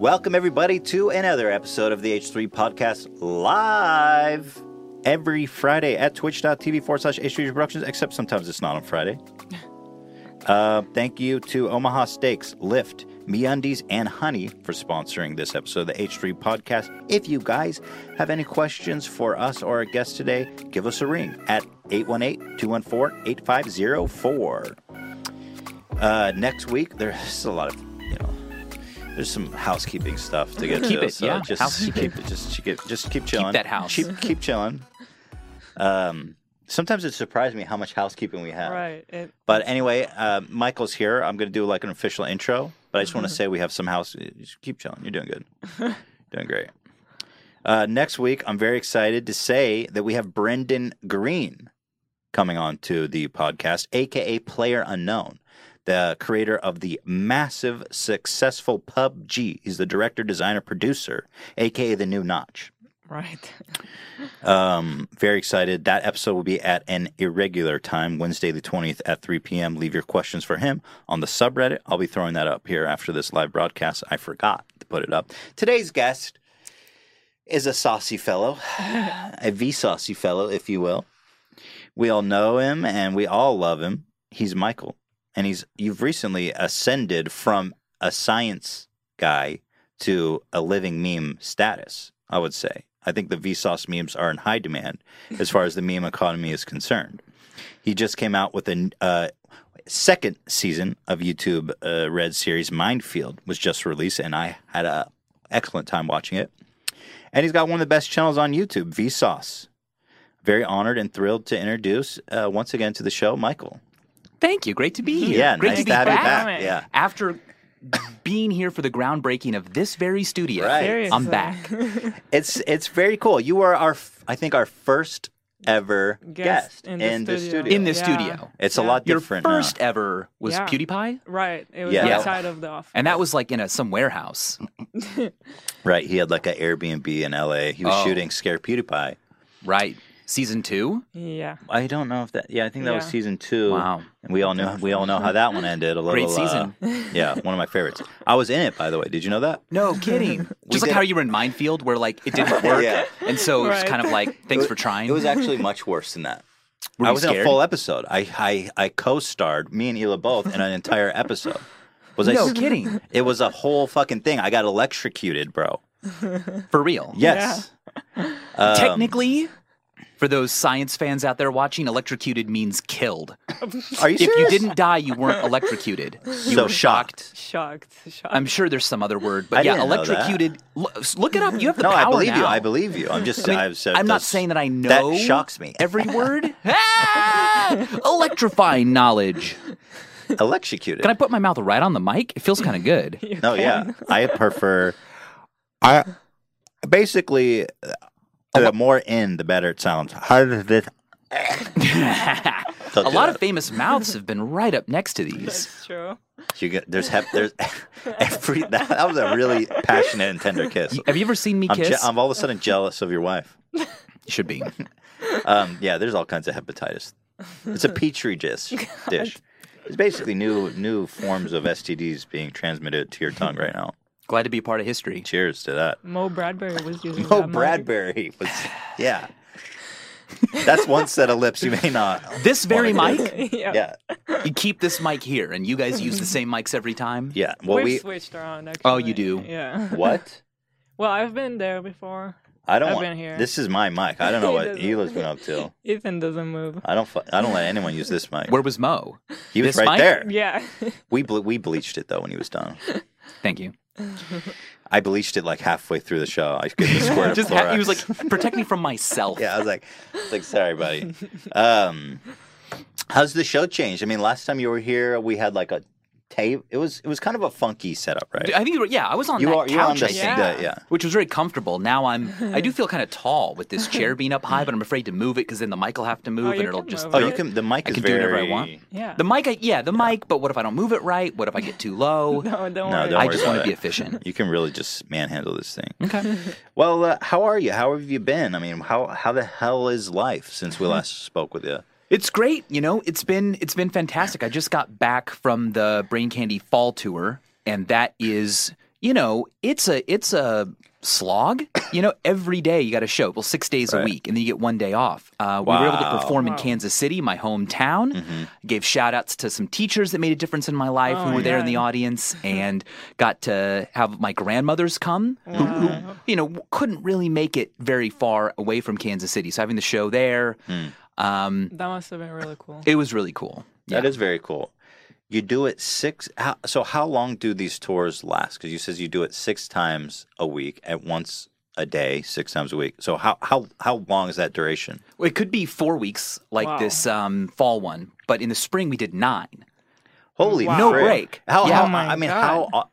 Welcome, everybody, to another episode of the H3 Podcast live every Friday at twitch.tv forward slash H3 Productions, except sometimes it's not on Friday. Uh, thank you to Omaha Steaks, Lyft, MeUndies, and Honey for sponsoring this episode of the H3 Podcast. If you guys have any questions for us or our guest today, give us a ring at 818-214-8504. Uh, next week, there's a lot of, there's some housekeeping stuff to get Keep to. it, so yeah, just housekeeping. keep it, just keep, just keep chilling. Keep that house. Keep, keep chilling. Um, sometimes it surprises me how much housekeeping we have. Right. It, But anyway, uh, Michael's here. I'm going to do like an official intro, but I just want to say we have some house. Just keep chilling. You're doing good. doing great. Uh, next week, I'm very excited to say that we have Brendan Greene coming on to the podcast, aka Player Unknown, the creator of the massive, successful PUBG. He's the director, designer, producer, aka the new Notch. right. Um, very excited. That episode will be at an irregular time, Wednesday the 20th at 3 p.m. Leave your questions for him on the subreddit. I'll be throwing that up here after this live broadcast. I forgot to put it up. Today's guest is a saucy fellow, a V saucy fellow, if you will. We all know him and we all love him. He's Michael, and he's you've recently ascended from a science guy to a living meme status. I would say. I think the Vsauce memes are in high demand as far as the meme economy is concerned. He just came out with a uh, second season of YouTube uh, Red series. Mindfield was just released, and I had a excellent time watching it. And he's got one of the best channels on YouTube, Vsauce. Very honored and thrilled to introduce uh, once again to the show, Michael. Thank you. Great to be here. Yeah, Great nice to be have you back. back. Yeah, After being here for the groundbreaking of this very studio, Right. Seriously. I'm back. it's it's very cool. You were our, I think, our first ever guest, Guest in the the studio. studio. In the Yeah. studio. It's a lot Your different. now. first ever was Yeah. PewDiePie, Right. It was Yeah. outside of the office. and that was like in a some warehouse. Right. He had like an Airbnb in LA. He was Oh. shooting Scare PewDiePie. Right. Season two. Yeah. I don't know if that. Yeah, I think that was Yeah. season two. Wow. And we all know we all know how that one ended. A little Great uh, season. yeah, one of my favorites. I was in it, by the way. Did you know that? No kidding. Just like did- how you were in Mindfield, where like it didn't work, Yeah. and so it was Right. kind of like thanks for trying. It was actually much worse than that. Were I you was in a scared? full episode. I I, I co-starred me and Hila both in an entire episode. Was I? No s- kidding. It was a whole fucking thing. I got electrocuted, bro. For real. Yes. Um, Technically, for those science fans out there watching, electrocuted means killed. Are you If you didn't die, you weren't electrocuted. You So were shocked. Shocked. Shocked. I'm sure there's some other word, but I yeah, didn't know that. electrocuted. Lo- Look it up. You have the No, power I believe you. now. I believe you. I'm just. I mean, I've said I'm not that's- saying that I know. That shocks me. Every word. Ah! Electrifying knowledge. electrocuted. Can I put my mouth right on the mic? It feels kind of good. You No, yeah. I prefer. I basically uh, the more in, the better it sounds. How does this? a lot of famous mouths have been right up next to these. That's true. you get there's hep, there's every that, that was a really passionate and tender kiss. Have you ever seen me I'm, je- kiss? I'm all of a sudden jealous of your wife. You should be. Um, yeah, there's all kinds of hepatitis. It's a petri dish. Dish. It's basically new new forms of STDs being transmitted to your tongue right now. Glad to be a part of history. Cheers to that. Mo Bradbury was using Mo that mic. Bradbury was yeah. That's one set of lips you may not. This very mic, yeah. Yeah, you keep this mic here, and you guys use the same mics every time. yeah. Well, We've we switched around. Actually. Oh, you do? Yeah. what? Well, I've been there before. I don't I've want. been here. This is my mic. I don't know He what doesn't. Hila's been up to. Ethan doesn't move. I don't. I don't let anyone use this mic. Where was Mo? He was this right mic? there. Yeah. We ble- we bleached it though when he was done. Thank you. I bleached it like halfway through the show. I squirt Just ha- he was like, protect me from myself. yeah. I was like, I was like, sorry, buddy. Um, how's the show changed? I mean, last time you were here, we had like a tape. It was it was kind of a funky setup, right? I think you were, yeah, I was on You that are you were on couch, the I think, Yeah. the- yeah. which was very comfortable. Now I'm, I do feel kind of tall with this chair being up high, but I'm afraid to move it because then the mic will have to move Oh, and it'll just. move Oh, it. you can. The mic I is can do whatever I want. Yeah. The mic, I, yeah, the mic. But what if I don't move it right? What if I get too low? No, don't No, worry. don't I just want to be efficient. You can really just manhandle this thing. Okay. Well, uh, how are you? How have you been? I mean, how how the hell is life since we last spoke with you? It's great, you know. It's been it's been fantastic. I just got back from the Brain Candy Fall tour, and that is you know, it's a it's a slog. You know, every day you got a show. Well, six days a week, and then you get one day off. Uh, We were able to Wow. perform in Kansas City, my hometown. Gave shout outs to some teachers that made a difference in my life Oh who my were there in the audience, and got to have my grandmothers come, who, who you know couldn't really make it very far away from Kansas City. So having the show there, um, That must have been really cool. it was really cool. That is very cool. You do it six. How, so how long do these tours last? Because you says you do it six times a week at once a day, six times a week. So how how how long is that duration? Well, It could be four weeks, like Wow. this um, fall one, but in the spring we did nine. Holy Wow. No frick. break. How, Yeah. how Oh my I mean God. how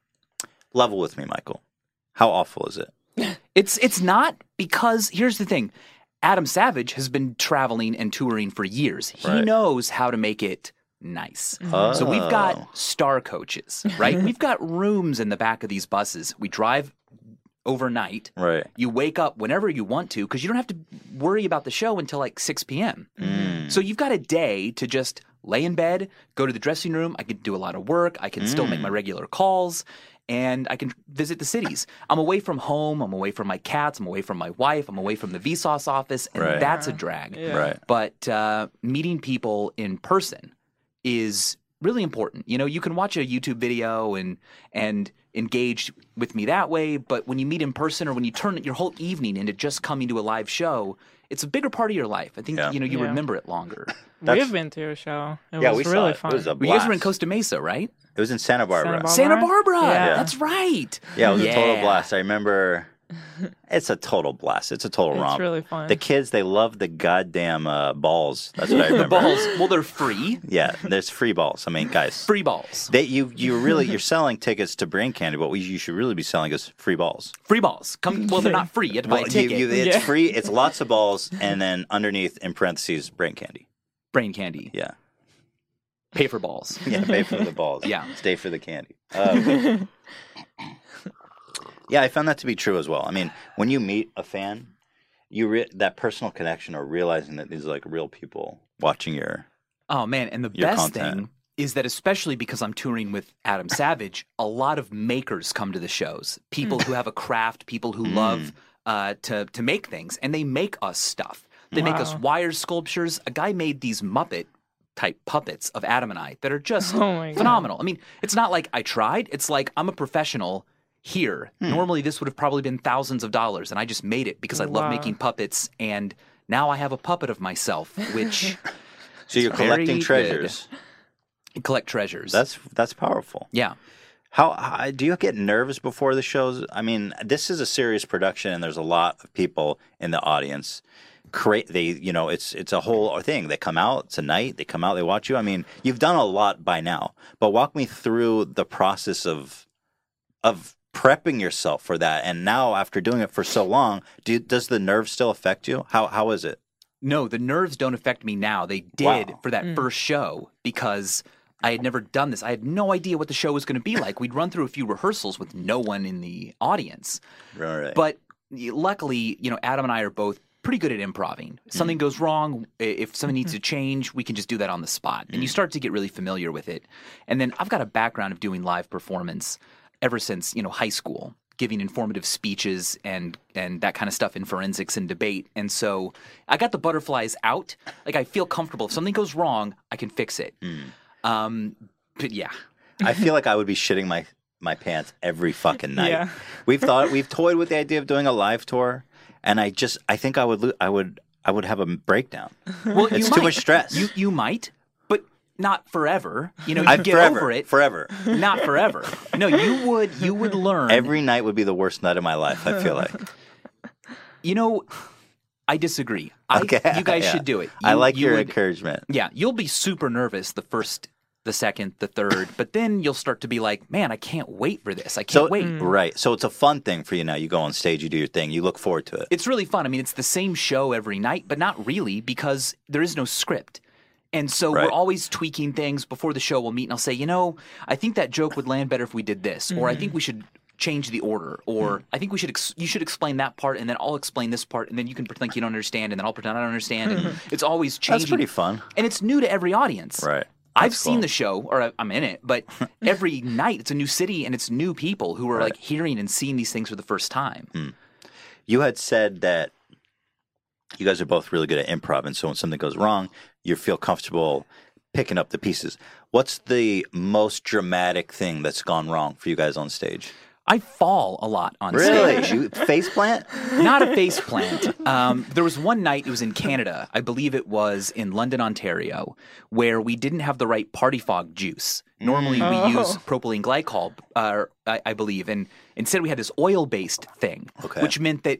level with me, Michael? How awful is it? It's it's not because here's the thing. Adam Savage has been traveling and touring for years. He Right. knows how to make it nice. So we've Oh. got star coaches, right? we've got rooms in the back of these buses. We drive overnight. right. You wake up whenever you want to because you don't have to worry about the show until like 6 p.m. Mm. So you've got a day to just lay in bed, go to the dressing room. I can do a lot of work. I can still make Mm. my regular calls, and I can visit the cities. I'm away from home. I'm away from my cats. I'm away from my wife. I'm away from the Vsauce office, and Right. that's a drag. Yeah. Right. But uh, meeting people in person is really important. You know, you can watch a YouTube video and and engage with me that way, but when you meet in person or when you turn your whole evening into just coming to a live show, it's a bigger part of your life. I think Yeah. you know you Yeah. remember it longer. That's- We've been to your show. It Yeah, was we really it. It fun. was a Well, you guys were in. Costa Mesa, right? It was in Santa Barbara. Barbara. Santa Barbara. Yeah. That's right. Yeah, it was a total blast. I remember. It's a total blast. It's a total It's romp. really fun. The kids, they love the goddamn uh, balls. That's what I remember. The balls, well, they're free. Yeah, there's free balls. I mean, guys, Free balls. They you you really you're selling tickets to brain candy. What we, you should really be selling is free balls. Free balls. Come. Well, they're not free. You have to buy a Well, you- ticket. you- it's Yeah. free. It's lots of balls, and then underneath in parentheses, brain candy. Brain candy. Yeah, Pay for balls. yeah. Pay for the balls. Yeah. stay for the candy. Um, yeah, I found that to be true as well. I mean, when you meet a fan, you re- that personal connection or realizing that these are like real people watching your. Oh man, and the Your best content. thing is that especially because I'm touring with Adam Savage, a lot of makers come to the shows. People who have a craft, people who love uh, to to make things, and they make us stuff. They make us wire sculptures. A guy made these Muppet type puppets of Adam and I that are just Oh my God. phenomenal. I mean, it's not like I tried. It's like I'm a professional here. Hmm. Normally, this would have probably been thousands of dollars, and I just made it because I love making puppets. And now I have a puppet of myself, which So you're It's very collecting good. treasures. collect treasures. That's that's powerful. yeah. How, how do you get nervous before the shows? I mean, this is a serious production, and there's a lot of people in the audience. Create they, you know, it's it's a whole thing. They come out. It's a night. They come out. They watch you. I mean, you've done a lot by now. But walk me through the process of of prepping yourself for that. And now, after doing it for so long, do, does the nerves still affect you? How how is it? No, the nerves don't affect me now. They did Wow. for that mm. first show because I had never done this. I had no idea what the show was going to be like. We'd run through a few rehearsals with no one in the audience. Right. But luckily, you know, Adam and I are both pretty good at improving. If mm-hmm. something goes wrong, if something needs to mm-hmm. change, we can just do that on the spot. And you mm-hmm. start to get really familiar with it. And then I've got a background of doing live performance ever since, you know, high school, giving informative speeches and and that kind of stuff in forensics and debate. And so I got the butterflies out. Like I feel comfortable. If something goes wrong, I can fix it. Mm. Um, but yeah. I feel like I would be shitting my my pants every fucking night. Yeah. We've thought we've toyed with the idea of doing a live tour, and I just I think I would lo- I would I would have a breakdown. Well, It's you too might. much stress. You you might, but not forever. You know, you I get forever over it. forever. not forever. No, you would you would learn. Every night would be the worst night of my life. I feel like. you know, I disagree. I, Okay, you guys yeah. should do it. I like you your would- encouragement. Yeah, you'll be super nervous the first, the second, the third, but then you'll start to be like, man, I can't wait for this. I can't So wait. Mm. right, so it's a fun thing for you now. You go on stage, you do your thing, you look forward to it. It's really fun. I mean, it's the same show every night, but not really because there is no script. And so Right. we're always tweaking things before the show. We'll meet and I'll say, you know, I think that joke would land better if we did this, or I mm-hmm. think we should change the order, or mm. I think we should ex- you should explain that part, and then I'll explain this part, and then you can pretend like you don't understand, and then I'll pretend I don't understand. And mm-hmm. it's always changing. That's pretty fun. and it's new to every audience. Right. I've That's seen the show, or I'm in it, but every night it's a new city and it's new people who are Right. like hearing and seeing these things for the first time. Hmm. You had said that you guys are both really good at improv, and so when something goes wrong, you feel comfortable picking up the pieces. What's the most dramatic thing that's gone wrong for you guys on stage? I fall a lot on Really? stage. you face plant? Not a face plant. Um, there was one night, it was in Canada, I believe it was in London, Ontario, where we didn't have the right party fog juice. Normally Mm. we Oh. use propylene glycol, uh, I, I believe, and instead we had this oil based thing, Okay. which meant that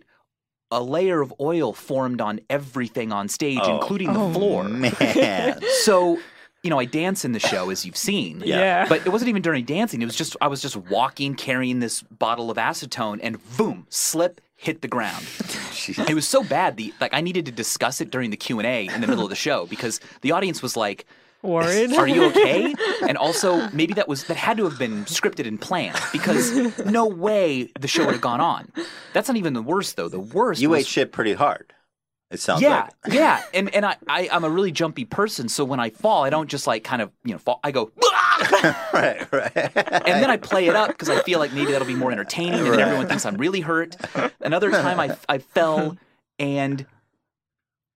a layer of oil formed on everything on stage, Oh. including the Oh, floor. Man. So, you know, I dance in the show, as you've seen. Yeah. Yeah. But it wasn't even during dancing. It was just I was just walking, carrying this bottle of acetone, and boom, slip, hit the ground. it was so bad. The like I needed to discuss it during the Q and A in the middle of the show because the audience was like, Worried? "Are you okay?" And also maybe that was that had to have been scripted and planned because no way the show would have gone on. That's not even the worst though. The worst you was ate shit pretty hard. It sounds yeah, like. yeah, and and I, I I'm a really jumpy person, so when I fall, I don't just like kind of you know fall. I go, right, right. and then I play it up because I feel like maybe that'll be more entertaining, and then everyone thinks I'm really hurt. Another time I I fell and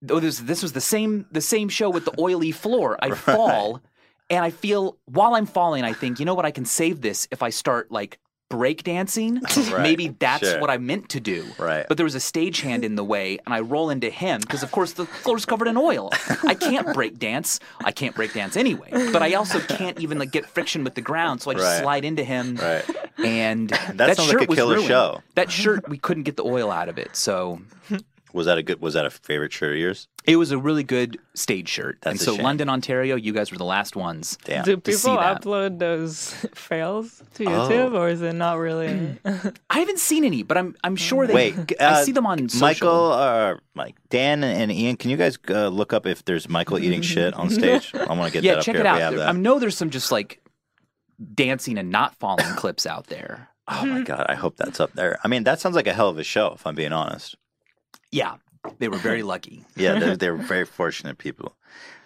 oh this this was the same the same show with the oily floor. I fall and I feel while I'm falling, I think you know what I can save this if I start like break dancing. Right, Maybe that's sure. what I meant to do. Right. But there was a stagehand in the way, and I roll into him because, of course, the floor's covered in oil. I can't break dance. I can't break dance anyway. But I also can't even like get friction with the ground, so I just Right. slide into him. Right. And That that, shirt like a was killer ruined. show. That shirt, we couldn't get the oil out of it, so Was that a good? Was that a favorite shirt of yours? it was a really good stage shirt. That's and a so shame. London, Ontario, you guys were the last ones. Damn. Do to see people that. upload those fails to Oh. YouTube, or is it not really? I haven't seen any, but I'm I'm sure they. Wait, I uh, see them on social. Michael, uh, Mike, Dan, and Ian, can you guys uh, look up if there's Michael eating shit on stage? I want to get yeah, that up check here it out. There- I know there's some just like dancing and not falling clips out there. Oh my god, I hope that's up there. I mean, that sounds like a hell of a show, if I'm being honest. Yeah, they were very lucky. Yeah, they're, they're very fortunate people.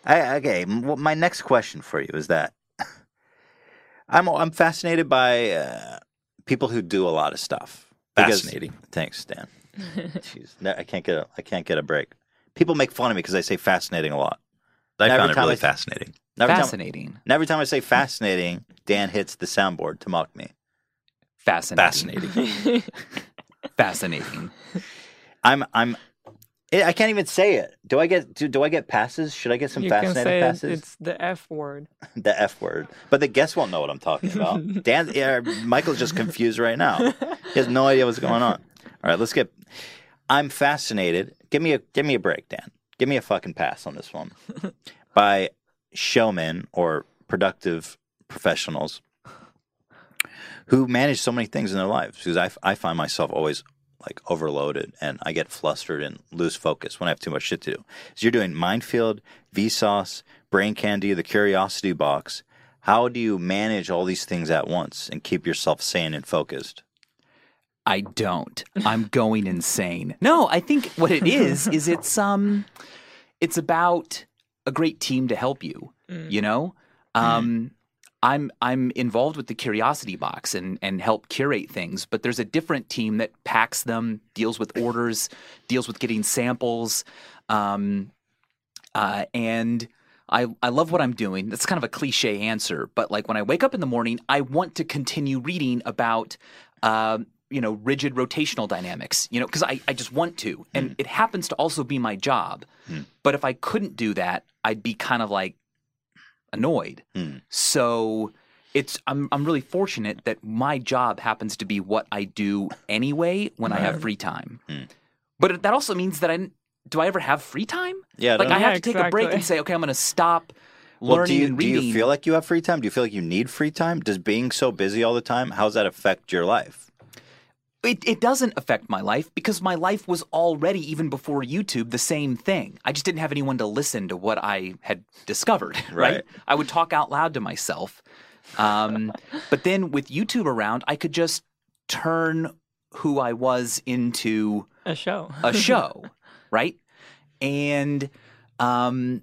I, okay, m- my next question for you is that I'm I'm fascinated by uh, people who do a lot of stuff. Because- Fascinating. Thanks, Dan. Jeez, no, I can't get a I can't get a break. People make fun of me because I say fascinating a lot. I Every found it really I- fascinating. Every time, Fascinating. and every time I say fascinating, Dan hits the soundboard to mock me. Fascinating. Fascinating. Fascinating. I'm I'm I can't even say it. Do I get do, do I get passes? Should I get some you can fascinating passes? it's the F word. the F word. But the guests won't know what I'm talking about. Dan, yeah, Michael's just confused right now. He has no idea what's going on. All right, let's get. I'm fascinated. Give me a give me a break, Dan. Give me a fucking pass on this one. By showmen or productive professionals who manage so many things in their lives. Because I, I find myself always like overloaded and I get flustered and lose focus when I have too much shit to do. So you're doing Mindfield, Vsauce, Brain Candy, the Curiosity Box. How do you manage all these things at once and keep yourself sane and focused? I don't. I'm going insane. No, I think what it is is it's um it's about a great team to help you, you know? Um I'm I'm involved with the curiosity box and and help curate things, but there's a different team that packs them, deals with orders, deals with getting samples. Um uh and I, I love what I'm doing. That's kind of a cliche answer, but like when I wake up in the morning, I want to continue reading about um, you know, rigid rotational dynamics, you know, because I, I just want to. And it happens to also be my job. But if I couldn't do that, I'd be kind of like annoyed. Hmm. So it's I'm I'm really fortunate that my job happens to be what I do anyway when I have free time. Hmm. But that also means that I do I ever have free time? Yeah, like I have Yeah, to take a break and say, okay, I'm going to stop Well, learning do you do you feel like you have free time? Do you feel like you need free time? Does being so busy all the time, how does that affect your life? It, it doesn't affect my life because my life was already, even before YouTube, the same thing. I just didn't have anyone to listen to what I had discovered, right? Right. I would talk out loud to myself. Um, but then with YouTube around, I could just turn who I was into A show. a show, right? And um,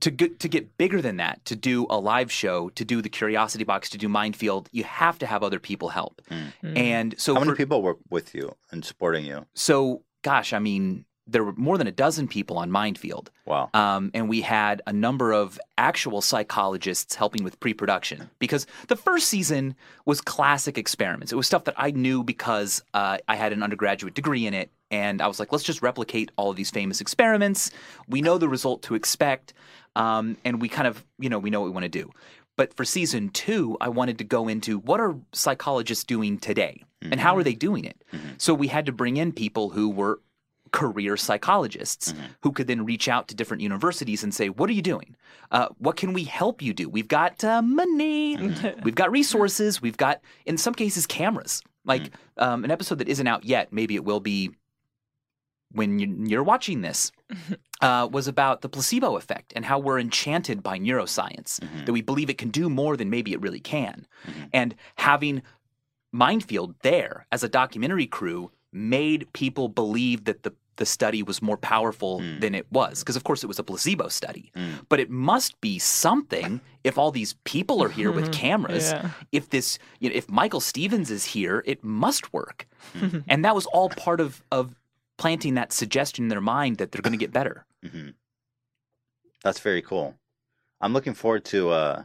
to get to get bigger than that, to do a live show, to do the Curiosity Box, to do Mindfield, you have to have other people help. Mm. Mm. And so How many for- people work with you and supporting you? so gosh, I mean, there were more than a dozen people on Mindfield. Wow. Um, and we had a number of actual psychologists helping with pre production because the first season was classic experiments. It was stuff that I knew because uh, I had an undergraduate degree in it. And I was like, let's just replicate all of these famous experiments. We know the result to expect. Um, and we kind of, you know, we know what we want to do. But for season two, I wanted to go into what are psychologists doing today and how are they doing it? So we had to bring in people who were career psychologists who could then reach out to different universities and say, What are you doing? Uh, what can we help you do? We've got uh, money, we've got resources, we've got, in some cases, cameras. Like um, an episode that isn't out yet, maybe it will be when you- you're watching this, uh, was about the placebo effect and how we're enchanted by neuroscience, that we believe it can do more than maybe it really can. And having Mindfield there as a documentary crew made people believe that the the study was more powerful hmm. than it was because of course it was a placebo study. Hmm. But it must be something if all these people are here with cameras. Yeah. if this you know if michael stevens is here it must work. Hmm. And that was all part of of planting that suggestion in their mind that they're going to get better. Mm-hmm. That's very cool. I'm looking forward to. uh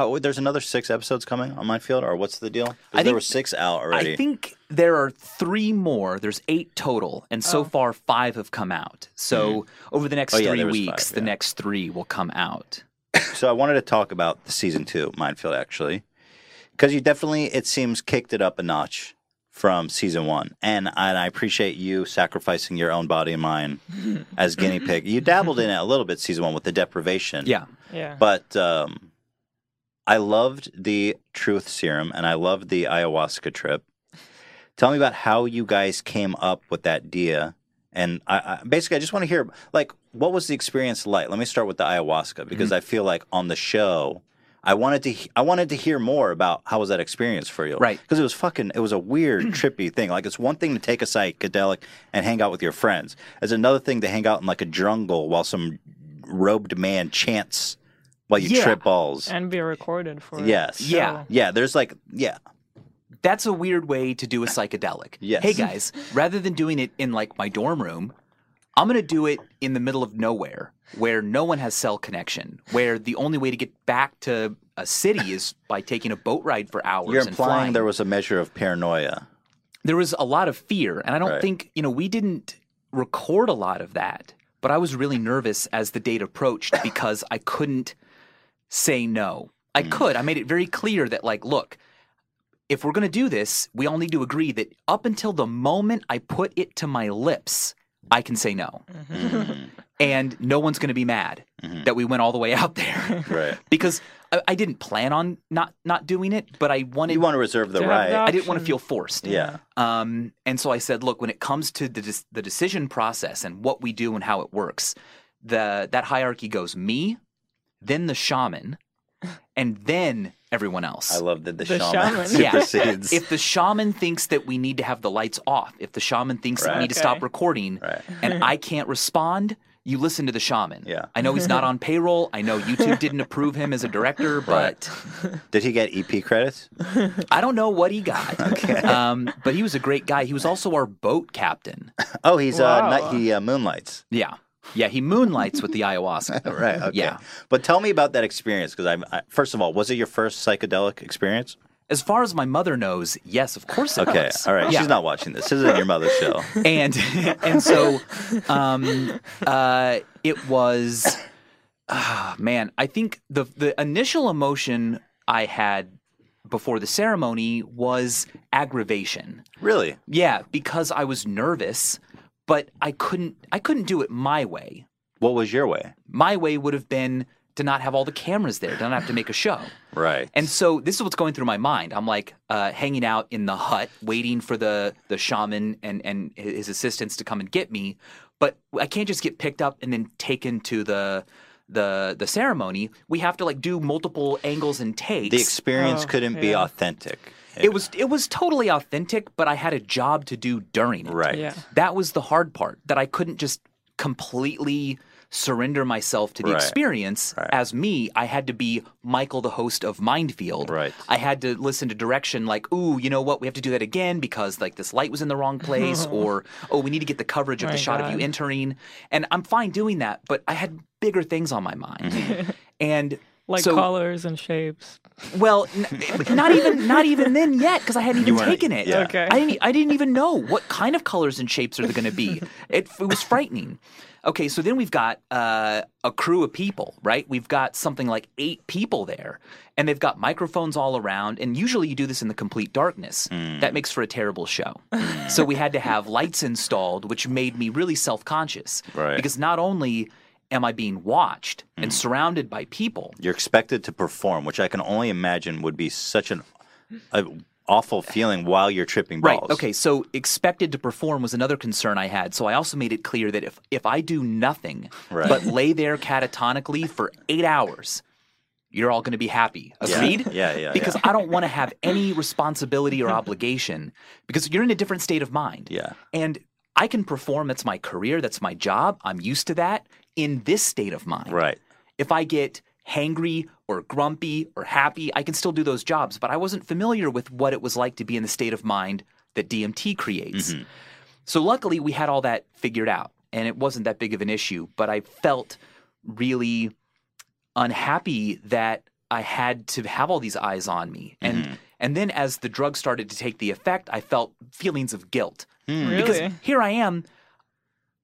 how there's another six episodes coming on Mindfield, or what's the deal? I there were six out already. I think there are three more. There's eight total, and so Oh. far five have come out. So over the next Oh, yeah, three weeks, five, the yeah. next three will come out. So I wanted to talk about the season two Mindfield actually, because you definitely it seems kicked it up a notch from season one, and and I appreciate you sacrificing your own body and mind as guinea pig. You dabbled in it a little bit season one with the deprivation, Yeah, Yeah. but um, I loved the truth serum and I loved the ayahuasca trip. Tell me about how you guys came up with that idea. And I, I basically, I just want to hear, like, what was the experience like? Let me start with the ayahuasca because mm-hmm. I feel like on the show, I wanted to, I wanted to hear more about how was that experience for you, Right. Because it was fucking, it was a weird, trippy thing. Like, it's one thing to take a psychedelic and hang out with your friends. It's another thing to hang out in like a jungle while some robed man chants while you Yeah. trip balls. and be recorded for Yes. the Yeah. show. Yeah, there's like, yeah, that's a weird way to do a psychedelic. Yes. Hey guys, rather than doing it in like my dorm room, I'm going to do it in the middle of nowhere where no one has cell connection, where the only way to get back to a city is by taking a boat ride for hours you're and implying flying. there was a measure of paranoia. there was a lot of fear and i don't Right. think you know we didn't record a lot of that but i was really nervous as the date approached because i couldn't say no i Mm. could i made it very clear that like look if we're going to do this we all need to agree that up until the moment i put it to my lips i can say no Mm-hmm. and no one's going to be mad that we went all the way out there Right. because I, I didn't plan on not not doing it but i wanted You want to reserve the To right. the i didn't want to feel forced yeah. um, and so I said, look, when it comes to the des- the decision process and what we do and how it works, the that hierarchy goes me, then the shaman, and then everyone else. I love that the, The shaman, shaman. Yeah. supersedes. if the shaman thinks that we need to have the lights off, if the shaman thinks that we Right. need to stop recording, Right. and I can't respond, you listen to the shaman. Yeah. I know he's not on payroll. I know YouTube didn't approve him as a director, but Did he get EP credits? I don't know what he got. um, but he was a great guy. He was also our boat captain. Oh, he's uh, Wow. night, he uh, moonlights. Yeah. Yeah, he moonlights with the ayahuasca. Right. Okay. Yeah. But tell me about that experience because I'm I, first of all, was it your first psychedelic experience? As far as my mother knows, yes, of course it Okay. was. All right. Yeah. She's not watching this. This isn't your mother's show. and and so um uh it was ah, man, I think the the initial emotion I had before the ceremony was aggravation. Really? Yeah, because I was nervous, but I couldn't I couldn't do it my way. What was your way? My way would have been to not have all the cameras there, to not have to make a show. Right. And so this is what's going through my mind. I'm like uh, hanging out in the hut, waiting for the the shaman and and his assistants to come and get me. But I can't just get picked up and then taken to the the the ceremony. We have to like do multiple angles and takes. the experience Oh, couldn't be authentic. It was it was totally authentic, but I had a job to do during it. right. Yeah. That was the hard part. That I couldn't just completely surrender myself to the Right. experience Right. as me. I had to be Michael, the host of Mindfield. Right. I had to listen to direction like, ooh, you know what? We have to do that again because like this light was in the wrong place, or oh, we need to get the coverage of My the shot of you entering. And I'm fine doing that, but I had bigger things on my mind. Mm-hmm. and Like so, colors and shapes. well, n- not even not even then yet because I hadn't even taken it. yeah. Okay. I didn't I didn't even know what kind of colors and shapes are they going to be. It, it was frightening. Okay, so then we've got uh, a crew of people, right? We've got something like eight people there, and they've got microphones all around. And usually you do this in the complete darkness. That makes for a terrible show. so we had to have lights installed, which made me really self conscious. Right. Because not only am I being watched and mm-hmm. surrounded by people, You're expected to perform, which I can only imagine would be such an a awful feeling while you're tripping balls. Right. Okay. So expected to perform was another concern I had. So I also made it clear that if if I do nothing Right. but lay there catatonically for eight hours, you're all going to be happy. Yeah. Agreed? Yeah, yeah, Because yeah. I don't want to have any responsibility or obligation because you're in a different state of mind. Yeah. And I can perform. That's my career. That's my job. I'm used to that in this state of mind. Right. If I get hangry or grumpy or happy, I can still do those jobs. But I wasn't familiar with what it was like to be in the state of mind that DMT creates. Mm-hmm. So luckily, we had all that figured out, and it wasn't that big of an issue. But I felt really unhappy that I had to have all these eyes on me, and mm-hmm. and then as the drug started to take the effect, I felt feelings of guilt hmm. because Really? here I am.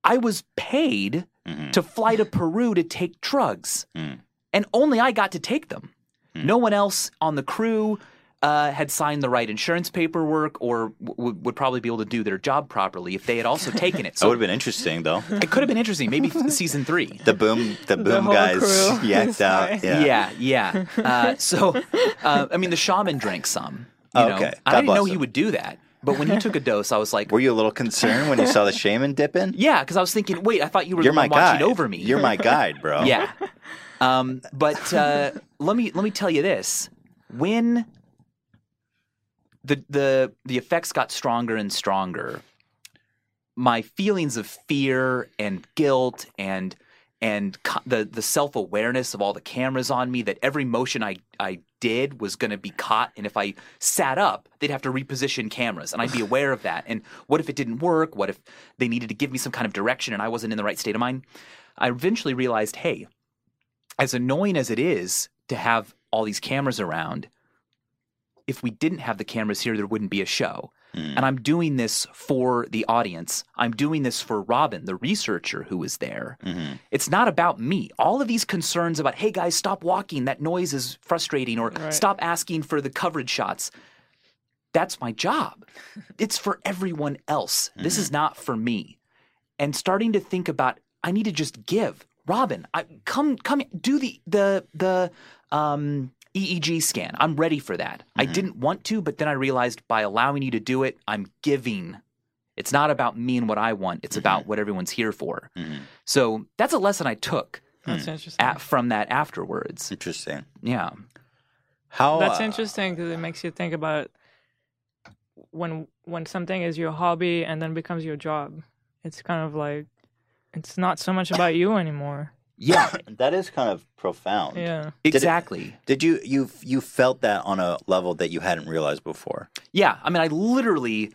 I was paid to fly to Peru to take drugs, and only I got to take them. No one else on the crew uh, had signed the right insurance paperwork, or w- would probably be able to do their job properly if they had also taken it. That would have been interesting, though. it could have been interesting. Maybe season three. The boom, the boom whole guys crew yacked out. Yeah. Yeah, yeah. Uh, so, uh, I mean, the shaman drank some. You know? Okay. I didn't know bless he would do that, but when he took a dose, I was like, Were you a little concerned when you saw the shaman dip in? yeah, because I was thinking, wait, I thought you were You're my one watching guide. over me. You're my guide, bro. yeah. Um, but uh, let me let me tell you this: when the the the effects got stronger and stronger, my feelings of fear and guilt and and co- the the self awareness of all the cameras on me that every motion I I did was going to be caught, and if I sat up, they'd have to reposition cameras, and I'd be aware of that. And what if it didn't work? What if they needed to give me some kind of direction and I wasn't in the right state of mind? I eventually realized, hey, as annoying as it is to have all these cameras around, if we didn't have the cameras here, there wouldn't be a show. And I'm doing this for the audience. I'm doing this for Robin, the researcher who was there. It's not about me. All of these concerns about, hey guys, stop walking, that noise is frustrating, or Right. stop asking for the coverage shots. That's my job. It's for everyone else. This is not for me. And starting to think about, I need to just give. Robin, I, come, come, do the the the um, EEG scan. I'm ready for that. I mm-hmm. didn't want to, but then I realized by allowing you to do it, I'm giving. It's not about me and what I want. It's about mm-hmm. what everyone's here for. Mm-hmm. So that's a lesson I took That's hmm. interesting. at, from that afterwards. Interesting. Yeah. How That's uh, interesting because it makes you think about when when something is your hobby and then becomes your job. It's kind of like it's not so much about you anymore. Yeah, That is kind of profound. Yeah. it- exactly. Did you you you felt that on a level that you hadn't realized before? Yeah, I mean, I literally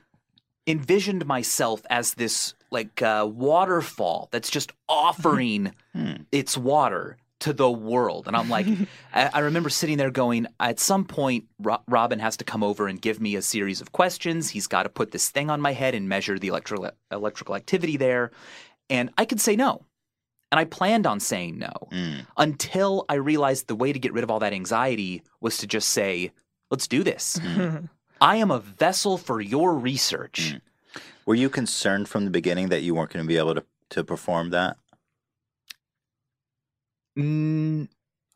envisioned myself as this like uh, waterfall that's just offering its water to the world, and I'm like, I, I remember sitting there going, at some point, Ro- Robin has to come over and give me a series of questions. He's got to put this thing on my head and measure the electrical electrical activity there, and I could say no. And I planned on saying no mm. until I realized the way to get rid of all that anxiety was to just say, let's do this. Mm. I am a vessel for your research. Mm. Were you concerned from the beginning that you weren't going to be able to to perform that?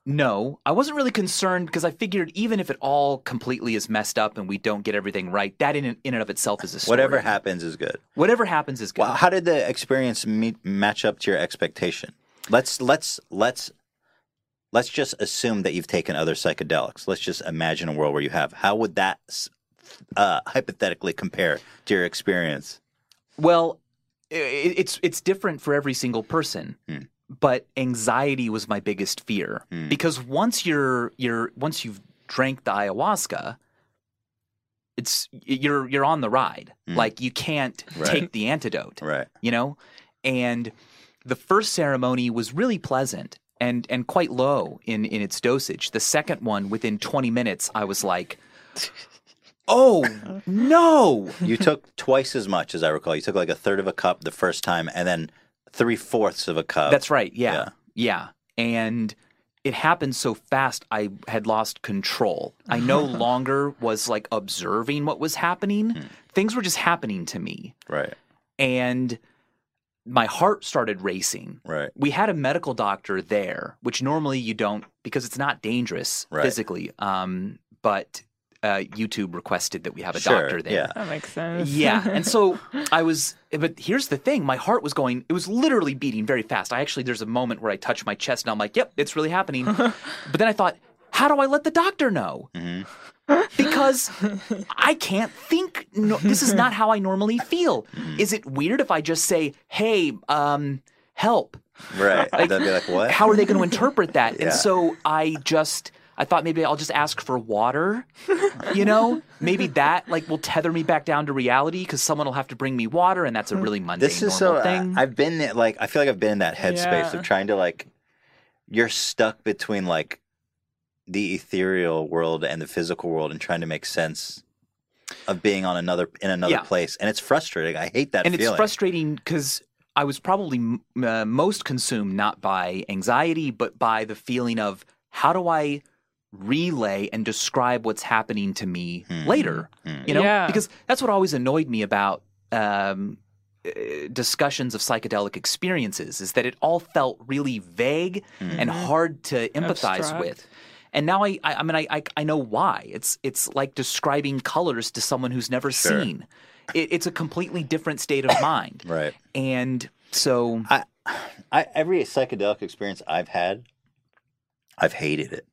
No, I wasn't really concerned because I figured even if it all completely is messed up and we don't get everything right, that in, in and of itself is a story. Whatever happens is good. Whatever happens is good. Well, how did the experience meet, match up to your expectation? Let's let's let's let's just assume that you've taken other psychedelics. Let's just imagine a world where you have. How would that uh, hypothetically compare to your experience? Well, it's it's different for every single person. Hmm. But anxiety was my biggest fear Hmm. because once you're you're once you've drank the ayahuasca, it's you're you're on the ride. Hmm. Like you can't Right. take the antidote Right. you know and the first ceremony was really pleasant and and quite low in in its dosage the second one within 20 minutes i was like oh no You took twice as much as I recall. You took like a third of a cup the first time, and then three fourths of a cup. that's right yeah, Yeah. yeah and it happened so fast i had lost control i no longer was like observing what was happening Hmm. things were just happening to me right. and my heart started racing Right. we had a medical doctor there, which normally you don't because it's not dangerous Right. physically. Um, but uh, YouTube requested that we have a Sure, doctor there. yeah. That makes sense. Yeah, and so I was, but here's the thing: my heart was going; it was literally beating very fast. I actually, there's a moment where I touch my chest, and I'm like, "Yep, it's really happening." but then I thought, how do I let the doctor know? Mhm. Because I can't think. No, this is not how I normally feel. Mm-hmm. Is it weird if I just say, "Hey, um, help"? Right. They'll be like, what? How are they going to interpret that? Yeah. And so I just I thought maybe I'll just ask for water. You know, maybe that like will tether me back down to reality because someone will have to bring me water, and that's a really mundane this is so. thing. I, I've been there, like I feel like I've been in that headspace Yeah. of trying to like. You're stuck between like the ethereal world and the physical world, and trying to make sense of being on another in another Yeah. place, and it's frustrating. I hate that and feeling. it's frustrating because I was probably m- uh, most consumed not by anxiety, but by the feeling of how do I relay and describe what's happening to me Hmm. later. Hmm. You know, Yeah. because that's what always annoyed me about um, uh, discussions of psychedelic experiences is that it all felt really vague and hard to empathize Abstract. with. And now I, I, I mean, I, I, I know why. It's, it's like describing colors to someone who's never Sure. seen. It, it's a completely different state of mind. Right. And so, I, I every psychedelic experience I've had, I've hated it.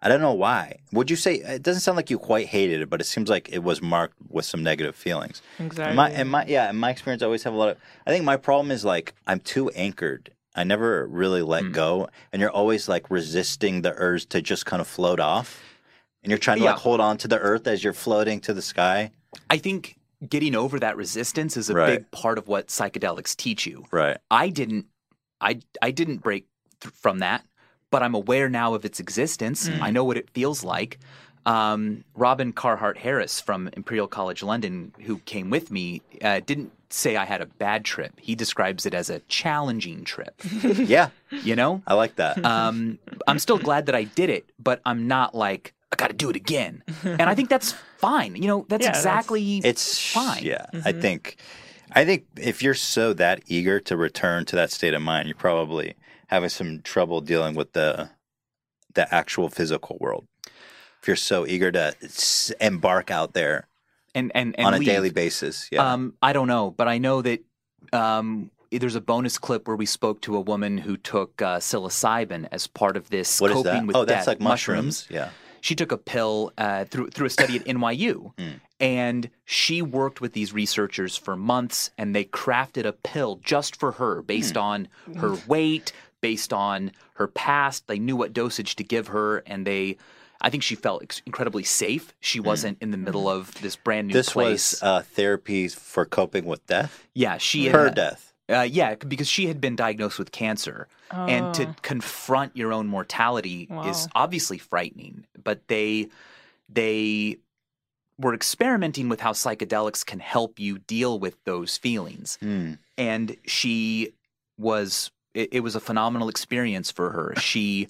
I don't know why. Would you say it doesn't sound like you quite hated it, but it seems like it was marked with some negative feelings. Exactly. In my, in my yeah, in my experience, I always have a lot of. I think my problem is like I'm too anchored. I never really let Mm. go, and you're always like resisting the urge to just kind of float off, and you're trying to Yeah. like hold on to the earth as you're floating to the sky. I think getting over that resistance is a Right. big part of what psychedelics teach you. Right. I didn't I I didn't break th- from that, but I'm aware now of its existence. Mm. I know what it feels like. Um, Robin Carhart Harris from Imperial College London, who came with me, uh, didn't say I had a bad trip. He describes it as a challenging trip. Yeah, You know, I like that. um, I'm still glad that I did it, but I'm not like I got to do it again. And I think that's fine. You know, that's Yeah, that's- exactly it's fine. Yeah, I think, I think if you're so that eager to return to that state of mind, you're probably having some trouble dealing with the the actual physical world. If you're so eager to embark out there and and, and on a leave. daily basis, yeah, Um, I don't know, but I know that um, there's a bonus clip where we spoke to a woman who took uh, psilocybin as part of this what coping that? with Oh, that's death. like mushrooms. Yeah, She took a pill uh, through through a study at NYU, Mm. and she worked with these researchers for months, and they crafted a pill just for her based Hmm. on her weight, based on her past. They knew what dosage to give her, and they. I think she felt ex- incredibly safe. She wasn't in the middle of this brand new this place. was uh, therapy for coping with death. yeah, she had, Her death. Uh, yeah, because she had been diagnosed with cancer, and to Oh. confront your own mortality is obviously frightening. But they they were experimenting with how psychedelics can help you deal with those feelings, Hmm. and she was it, it was a phenomenal experience for her. She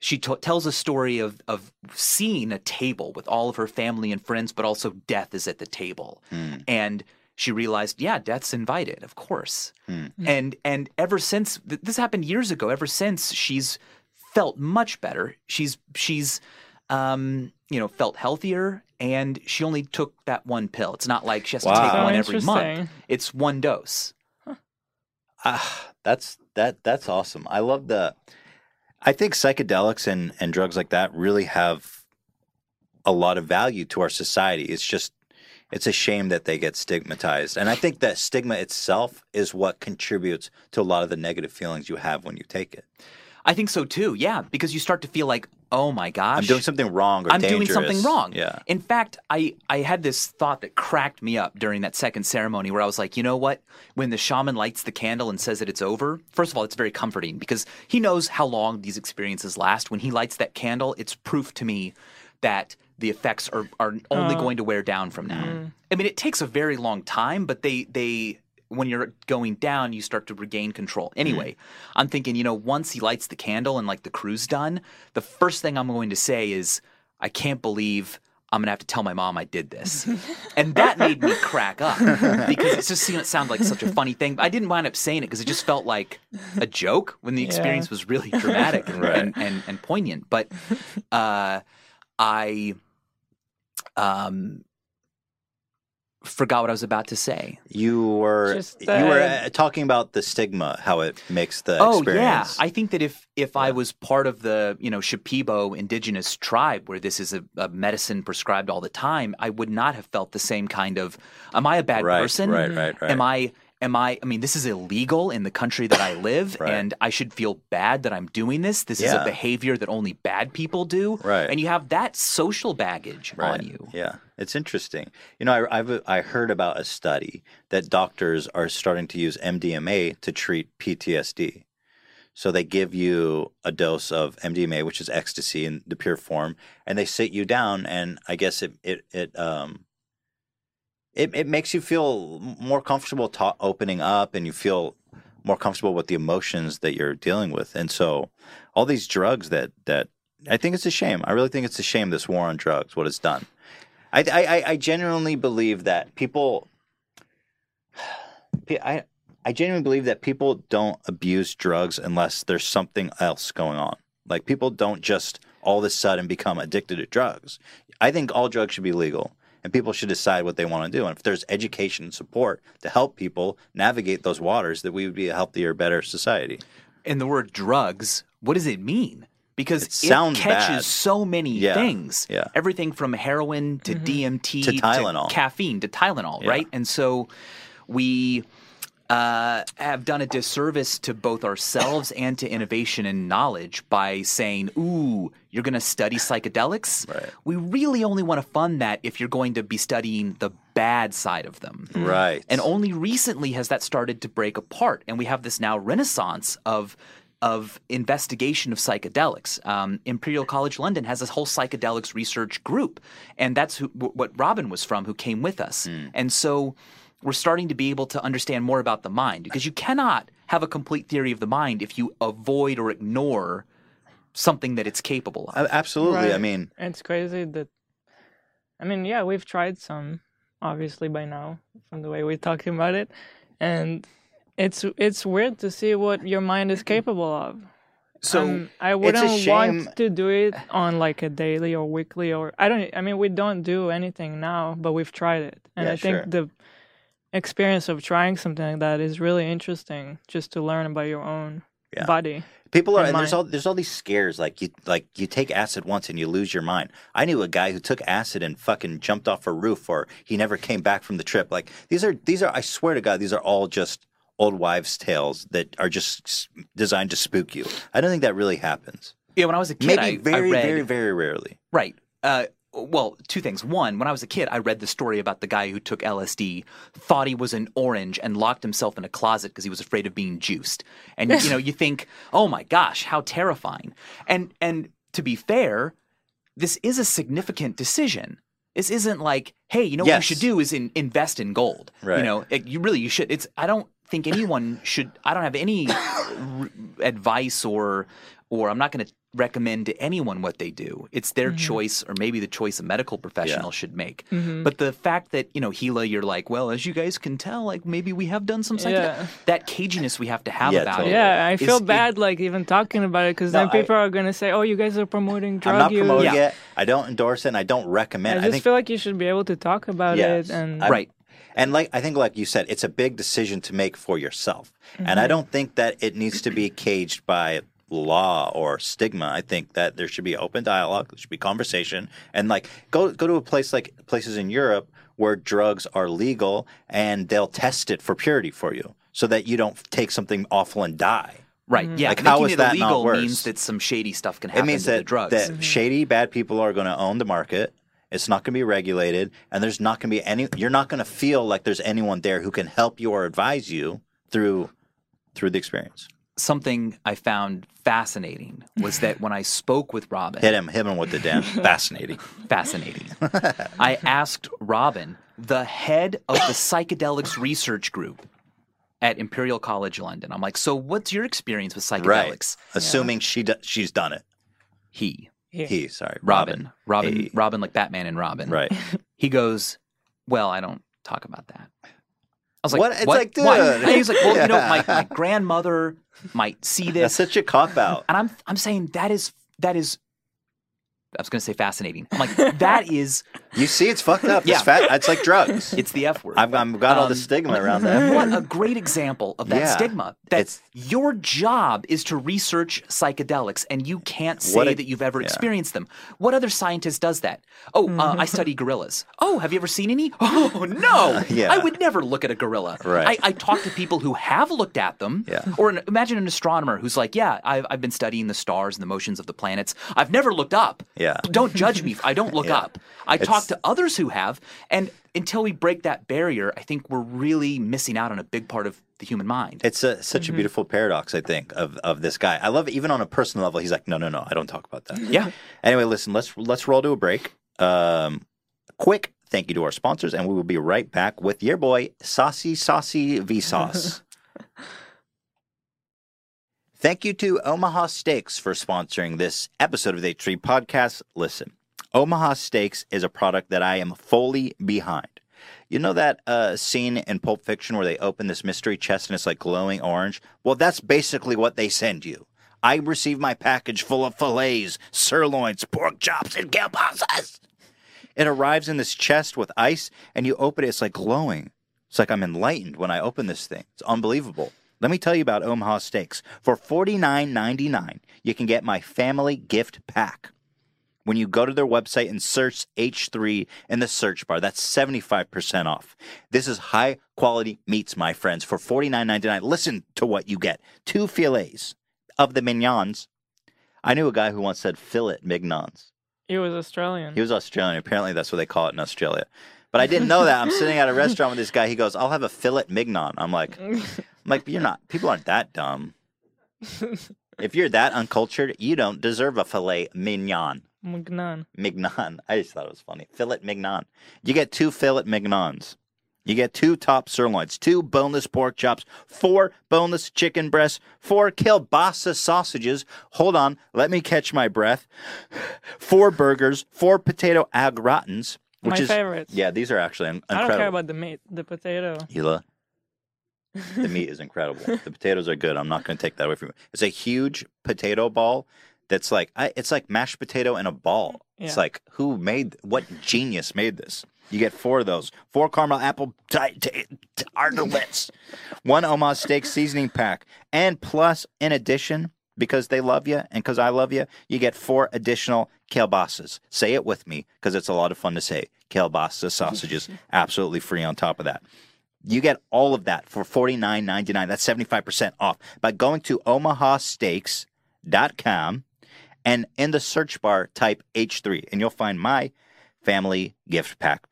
she t- tells a story of of seeing a table with all of her family and friends, but also death is at the table, Hmm. and she realized, yeah, death's invited, of course. Hmm. And and ever since th- this happened years ago, ever since she's felt much better. She's she's um, you know felt healthier, and she only took that one pill. It's not like she has to take So one every month. It's one dose. Ah, that's that that's awesome. I love the I think psychedelics and and drugs like that really have a lot of value to our society. It's just it's a shame that they get stigmatized. And I think that stigma itself is what contributes to a lot of the negative feelings you have when you take it. I think so too. Yeah, because you start to feel like, oh my gosh, I'm doing something wrong or I'm doing something wrong. Yeah. In fact, I, I had this thought that cracked me up during that second ceremony where I was like, you know what? When the shaman lights the candle and says that it's over, first of all, it's very comforting because he knows how long these experiences last. When he lights that candle, it's proof to me that the effects are, are only Oh. going to wear down from now. Mm. I mean, it takes a very long time, but they they when you're going down, you start to regain control. Anyway, I'm thinking, you know, once he lights the candle and like the crew's done, the first thing I'm going to say is, I can't believe I'm gonna have to tell my mom I did this, and that made me crack up because it just seemed it sounded like such a funny thing. I didn't wind up saying it because it just felt like a joke when the Yeah. experience was really dramatic and, Right. and, and and poignant. But uh, I um forgot what I was about to say. You were Just, you were uh, talking about the stigma, how it makes the Oh experience. yeah, I think that if if I was part of the you know Shipibo indigenous tribe where this is a, a medicine prescribed all the time, I would not have felt the same kind of. Am I a bad right, person? right, right, right. Am I? Am I? I mean, this is illegal in the country that I live, Right. and I should feel bad that I'm doing this. This is a behavior that only bad people do, Right. And you have that social baggage right. on you. Yeah, it's interesting. You know, I, I've I heard about a study that doctors are starting to use MDMA to treat PTSD. So they give you a dose of MDMA, which is ecstasy in the pure form, and they sit you down, and I guess it it it um it it makes you feel more comfortable ta- opening up, and you feel more comfortable with the emotions that you're dealing with, and so all these drugs that that I think it's a shame. I really think it's a shame this war on drugs, what it's done. I I, I- genuinely believe that people. I I genuinely believe that people don't abuse drugs unless there's something else going on. Like people don't just all of a sudden become addicted to drugs. I think all drugs should be legal and people should decide what they want to do. And if there's education and support to help people navigate those waters, that we would be a healthier, better society. And the word drugs, what does it mean? Because It sounds catches bad. so many Yeah, things. yeah. Everything from heroin to mm-hmm. DMT To Tylenol. caffeine to Tylenol, Yeah. right? And so we uh, have done a disservice to both ourselves and to innovation and knowledge by saying, "Ooh, you're going to study psychedelics." Right. We really only want to fund that if you're going to be studying the bad side of them. Right. And only recently has that started to break apart, and we have this now renaissance of of investigation of psychedelics. Um, Imperial College London has this whole psychedelics research group, and that's who, wh- what Robin was from, who came with us. And so we're starting to be able to understand more about the mind because you cannot have a complete theory of the mind if you avoid or ignore something that it's capable of. A- Absolutely. I mean, It's crazy that. I mean, yeah, we've tried some, obviously by now, from the way we're talking about it, and it's it's weird to see what your mind is capable of. So Um, I wouldn't want to do it on like a daily or weekly or I don't. I mean, we don't do anything now, but we've tried it, and Yeah, I think sure. the experience of trying something like that is really interesting, just to learn about your own Yeah. body. People are, in and there's all there's all these scares. Like you, like you take acid once and you lose your mind. I knew a guy who took acid and fucking jumped off a roof, or he never came back from the trip. Like these are these are. I swear to God, these are all just old wives' tales that are just designed to spook you. I don't think that really happens. yeah, when I was a kid, Maybe I, very, I read, very, very rarely. Right. Uh, well, two things. One, when I was a kid, I read the story about the guy who took LSD, thought he was an orange, and locked himself in a closet because he was afraid of being juiced. And you know, you think, oh my gosh, how terrifying. And and to be fair, this is a significant decision. This isn't like, hey, you know what you should do is in, invest in gold. Right. You know, it, you really you should. It's I don't think anyone should. I don't have any r- advice or or I'm not going to recommend to anyone what they do. It's their choice, or maybe the choice a medical professional should make. But the fact that you know Hila, you're like, well, as you guys can tell, like maybe we have done some psychedelic. Yeah. That caginess we have to have Yeah, about totally. it. Yeah, I feel is- bad like even talking about it because No, then I- people are gonna say, "Oh, you guys are promoting drug I'm not use." promoting Yeah. it. I don't endorse it. and I don't recommend. I it. just I think feel like you should be able to talk about Yes. it and I- right. And like I think, like you said, it's a big decision to make for yourself, and I Mm-hmm. don't think that it needs to be caged by law or stigma. I think that there should be open dialogue, there should be conversation, and like go go to a place like places in Europe where drugs are legal and they'll test it for purity for you so that you don't take something awful and die. Right. Mm-hmm. Yeah. Like, making how is it that not illegal worse? means that some shady stuff can happen. It happen means to the that, drugs. that mm-hmm. shady bad people are going to own the market. It's not going to be regulated, and there's not going to be any. You're not going to feel like there's anyone there who can help you or advise you through through the experience. Something I found fascinating was that when I spoke with Robin, Hit him, hit him with the damn fascinating. fascinating. I asked Robin, the head of the psychedelics research group at Imperial College London. I'm like, so what's your experience with psychedelics? Right. Assuming she do, she's done it. He, Yeah. He, sorry, Robin, Robin, Hey. Robin, like Batman and Robin. Right. He goes, well, I don't talk about that. I was like, What? It's like, Why?" And he's like, well, you know, my, my grandmother might see this. That's such a cop out. and I'm I'm saying that is that is. I was going to say fascinating. I'm like, that is, You see, it's fucked up. Yeah. It's fat. It's like drugs. it's the F word. I've, I've got all the Um, stigma around that. what a great example of that Yeah. stigma. That It's- your job is to research psychedelics, and you can't say a- that you've ever yeah. experienced them. What other scientist does that? Oh, uh, I study gorillas. Oh, have you ever seen any? Oh no, Yeah. I would never look at a gorilla. Right. I, I talk to people who have looked at them. Yeah. Or an, imagine an astronomer who's like, yeah, I've, I've been studying the stars and the motions of the planets. I've never looked up. Yeah. Don't judge me. I don't look Yeah. up. I It's- talk to others who have, and until we break that barrier, I think we're really missing out on a big part of the human mind. It's a, such a beautiful paradox, I think, of, of this guy. I love it. Even on a personal level, he's like, no, no, no, I don't talk about that. yeah. Anyway, listen, let's let's roll to a break. Um, quick thank you to our sponsors, and we will be right back with your boy Saucy Saucy Vsauce. Thank you to Omaha Steaks for sponsoring this episode of the H3 Podcast. Listen, Omaha Steaks is a product that I am fully behind. You know that uh, scene in Pulp Fiction where they open this mystery chest and it's like glowing orange? Well, that's basically what they send you. I received my package full of fillets, sirloins, pork chops, and kielbasa's. It arrives in this chest with ice, and you open it, it's like glowing. It's like I'm enlightened when I open this thing. It's unbelievable. Let me tell you about Omaha Steaks. For $49.99, you can get my family gift pack. When you go to their website and search H3 in the search bar, that's 75% off. This is high quality meats, my friends, for $49.99. Listen to what you get two fillets of the mignons. I knew a guy who once said fillet mignons. He was Australian. He was Australian. Apparently, that's what they call it in Australia. But I didn't know that. I'm sitting at a restaurant with this guy. He goes, "I'll have a fillet mignon." I'm like, like, you're not. People aren't that dumb. If you're that uncultured, you don't deserve a filet mignon. Mugnan. Mignon. I just thought it was funny. Fillet mignon. You get two fillet mignons. You get two top sirloins, two boneless pork chops, four boneless chicken breasts, four kielbasa sausages. Hold on, let me catch my breath. Four burgers, four potato au gratins, which My is favorites. yeah, these are actually in- I don't incredible. care about the meat, the potato. Hila. The meat is incredible. the potatoes are good. I'm not going to take that away from you. It's a huge potato ball that's like I, it's like mashed potato in a ball. It's like who made what genius made this? You get four of those, four caramel apple tartlets, one Omaha steak seasoning pack, and plus, in addition, because they love you and because I love you, you get four additional kielbasas. Say it with me because it's a lot of fun to say. Kielbasa sausages, absolutely free on top of that. You get all of that for $49.99. That's 75% off by going to omahasteaks.com and in the search bar type H3 and you'll find my family gift pack.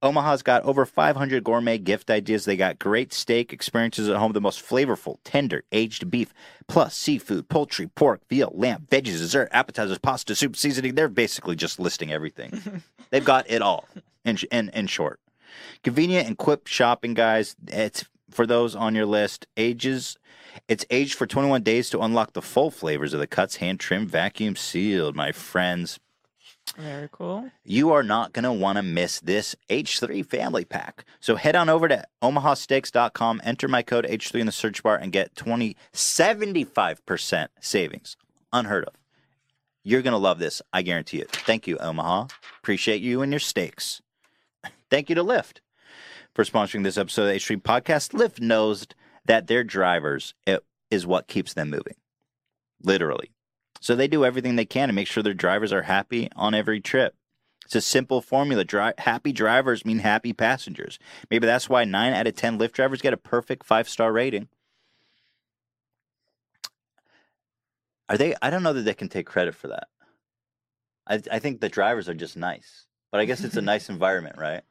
Omaha's got over 500 gourmet gift ideas. They got great steak experiences at home, the most flavorful, tender, aged beef, plus seafood, poultry, pork, veal, lamb, veggies, dessert, appetizers, pasta, soup, seasoning. They're basically just listing everything. They've got it all in, in, in short. Convenient and quick shopping, guys. It's for those on your list. Ages, it's aged for 21 days to unlock the full flavors of the cuts, hand trimmed, vacuum sealed, my friends. Very cool. You are not going to want to miss this H3 family pack. So head on over to omahasteaks.com, enter my code H3 in the search bar, and get 20, 75% savings. Unheard of. You're going to love this. I guarantee it. Thank you, Omaha. Appreciate you and your steaks. Thank you to Lyft for sponsoring this episode of the H3 podcast. Lyft knows that their drivers it is what keeps them moving. literally. So they do everything they can to make sure their drivers are happy on every trip. It's a simple formula. Dri- happy drivers mean happy passengers. Maybe that's why nine out of 10 Lyft drivers get a perfect five star rating. Are they? I don't know that they can take credit for that. I, I think the drivers are just nice, but I guess it's a nice environment, right?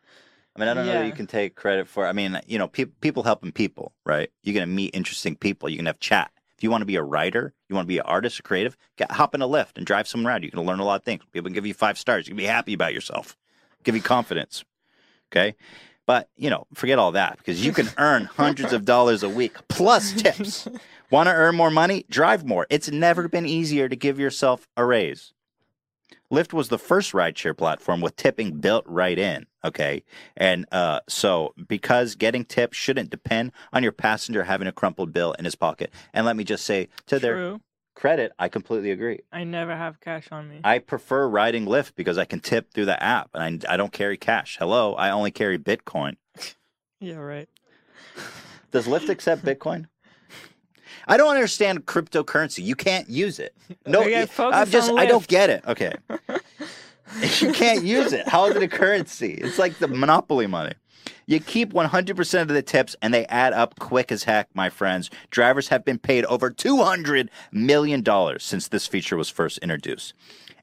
I mean, I don't know that you can take credit for. I mean, you know, pe- people helping people, right? You're gonna meet interesting people. You can have chat. If you want to be a writer, you want to be an artist, a creative, get, hop in a Lyft and drive someone around. You can learn a lot of things. People can give you five stars. You can be happy about yourself, give you confidence. Okay, but you know, forget all that because you can earn hundreds of dollars a week plus tips. Want to earn more money? Drive more. It's never been easier to give yourself a raise. Lyft was the first rideshare platform with tipping built right in. Okay. And uh, so, because getting tips shouldn't depend on your passenger having a crumpled bill in his pocket. And let me just say, to their credit, I completely agree. I never have cash on me. I prefer riding Lyft because I can tip through the app and I, I don't carry cash. Hello, I only carry Bitcoin. yeah, right. Does Lyft accept Bitcoin? I don't understand cryptocurrency. You can't use it. No, I'm just I don't get it. Okay. you can't use it. How is it a currency? It's like the monopoly money. You keep 100% of the tips and they add up quick as heck, my friends. Drivers have been paid over $200 million since this feature was first introduced.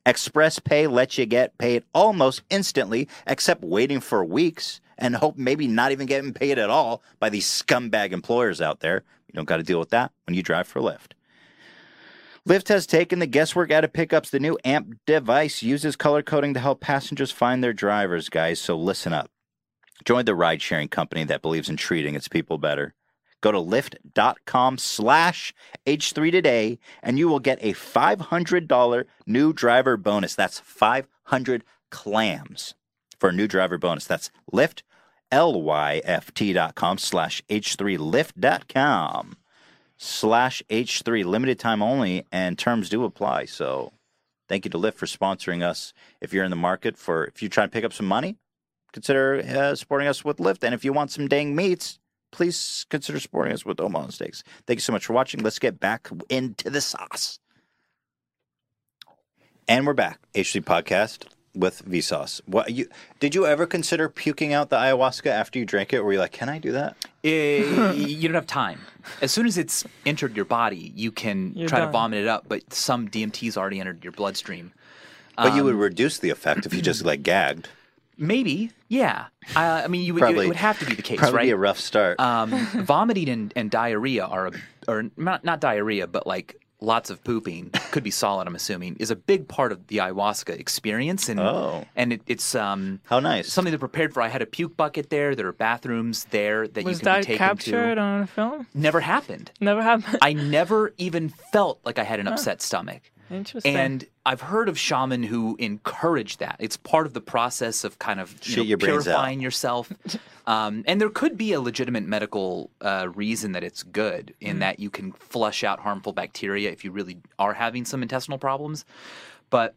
Express Pay lets you get paid almost instantly, except waiting for weeks and hope maybe not even getting paid at all by these scumbag employers out there. You don't got to deal with that when you drive for Lyft. Lyft has taken the guesswork out of pickups. The new AMP device uses color coding to help passengers find their drivers, guys. So listen up. Join the ride sharing company that believes in treating its people better. Go to lyft.com slash H3 today and you will get a $500 new driver bonus. That's 500 clams for a new driver bonus. That's Lyft, L-Y-F-T.com slash H3, Lyft.com slash H3. Limited time only and terms do apply. So thank you to Lyft for sponsoring us. If you're in the market for, if you're trying to pick up some money, consider uh, supporting us with Lyft. And if you want some dang meats, please consider supporting us with Omaha Steaks. Thank you so much for watching. Let's get back into the sauce. And we're back. H3 Podcast with Vsauce. What you did you ever consider puking out the ayahuasca after you drank it? Were you like, can I do that? Eh, you don't have time. As soon as it's entered your body, you can You're try to vomit it up, but some DMT's already entered your bloodstream. But you would reduce the effect if you just like gagged. Maybe, yeah. Uh, I mean, you would, Probably- it would have to be the case, Probably right? be a rough start. um, vomiting and, and diarrhea are, a, or not, not diarrhea, but like lots of pooping could be solid. I'm assuming is a big part of the ayahuasca experience, and Oh. and it, it's um How nice. something they're prepared for. I had a puke bucket there. There are bathrooms there that Was you can that be taken captured to. on film? Never happened. Never happened. I never even felt like I had an upset stomach. Interesting. And I've heard of shaman who encourage that. It's part of the process of kind of you know, your purifying yourself. Um, and there could be a legitimate medical uh, reason that it's good Mm. in that you can flush out harmful bacteria if you really are having some intestinal problems. But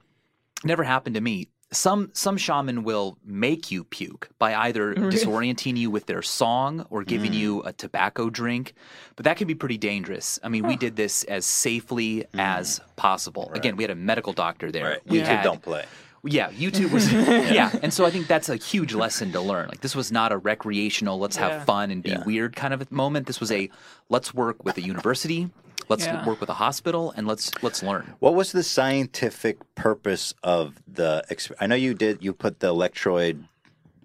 never happened to me. Some some shaman will make you puke by either disorienting you with their song or giving Mm. you a tobacco drink, but that can be pretty dangerous. I mean, we did this as safely as possible. Again, we had a medical doctor there. Mm. right. We YouTube had- don't play. yeah, YouTube was yeah, and so I think that's a huge lesson to learn. Like this was not a recreational, let's have fun and be Yeah. weird kind of a moment. This was a let's work with a university, let's Yeah. work with a hospital, and let's let's learn. What was the scientific purpose of the? Exp- I know you did. You put the electroid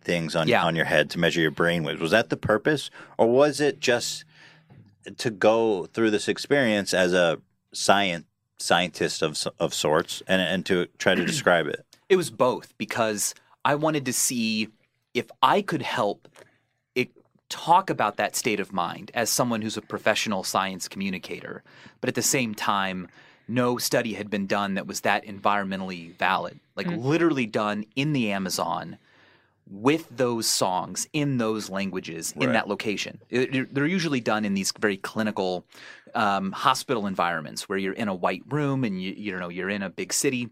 things on Yeah. on your head to measure your brain waves. Was that the purpose, or was it just to go through this experience as a science scientist of of sorts and and to try to describe it? It was both because I wanted to see if I could help it talk about that state of mind as someone who's a professional science communicator, but at the same time, no study had been done that was that environmentally valid, like literally done in the Amazon with those songs in those languages in that location. It- They're usually done in these very clinical um, hospital environments where you're in a white room and you you know you're in a big city.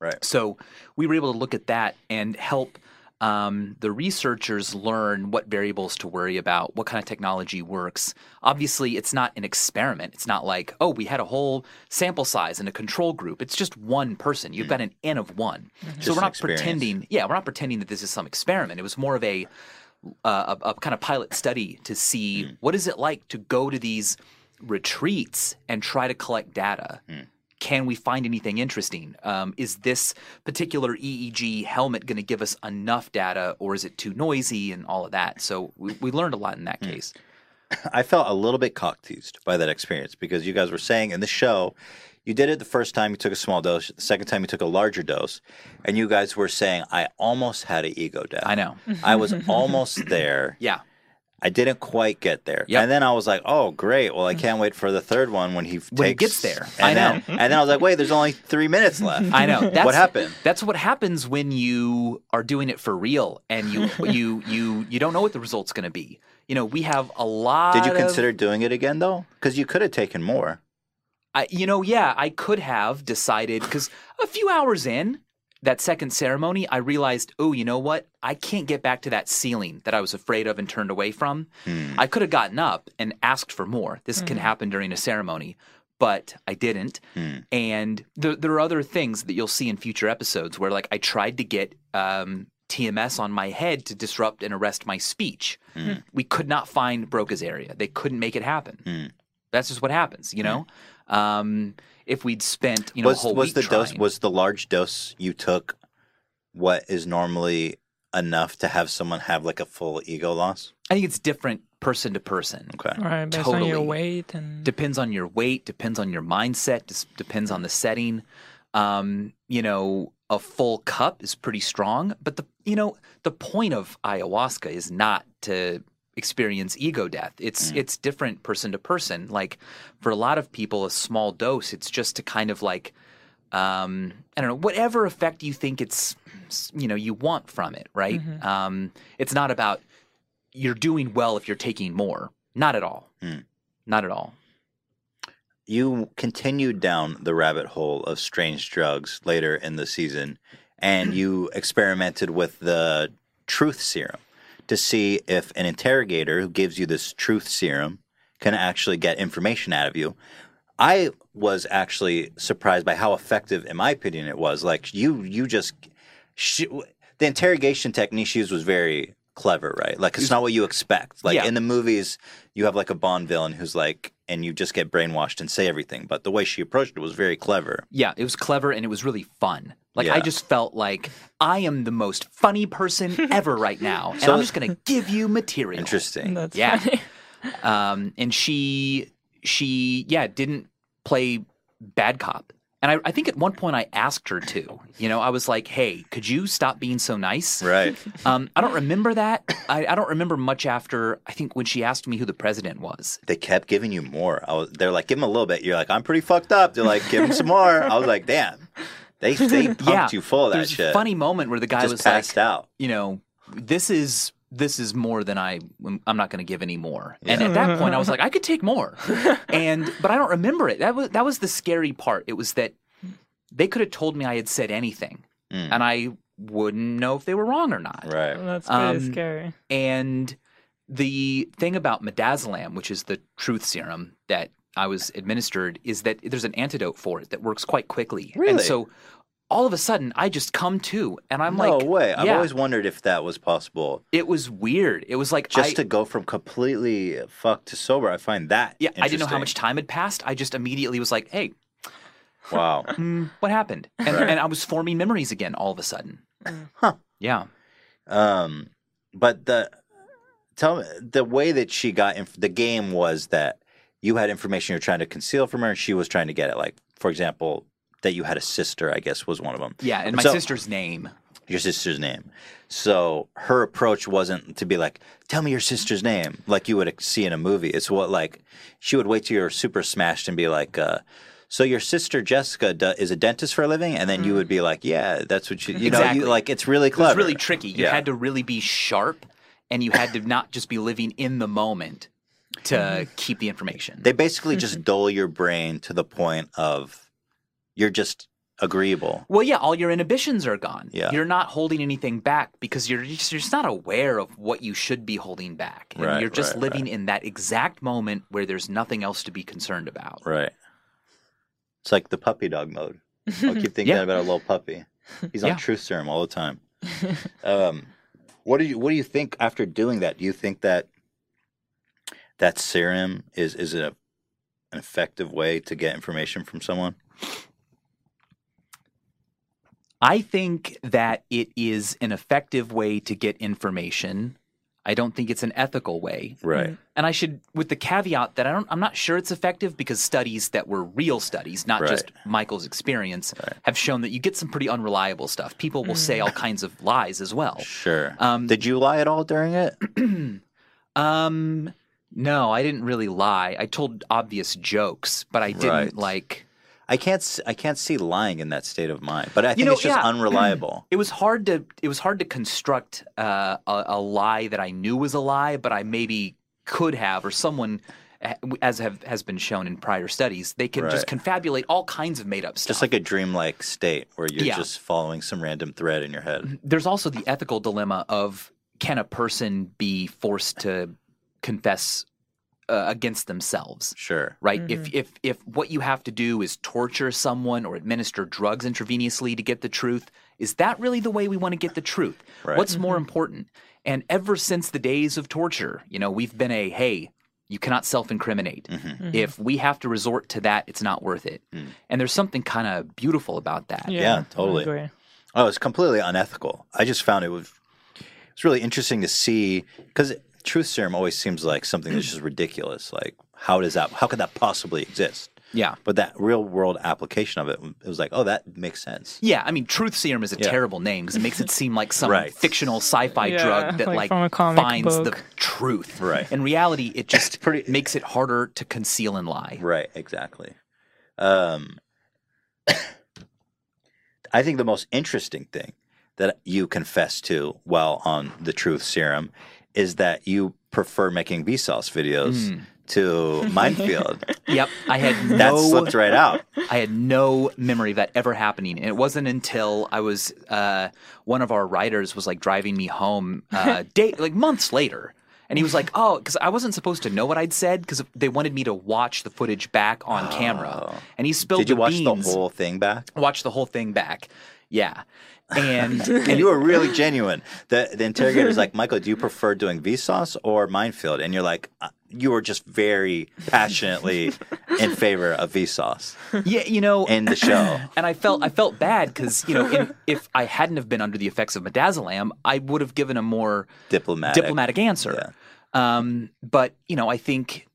Right. So we were able to look at that and help um, the researchers learn what variables to worry about, what kind of technology works. Obviously, it's not an experiment. It's not like, oh, we had a whole sample size and a control group. It's just one person. You've got an N of one. So we're not pretending. Yeah, we're not pretending that this is some experiment. It was more of a uh, a, a kind of pilot study to see Hmm. what is it like to go to these retreats and try to collect data. Hmm. Can we find anything interesting? Um, is this particular EEG helmet going to give us enough data, or is it too noisy and all of that? So we, we learned a lot in Hmm. that case. I felt a little bit cock teased by that experience because you guys were saying in the show, you did it the first time you took a small dose, the second time you took a larger dose, and you guys were saying, I almost had an ego death. I know. I was almost there. Yeah. I didn't quite get there. Yep. And then I was like, oh, great. Well, I mm. can't wait for the third one when he When he takes. gets there. And I then, know. And then I was like, wait, there's only three minutes left. I know. That's, what happened? That's what happens when you are doing it for real and you you you you don't know what the result's going to be. You know, we have a lot. Did you of- consider doing it again, though? Because you could have taken more. I, you know, yeah, I could have decided because a few hours in that second ceremony, I realized, oh, you know what? I can't get back to that ceiling that I was afraid of and turned away from. Hmm. I could have gotten up and asked for more. This can happen during a ceremony, but I didn't. Hmm. And there, there are other things that you'll see in future episodes where, like, I tried to get um, TMS on my head to disrupt and arrest my speech. Hmm. We could not find Broca's area. They couldn't make it happen. That's just what happens, you know. Um, if we'd spent, you know, was a whole was week the dose trying- was the large dose you took what is normally enough to have someone have like a full ego loss? I think it's different person to person. Okay. All right, based on your Totally. weight and Depends on your weight, depends on your mindset, dis- depends on the setting. Um, you know, a full cup is pretty strong, but the you know the point of ayahuasca is not to experience ego death. It's it's different person to person. Like for a lot of people, a small dose, it's just to kind of like um, I don't know, whatever effect you think it's, you know, you want from it, right? Um, it's not about you're doing well if you're taking more. Not at all. Hmm. Not at all. You continued down the rabbit hole of strange drugs later in the season, and you experimented with the truth serum to see if an interrogator who gives you this truth serum can actually get information out of you. I was actually surprised by how effective, in my opinion, it was. Like you, you just she, the interrogation technique she used was very clever, right? Like it's not what you expect. Like Yeah. in the movies, you have like a Bond villain who's like, and you just get brainwashed and say everything. But the way she approached it was very clever. Yeah, it was clever and it was really fun. Like I just felt like I am the most funny person ever right now, and So- I'm just going to give you material. Interesting. that's Yeah. funny. um, and she she yeah didn't play bad cop and I, I think at one point i asked her to you know i was like hey could you stop being so nice Right. um, i don't remember that I, I don't remember much after i think when she asked me who the president was They kept giving you more. I was, they're like, give him a little bit. You're like, I'm pretty fucked up. They're like, give him some more. I was like, damn. They they pumped yeah you full of that shit. a funny moment where the guy Just was passed like out. you know this is this is more than I I'm not going to give any more. And at that point I was like I could take more. and but I don't remember it. That was that was the scary part. It was that they could have told me I had said anything Mm. and I wouldn't know if they were wrong or not. Right. That's pretty Um, scary. And the thing about midazolam, which is the truth serum that I was administered, is that there's an antidote for it that works quite quickly. And Really? so all of a sudden I just come to and I'm no like No way. I've yeah. always wondered if that was possible. it was weird. It was like Just I, to go from completely fucked to sober, I find that. Yeah, I didn't know how much time had passed. I just immediately was like, "Hey, Wow. mm, what happened?" And, Right. and I was forming memories again all of a sudden. Huh. Yeah, Um, but the tell me the way that she got inf- the game was that you had information you're trying to conceal from her, and she was trying to get it. Like, for example, that you had a sister. I guess was one of them. yeah, and my So- sister's name. Your sister's name. So her approach wasn't to be like, "Tell me your sister's name," like you would see in a movie. It's what like she would wait till you're super smashed and be like. Uh, so your sister Jessica do, is a dentist for a living, and then you would be mm. like, "Yeah, that's what you." You know, Exactly. you, like it's really clever. was really tricky. You Yeah. had to really be sharp, and you had to not just be living in the moment to mm-hmm. keep the information. They basically just mm-hmm. dull your brain to the point of you're just agreeable. Well, yeah, all your inhibitions are gone. Yeah. You're not holding anything back because you're just, you're just not aware of what you should be holding back. And Right, you're just right, living in that exact moment where there's nothing else to be concerned about. Right. It's like the puppy dog mode. I'll keep thinking Yeah. about a little puppy. He's on Yeah. truth serum all the time. um, what do you What do you think after doing that? Do you think that that serum is is it a, an effective way to get information from someone? I think that it is an effective way to get information. I don't think it's an ethical way. Right. And I should, with the caveat that I don't, I'm not sure it's effective because studies that were real studies, not Right. just Michael's experience, have shown that you get some pretty unreliable stuff. People will say all kinds of lies as well. Sure. Um, Did you lie at all during it? Um, no, I didn't really lie. I told obvious jokes, but I didn't Right. like. I can't. I can't see lying in that state of mind. But I think know, it's just yeah. unreliable. It was hard to. It was hard to construct uh, a, a lie that I knew was a lie, but I maybe could have, or someone, eh, as have has been shown in prior studies, they can just confabulate all kinds of made up stuff. just like a dreamlike state where you're Yeah. just following some random thread in your head. there's also the ethical dilemma of can a person be forced to confess uh, against themselves? Sure. right? If if if what you have to do is torture someone or administer drugs intravenously to get the truth, is that really the way we want to get the truth? Right. What's more important? And ever since the days of torture, you know, we've been a hey, you cannot self-incriminate. Mm-hmm. If we have to resort to that, it's not worth it. Mm. And there's something kind of beautiful about that. Yeah, I totally. agree. Oh, it's completely unethical. I just found it was it's really interesting to see because truth serum always seems like something that's just ridiculous. Like, how does that? How could that possibly exist? Yeah. But that real world application of it, it was like, oh, that makes sense. Yeah, I mean, truth serum is a Yeah. terrible name because it makes it seem like some Right. fictional sci-fi Yeah, drug that like like, from a comic finds the truth. Right. In reality, it just pretty- makes it harder to conceal and lie. Right. Exactly. Um, I think the most interesting thing that you confess to while on the truth serum is that you prefer making Vsauce videos to Mindfield. Yep, I had That slipped right out. I had no memory of that ever happening, and it wasn't until I was uh, one of our writers was like driving me home, uh, day like months later. And he was like, "Oh, because I wasn't supposed to know what I'd said because they wanted me to watch the footage back on camera." And he spilled Oh. Did you the watch beans. the whole thing back? watch the whole thing back. Yeah. And, And you were really genuine. The the interrogator's like, Michael, do you prefer doing Vsauce or Mindfield? And you're like, uh, you were just very passionately in favor of Vsauce yeah, you know, in the show. and I felt I felt bad because you know in, if I hadn't have been under the effects of midazolam, I would have given a more Diplomatic. diplomatic answer. Um, but you know, I think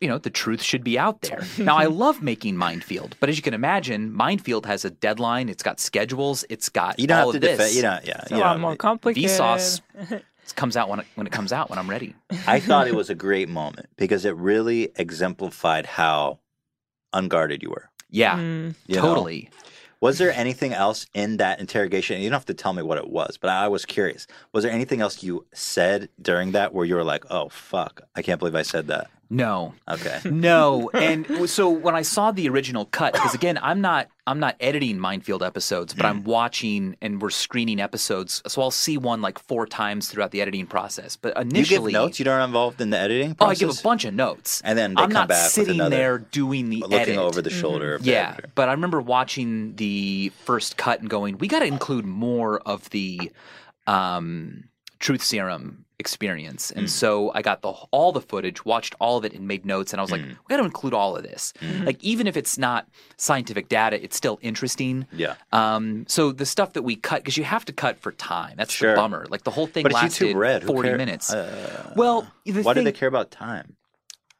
you know the truth should be out there. now, I love making Mindfield, but as you can imagine, Mindfield has a deadline. It's got schedules. It's got You don't all have to of defend. this. You don't. Yeah. It's you a lot don't- more complicated. Vsauce comes out when it, when it comes out when I'm ready. I thought it was a great moment because it really exemplified how unguarded you were. Yeah, Mm, you know? totally. Was there anything else in that interrogation? You don't have to tell me what it was, but I was curious. Was there anything else you said during that where you were like, "Oh fuck, I can't believe I said that"? No, Okay. No, and so when I saw the original cut, because again, I'm not I'm not editing Mindfield episodes, but Mm. I'm watching and we're screening episodes, so I'll see one like four times throughout the editing process. But You initially, give notes. You don't involved in the editing oh, I give a bunch of notes, And then they I'm come not sitting there doing the looking edit. over the shoulder. Of the Yeah, editor. but I remember watching the first cut and going, we got to include more of the um, truth serum experience. And so I got the all the footage, watched all of it, and made notes. And I was like, we got to include all of this. Like even if it's not scientific data, it's still interesting. Yeah. Um, so the stuff that we cut, because you have to cut for time. That's Sure. the bummer. Like the whole thing But lasted Red. Forty minutes. Uh, well, why thing, do they care about time?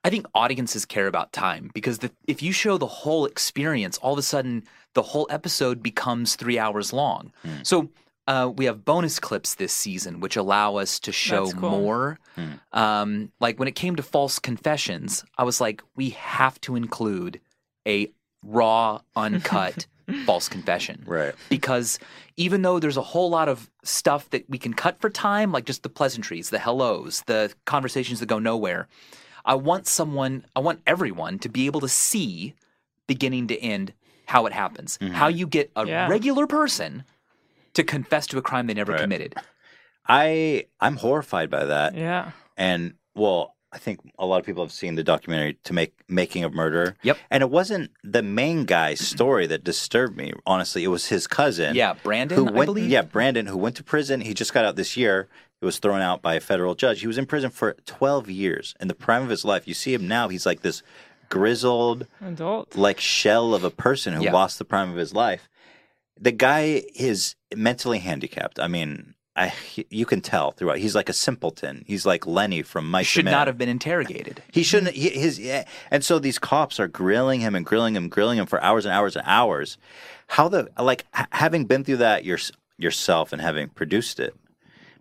I think audiences care about time because the, if you show the whole experience, all of a sudden the whole episode becomes three hours long. Hmm. So uh, we have bonus clips this season, which allow us to show cool. more. Hmm. Um, like when it came to false confessions, I was like, we have to include a raw, uncut false confession Right. because even though there's a whole lot of stuff that we can cut for time, like just the pleasantries, the hellos, the conversations that go nowhere, I want someone, I want everyone to be able to see beginning to end how it happens. How you get a Yeah. regular person to confess to a crime they never Right. committed. I I'm horrified by that. Yeah. And well, I think a lot of people have seen the documentary to make making of murder. Yep. And it wasn't the main guy's story that disturbed me. Honestly, it was his cousin. Yeah, Brandon, who I went, believe. Yeah, Brandon, who went to prison. He just got out this year. He was thrown out by a federal judge. He was in prison for 12 years in the prime of his life. You see him now. He's like this grizzled, Adult. like shell of a person who Yeah. lost the prime of his life. The guy is mentally handicapped. I mean, I you can tell throughout. He's like a simpleton. He's like Lenny from Mike. Should not have been interrogated. He shouldn't. He, his yeah. and so these cops are grilling him and grilling him, grilling him for hours and hours and hours. How the like having been through that your, yourself and having produced it.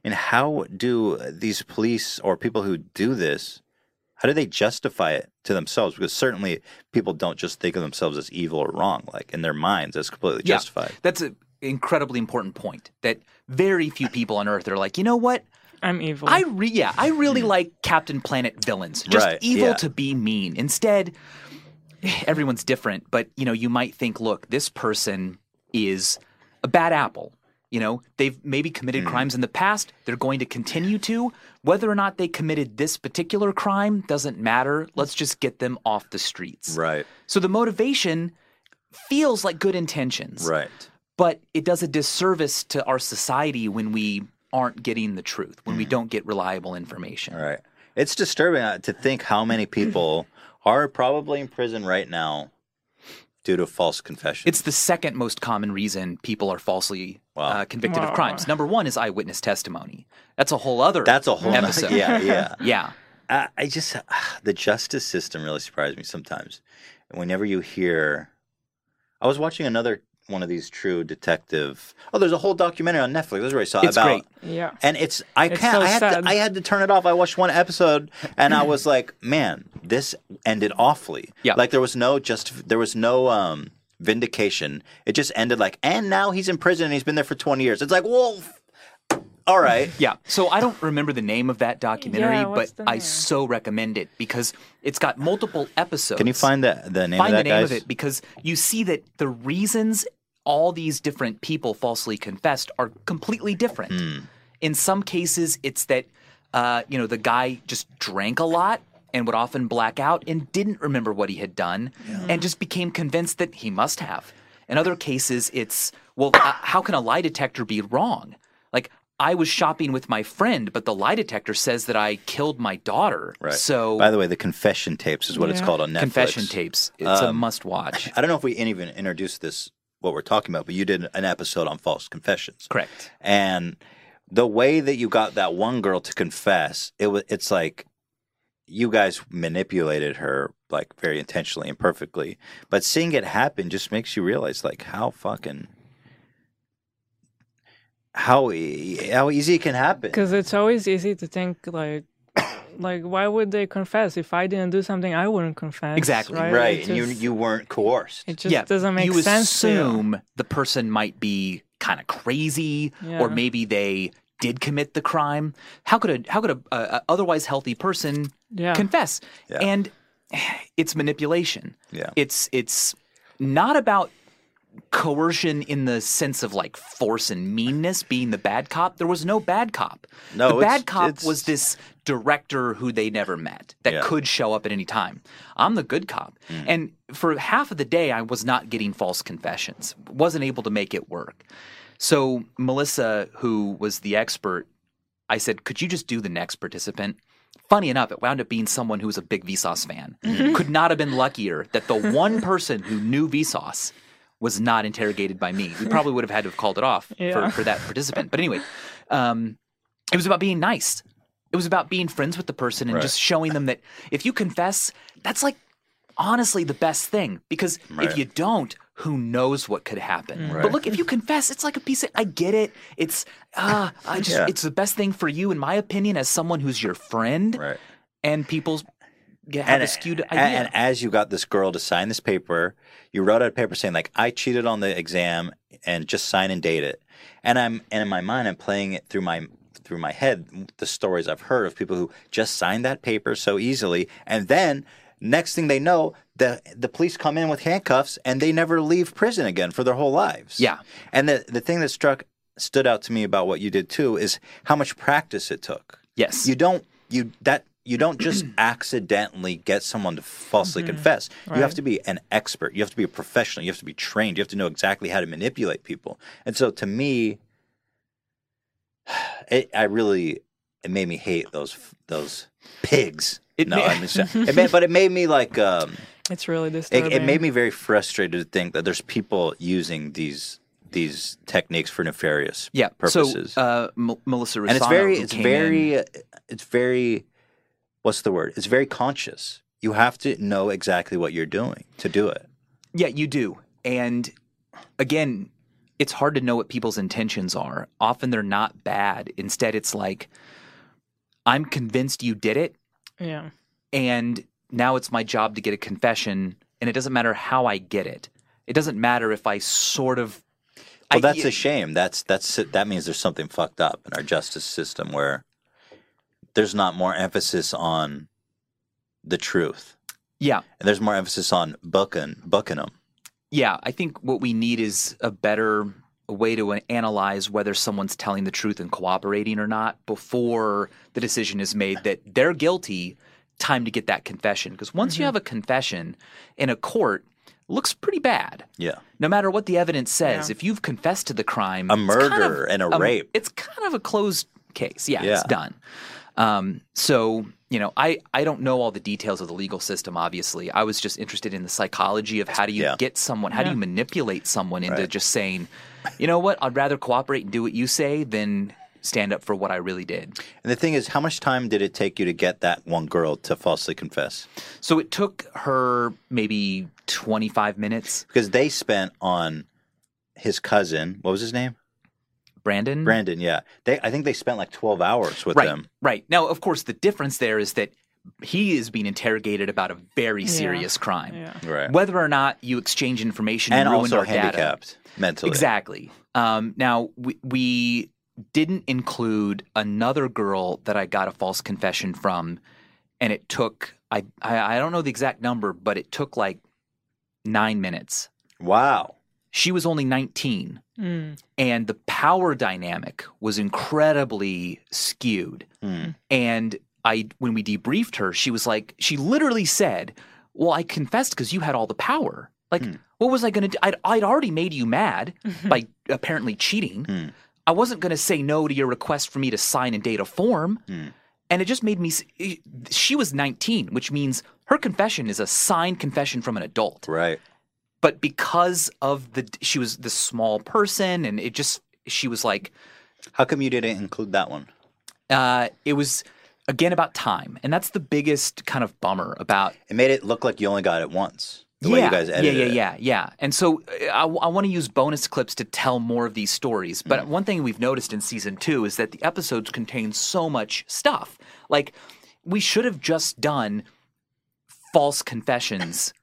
I mean, how do these police or people who do this? How do they justify it to themselves? Because certainly people don't just think of themselves as evil or wrong. Like in their minds, that's completely Yeah. justified. That's an incredibly important point that very few people on Earth are like, you know what? I'm evil. I re- yeah, I really like Captain Planet villains. Just Right, evil yeah. to be mean. Instead, everyone's different, but you know, you might think, look, this person is a bad apple. You know, they've maybe committed Hmm. crimes in the past. They're going to continue to. Whether or not they committed this particular crime doesn't matter. Let's just get them off the streets. Right. So the motivation feels like good intentions Right. but it does a disservice to our society when we aren't getting the truth, when we Mm. don't get reliable information. Right. It's disturbing uh, to think how many people are probably in prison right now due to false confession. It's the second most common reason people are falsely Wow. uh, convicted of crimes. Number one is eyewitness testimony. That's a whole other. That's a whole episode. yeah, yeah. yeah. I, I just the justice system really surprised me sometimes. Whenever you hear, I was watching another one of these true detective. Oh, there's a whole documentary on Netflix. That's where I saw It's about. great. yeah. And it's I It's can't. so I had sad. to. I had to turn it off. I watched one episode and I was like, man, this ended awfully. Yeah. Like there was no just. There was no um vindication. It just ended like, and now he's in prison and he's been there for 20 years. It's like, well, all right. Yeah. So I don't remember the name of that documentary, Yeah, but I so recommend it because it's got multiple episodes. Can you find the the name find of that, the name guys? of it because you see that the reasons all these different people falsely confessed are completely different. Hmm. In some cases, it's that uh, you know the guy just drank a lot and would often black out and didn't remember what he had done and just became convinced that he must have. In other cases, it's well, uh, how can a lie detector be wrong? Like I was shopping with my friend, but the lie detector says that I killed my daughter. Right. So by the way, the confession tapes is what it's called on Netflix. confession tapes. It's a Um, must watch. I don't know if we even introduced this what we're talking about, but you did an episode on false confessions. Correct. And the way that you got that one girl to confess, it was it's like you guys manipulated her like very intentionally and perfectly. But seeing it happen just makes you realize like how fucking how e- how easy it can happen. Because it's always easy to think like, like why would they confess? If I didn't do something, I wouldn't confess. Exactly. Right. Right, It and you you weren't coerced. It just yeah, doesn't make you sense. to you. assume the person might be kind of crazy, Yeah. or maybe they did commit the crime. How could a how could a, a, a otherwise healthy person Yeah. confess? Yeah. And it's manipulation. Yeah. It's it's not about coercion in the sense of like force and meanness being the bad cop. There was no bad cop. No, the bad cop it's- was this director who they never met that Yeah. could show up at any time. I'm the good cop. Mm. And for half of the day I was not getting false confessions. Wasn't able to make it work. So Melissa, who was the expert, I said, "Could you just do the next participant?" Funny enough, it wound up being someone who was a big Vsauce fan. Mm-hmm. Could not have been luckier that the one person who knew Vsauce was not interrogated by me. We probably would have had to have called it off Yeah. for, for that participant. But anyway, um, it was about being nice. It was about being friends with the person and Right. just showing them that if you confess, that's like honestly the best thing because Right. if you don't, who knows what could happen? Right. But look, if you confess, it's like a piece of. I get it. It's ah, I just Yeah. it's the best thing for you, in my opinion, as someone who's your friend. Right. And people's have a skewed idea. And, as you got this girl to sign this paper, you wrote out a paper saying like I cheated on the exam and just sign and date it. And I'm and in my mind I'm playing it through my through my head the stories I've heard of people who just signed that paper so easily and then Next thing they know, the the police come in with handcuffs and they never leave prison again for their whole lives. Yeah. And the the thing that struck stood out to me about what you did too is how much practice it took. Yes. You don't you that you don't just accidentally get someone to falsely confess. You have to be an expert. You have to be a professional. You have to be trained. You have to know exactly how to manipulate people. And so to me, it, I really it made me hate those those pigs. It no, I mean, it made, but it made me like um, It's really disturbing. it made me very frustrated to think that there's people using these these techniques for nefarious yeah. purposes. So uh, M- Melissa Russano, and it's very it's very in- it's very what's the word? It's very conscious. You have to know exactly what you're doing to do it. Yeah, you do. And again, it's hard to know what people's intentions are. Often they're not bad. Instead, it's like, I'm convinced you did it, yeah. and now it's my job to get a confession, and it doesn't matter how I get it. It doesn't matter if I sort of. Well, I- that's a shame. That's that's that means there's something fucked up in our justice system where there's not more emphasis on the truth, yeah, and there's more emphasis on bucking, booking them. yeah. I think what we need is a better way to analyze whether someone's telling the truth and cooperating or not before the decision is made that they're guilty. Time to get that confession because once you have a confession in a court, it looks pretty bad. Yeah, No matter what the evidence says, Yeah. if you've confessed to the crime, A it's kind murder of- and a um, rape. it's kind of a closed case. Yeah, Yeah. it's done. Um, so you know, I I don't know all the details of the legal system. Obviously, I was just interested in the psychology of how do you Yeah. get someone, how do you manipulate someone into Right. just saying, you know what, I'd rather cooperate and do what you say than stand up for what I really did. and the thing is, how much time did it take you to get that one girl to falsely confess? So it took her maybe twenty five minutes. Because they spent on his cousin. What was his name? Brendan, Brendan. Yeah, they. I think they spent like twelve hours with right, him. Right. Now, of course, the difference there is that he is being interrogated about a very Yeah. serious crime. Yeah. Right. Whether or not you exchange information and, and ruined also our data. handicapped mentally. Exactly. Um, now, we, we didn't include another girl that I got a false confession from, and it took, I, I, I don't know the exact number, but it took like nine minutes. Wow. She was only 19 Mm. and the power dynamic was incredibly skewed. Hmm. And I, when we debriefed her, she was like, she literally said, "Well, I confessed because you had all the power. Like, Hmm. what was I going to do? I'd, I'd already made you mad by apparently cheating. Hmm. I wasn't going to say no to your request for me to sign and date a form." Hmm. And it just made me. She was 19, which means her confession is a signed confession from an adult Right. But because of the she was this small person and it just she was like How come you didn't include that one? uh it was again about time and that's the biggest kind of bummer about It made it look like you only got it once. The yeah, way you guys edited yeah, yeah, it. yeah, yeah. And so uh, I, want to use bonus clips to tell more of these stories. But Mm. one thing we've noticed in season two is that the episodes contain so much stuff. Like we should have just done false confessions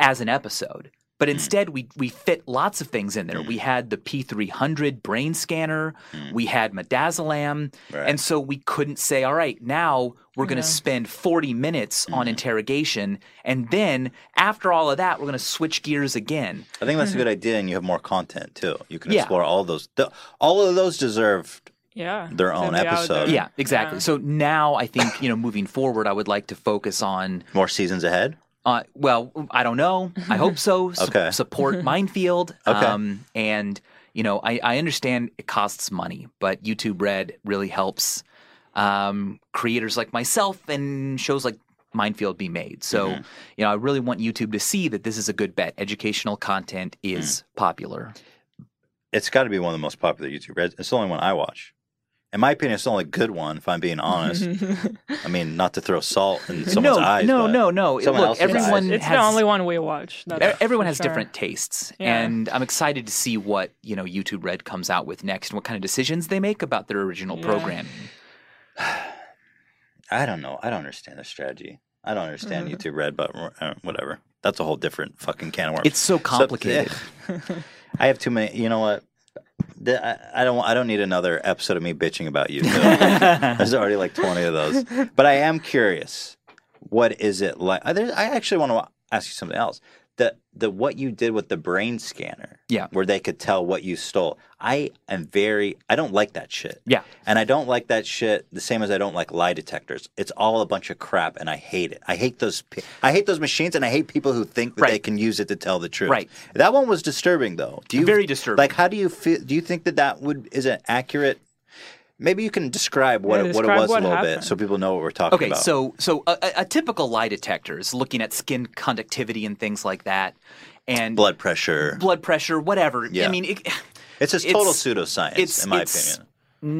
as an episode. But Mm. instead, we we fit lots of things in there. We had the P300 brain scanner, we had midazolam. Right. and so we couldn't say, "All right, now we're going to Yeah. spend 40 minutes Mm. on interrogation, and then after all of that, we're going to switch gears again." I think that's a good idea, and you have more content too. You can Yeah. explore all those. The, all of those deserved. Yeah. Their own be episode. Yeah, exactly. Yeah. So now I think you know, moving forward, I would like to focus on More seasons ahead. Uh, well, I don't know. I hope so. Su- Okay. Support Mindfield. Okay. Um, and, you know, I, I understand it costs money, but YouTube Red really helps um, creators like myself and shows like Mindfield be made. So, Mm-hmm. you know, I really want YouTube to see that this is a good bet. Educational content is Mm. popular. It's got to be one of the most popular YouTube. Red- It's the only one I watch. In my opinion, it's the only good one. If I'm being honest. I mean, not to throw salt in someone's no, eyes. no, but no, no. someone Look, else's eyes. everyone it's has the only one we watch. That's Everyone has sure. different tastes, Yeah. and I'm excited to see what you know YouTube Red comes out with next, and what kind of decisions they make about their original Yeah. programming. I don't know. I don't understand the strategy. I don't understand Mm-hmm. YouTube Red, but uh, whatever. That's a whole different fucking can of worms. It's so complicated. I have too many. You know what? The- I, I don't. I don't need another episode of me bitching about YouTube. There's already like 20 of those. But I am curious. what is it like? I, I actually want to ask you something else. The the what you did with the brain scanner, Yeah. where they could tell what you stole. I am very. I don't like that shit. Yeah. And I don't like that shit the same as I don't like lie detectors. It's all a bunch of crap, and I hate it. I hate those. I hate those machines, and I hate people who think that they can use it to tell the truth. Right. That one was disturbing, though. Do you Very disturbing. Like, how do you feel? Do you think that that would is an accurate? Maybe you can describe what Yeah, it, what it was what a little bit, so people know what we're talking Okay, about. so so a, a- a typical lie detector is looking at skin conductivity and things like that, and blood pressure. blood pressure, whatever. Yeah. I mean, it, It's just total it's- pseudoscience, it's in my it's opinion.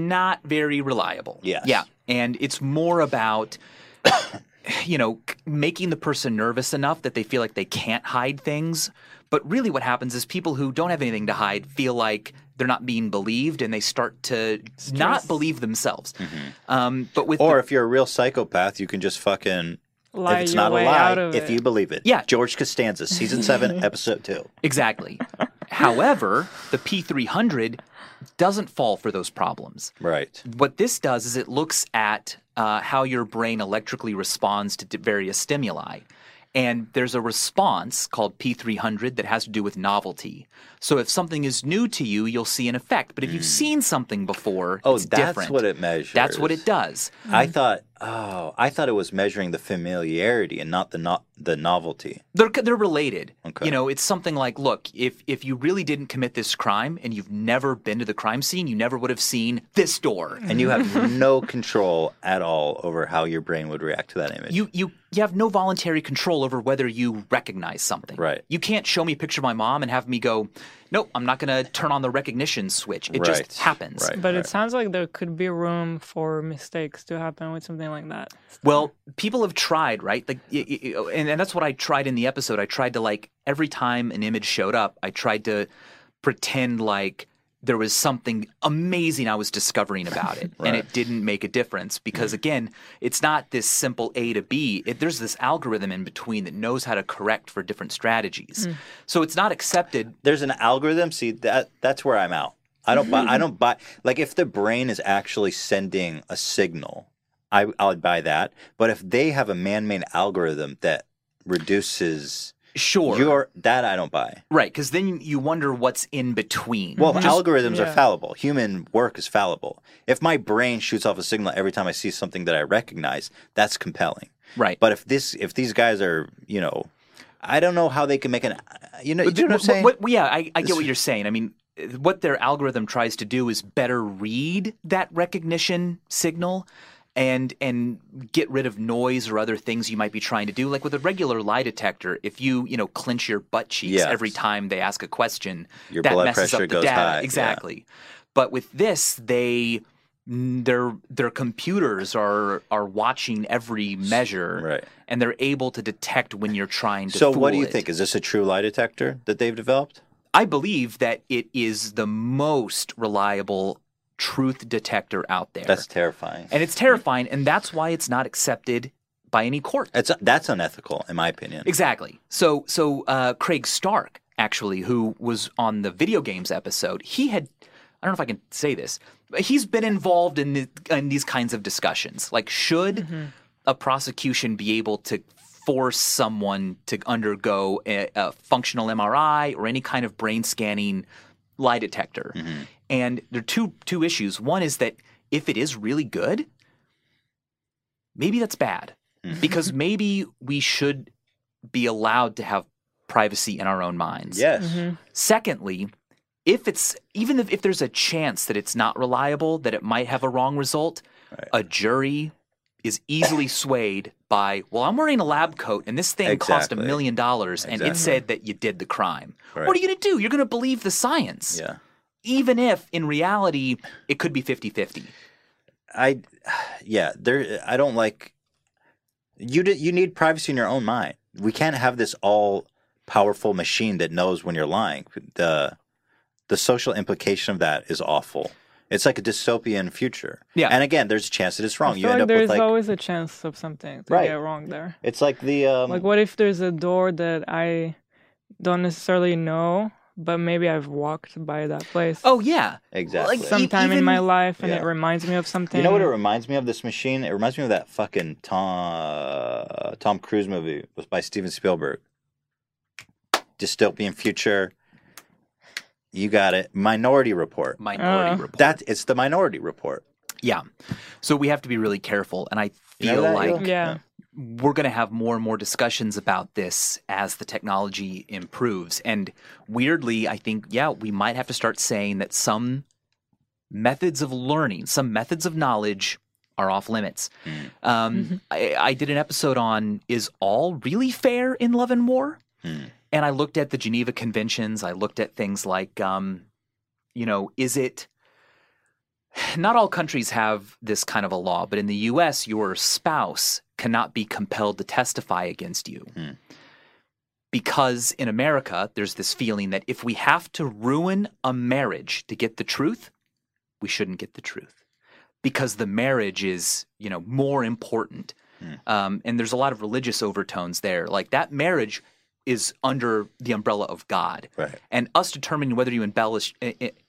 not very reliable. Yeah, Yeah, and it's more about you know making the person nervous enough that they feel like they can't hide things. But really, what happens is people who don't have anything to hide feel like they're not being believed, and they start to not believe themselves. Um, but with Mm-hmm. Or the- if you're a real psychopath, you can just fucking. Lie if it's your not a lie, if it. you believe it. Yeah. George Costanza, season seven, episode two. Exactly. However, the P300 doesn't fall for those problems. Right. What this does is it looks at uh, how your brain electrically responds to various stimuli. And there's a response called P300 that has to do with novelty. So if something is new to you, you'll see an effect. But if you've hmm. seen something before, Oh, it's that's different. what it measures. That's what it does. I thought. Oh, I thought it was measuring the familiarity and not the no- the novelty. They're they're related. Okay. You know, it's something like, look, if if you really didn't commit this crime and you've never been to the crime scene, you never would have seen this door. And you have no control at all over how your brain would react to that image. You you you have no voluntary control over whether you recognize something. Right. You can't show me a picture of my mom and have me go, nope, I'm not going to turn on the recognition switch. It Right. just happens. Right. But it sounds like there could be room for mistakes to happen with something like that. Well, people have tried, right? Like, y- y- y- and, and that's what I tried in the episode. I tried to like every time an image showed up, I tried to pretend like there was something amazing I was discovering about it, and it didn't make a difference because mm. again, it's not this simple A to B. It, there's this algorithm in between that knows how to correct for different strategies. Mm. So it's not accepted. There's an algorithm. See that that's where I'm out. I don't buy. I don't buy. Like if the brain is actually sending a signal, I I'll buy that. But if they have a man-made algorithm that reduces Sure, your that I don't buy. right? Because then you wonder what's in between. Well, Just- algorithms are fallible. Human work is fallible. If my brain shoots off a signal every time I see something that I recognize, that's compelling. right. But if this, if these guys are, you know, I don't know how they can make an, you know, you know what I'm saying? what- what- yeah, I, I get what you're saying. I mean, what their algorithm tries to do is better read that recognition signal and and get rid of noise or other things you might be trying to do. Like with a regular lie detector, if you you know clench your butt cheeks Yes. every time they ask a question, Your that blood messes pressure up the goes data. high, yeah. Exactly. But with this, they their their computers are are watching every measure Right. and they're able to detect when you're trying to So, what do you it. think? Is this a true lie detector that they've developed? I believe that it is the most reliable truth detector out there. That's terrifying. and it's terrifying, and that's why it's not accepted by any court. It's that's unethical, in my opinion. Exactly. So, so uh, Craig Stark, actually, who was on the video games episode, he had. I don't know if I can say this. But he's been involved in the, in these kinds of discussions. Like, should a prosecution be able to force someone to undergo a, a functional MRI or any kind of brain scanning lie detector? Mm-hmm. And there are two two issues. One is that if it is really good, maybe that's bad mm-hmm. because maybe we should be allowed to have privacy in our own minds. Yes. Mm-hmm. Secondly, if it's even if, if there's a chance that it's not reliable, that it might have a wrong result, Right. a jury is easily swayed by, well, I'm wearing a lab coat and this thing cost a million dollars and it said that you did the crime. Right. What are you going to do? You're going to believe the science. Yeah. Even if in reality it could be 50 50. I, yeah, there. I don't like. You d- you need privacy in your own mind. We can't have this all powerful machine that knows when you're lying. The the social implication of that is awful. It's like a dystopian future. Yeah. And again, there's a chance that it's wrong. I You feel end like up there's with like always a chance of something to Right. get wrong there. it's like the um Like, what if there's a door that I don't necessarily know but maybe I've walked by that place Oh yeah, Exactly. Like, sometime in my life, and Yeah. it reminds me of something. you know what it reminds me of? This machine. It reminds me of that fucking Tom uh, Tom Cruise movie. Was by Steven Spielberg. Dystopian future. You got it. Minority Report. Minority Uh. Report. That it's the Minority Report. yeah. So we have to be really careful, and I You know feel that, like Eli? Yeah. we're going to have more and more discussions about this as the technology improves. And weirdly, I think, yeah, we might have to start saying that some methods of learning, some methods of knowledge are off limits. Mm. Um, I, I did an episode on is all really fair in love and war? Mm. And I looked at the Geneva Conventions. I looked at things like, um, you know, is it. Not all countries have this kind of a law, but in the US, your spouse cannot be compelled to testify against you. Hmm. Because in America, there's this feeling that if we have to ruin a marriage to get the truth, we shouldn't get the truth. Because the marriage is, you know, more important. Hmm. Um, and there's a lot of religious overtones there. Like that marriage is under the umbrella of God. Right. And us determining whether you embellish,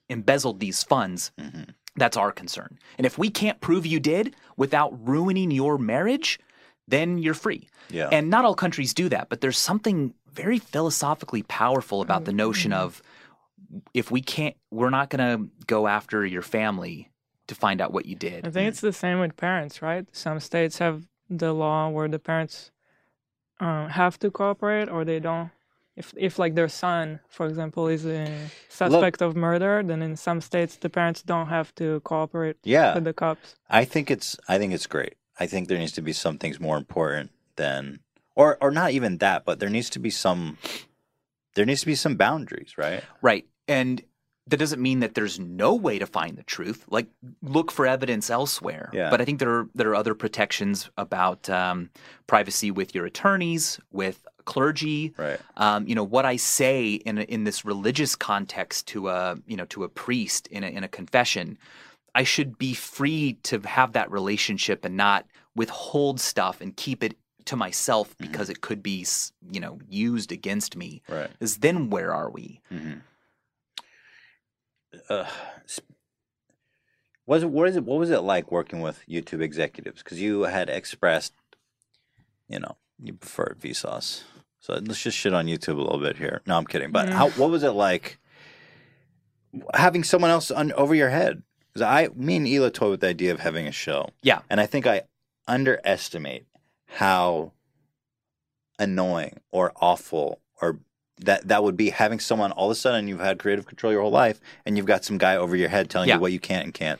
embezzled these funds, Mm-hmm. that's our concern. And if we can't prove you did without ruining your marriage, then you're free. Yeah. And not all countries do that, but there's something very philosophically powerful about the notion of if we can't, we're not going to go after your family to find out what you did. I did. think it's the same with parents, right? Some states have the law where the parents um, have to cooperate or they don't. If, if like their son, for example, is a suspect of murder, then in some states the parents don't have to cooperate yeah. with the cops. I think it's I think it's great. I think there needs to be some things more important than or or not even that, but there needs to be some there needs to be some boundaries, right? Right. And that doesn't mean that there's no way to find the truth. Like look for evidence elsewhere. Yeah. But I think there are there are other protections about um, privacy with your attorneys, with clergy. Right. Um, you know what I say in a, in this religious context to a you know to a priest in a, in a confession. I should be free to have that relationship and not withhold stuff and keep it to myself because it could be you know used against me. Right. Because then where are we? Mm-hmm. Uh, was it what is it what was it like working with YouTube executives? Because you had expressed, you know, you preferred Vsauce. So let's just shit on YouTube a little bit here. No, I'm kidding. But Mm. how what was it like having someone else on, over your head? Because I, me and Hila toyed with the idea of having a show. Yeah. And I think I underestimate how annoying or awful or that that would be having someone all of a sudden you've had creative control your whole life and you've got some guy over your head telling Yeah. you what you can and can't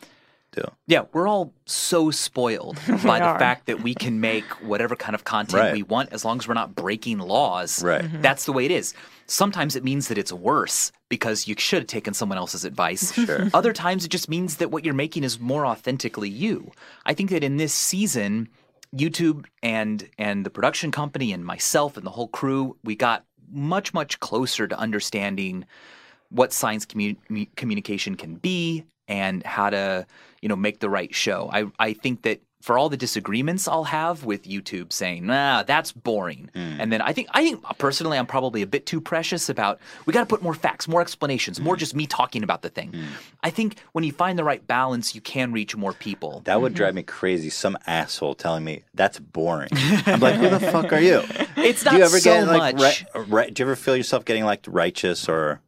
do. Yeah, we're all so spoiled by the are. fact that we can make whatever kind of content Right. we want as long as we're not breaking laws. Right. Mm-hmm. That's the way it is. Sometimes it means that it's worse because you should have taken someone else's advice. Sure. Other times it just means that what you're making is more authentically you. I think that in this season, YouTube and and the production company and myself and the whole crew, we got much much closer to understanding what science commu- communication can be and how to you know make the right show. I I think that for all the disagreements I'll have with YouTube saying, "Nah, that's boring," hmm. and then I think I think personally I'm probably a bit too precious about we got to put more facts, more explanations, more hmm. just me talking about the thing. Hmm. I think when you find the right balance, you can reach more people. That would mm-hmm. drive me crazy. Some asshole telling me that's boring. I'm like, who the fuck are you? It's not do you ever so get like much. ri- ri- do you ever feel yourself getting like righteous or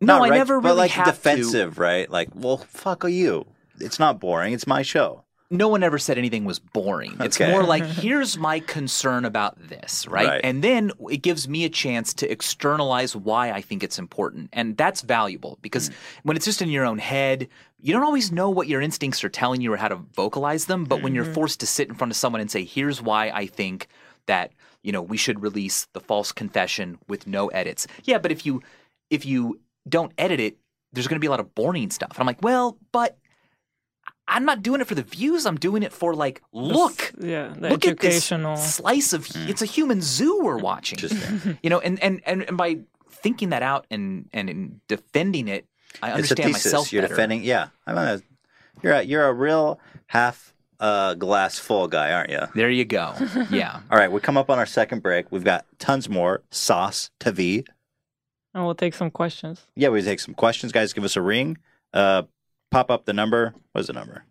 no, not I right- never but like have to. defensive, right? Like, well, fuck are you? It's not boring. It's my show. No one ever said anything was boring. It's Okay. more like, here's my concern about this, right? Right. And then it gives me a chance to externalize why I think it's important. And that's valuable because Mm. when it's just in your own head, you don't always know what your instincts are telling you or how to vocalize them. But when you're Mm-hmm. forced to sit in front of someone and say, here's why I think that, you know, we should release the false confession with no edits. Yeah, but if you if you don't edit it, there's going to be a lot of boring stuff. And I'm like, well, but I'm not doing it for the views. I'm doing it for like, look, Yeah, the look at this educational. slice of. It's a human zoo we're watching. Interesting. You know, and and and, and by thinking that out and and in defending it, I it's a understand thesis. myself You're better. defending. Yeah, I'm a, you're a, you're a real half uh, glass full guy, aren't you? There you go. Yeah. All right, we come up on our second break. We've got tons more sauce to V. And we'll take some questions. Yeah, we take some questions, guys. Give us a ring. Uh, pop up the number. What's the number?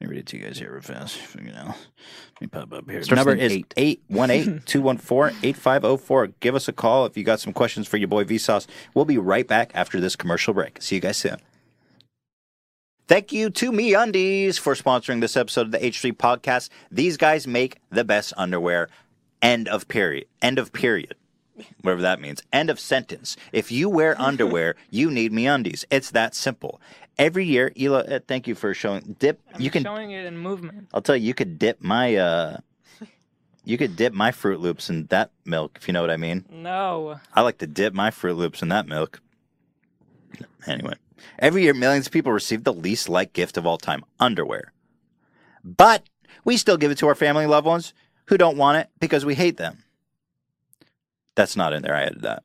Let me read it to you guys here real fast. You know, let me pop up here. The Starts number is an 818 214 8504. Give us a call if you got some questions for your boy Vsauce. We'll be right back after this commercial break. See you guys soon. Thank you to MeUndies for sponsoring this episode of the H3 podcast. These guys make the best underwear. End of period. End of period. Whatever that means. End of sentence. If you wear underwear, you need MeUndies. It's that simple. Every year, Hila, uh, thank you for showing dip. I'm you can showing it in movement. I'll tell you, you could dip my uh, you could dip my Froot Loops in that milk, if you know what I mean. No. I like to dip my Froot Loops in that milk. Anyway, every year, millions of people receive the least liked gift of all time: underwear. But we still give it to our family and loved ones who don't want it because we hate them. That's not in there. I added that.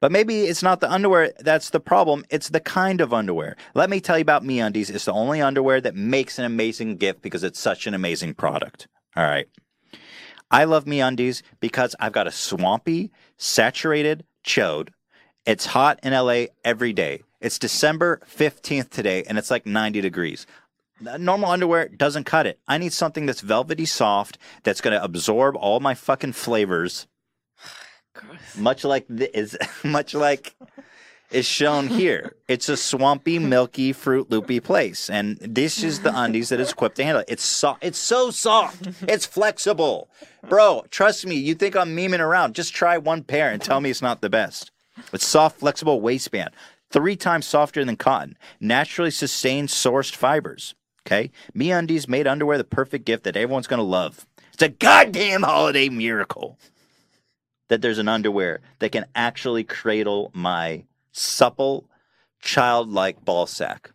But maybe it's not the underwear that's the problem. It's the kind of underwear. Let me tell you about MeUndies. It's the only underwear that makes an amazing gift because it's such an amazing product. All right. I love MeUndies because I've got a swampy, saturated chode. It's hot in LA every day. It's December 15th today and it's like 90 degrees. Normal underwear doesn't cut it. I need something that's velvety soft, that's going to absorb all my fucking flavors much like the, is much like is shown here. It's a swampy, milky, fruit loopy place, and this is the undies that is equipped to handle it. It's so it's so soft. It's flexible, bro. Trust me. You think I'm memeing around? Just try one pair and tell me it's not the best. It's soft, flexible waistband, three times softer than cotton, naturally sustained, sourced fibers. Okay, MeUndies made underwear the perfect gift that everyone's gonna love. It's a goddamn holiday miracle that there's an underwear that can actually cradle my supple, childlike ball sack.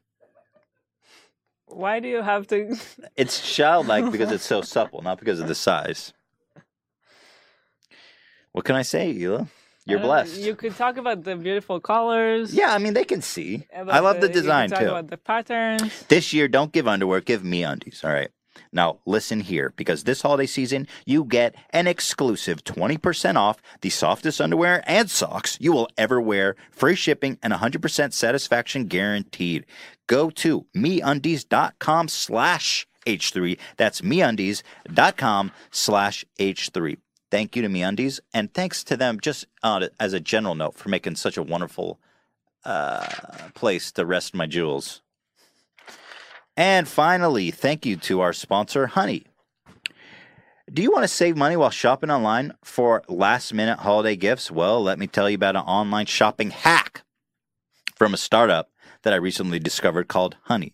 Why do you have to? It's childlike because it's so supple, not because of the size. What can I say, Hila? You're don't- blessed. You could talk about the beautiful colors. Yeah, I mean they can see. I love the you can design talk too. About the patterns. This year, don't give underwear, give me undies. All right. Now, listen here, because this holiday season, you get an exclusive 20% off the softest underwear and socks you will ever wear, free shipping, and 100% satisfaction guaranteed. Go to meundies.com slash H3. That's meundies.com slash H3. Thank you to MeUndies, and thanks to them, just uh, as a general note, for making such a wonderful uh, place to rest my jewels. And finally, thank you to our sponsor, Honey. Do you want to save money while shopping online for last minute holiday gifts? Well, let me tell you about an online shopping hack from a startup that I recently discovered called Honey.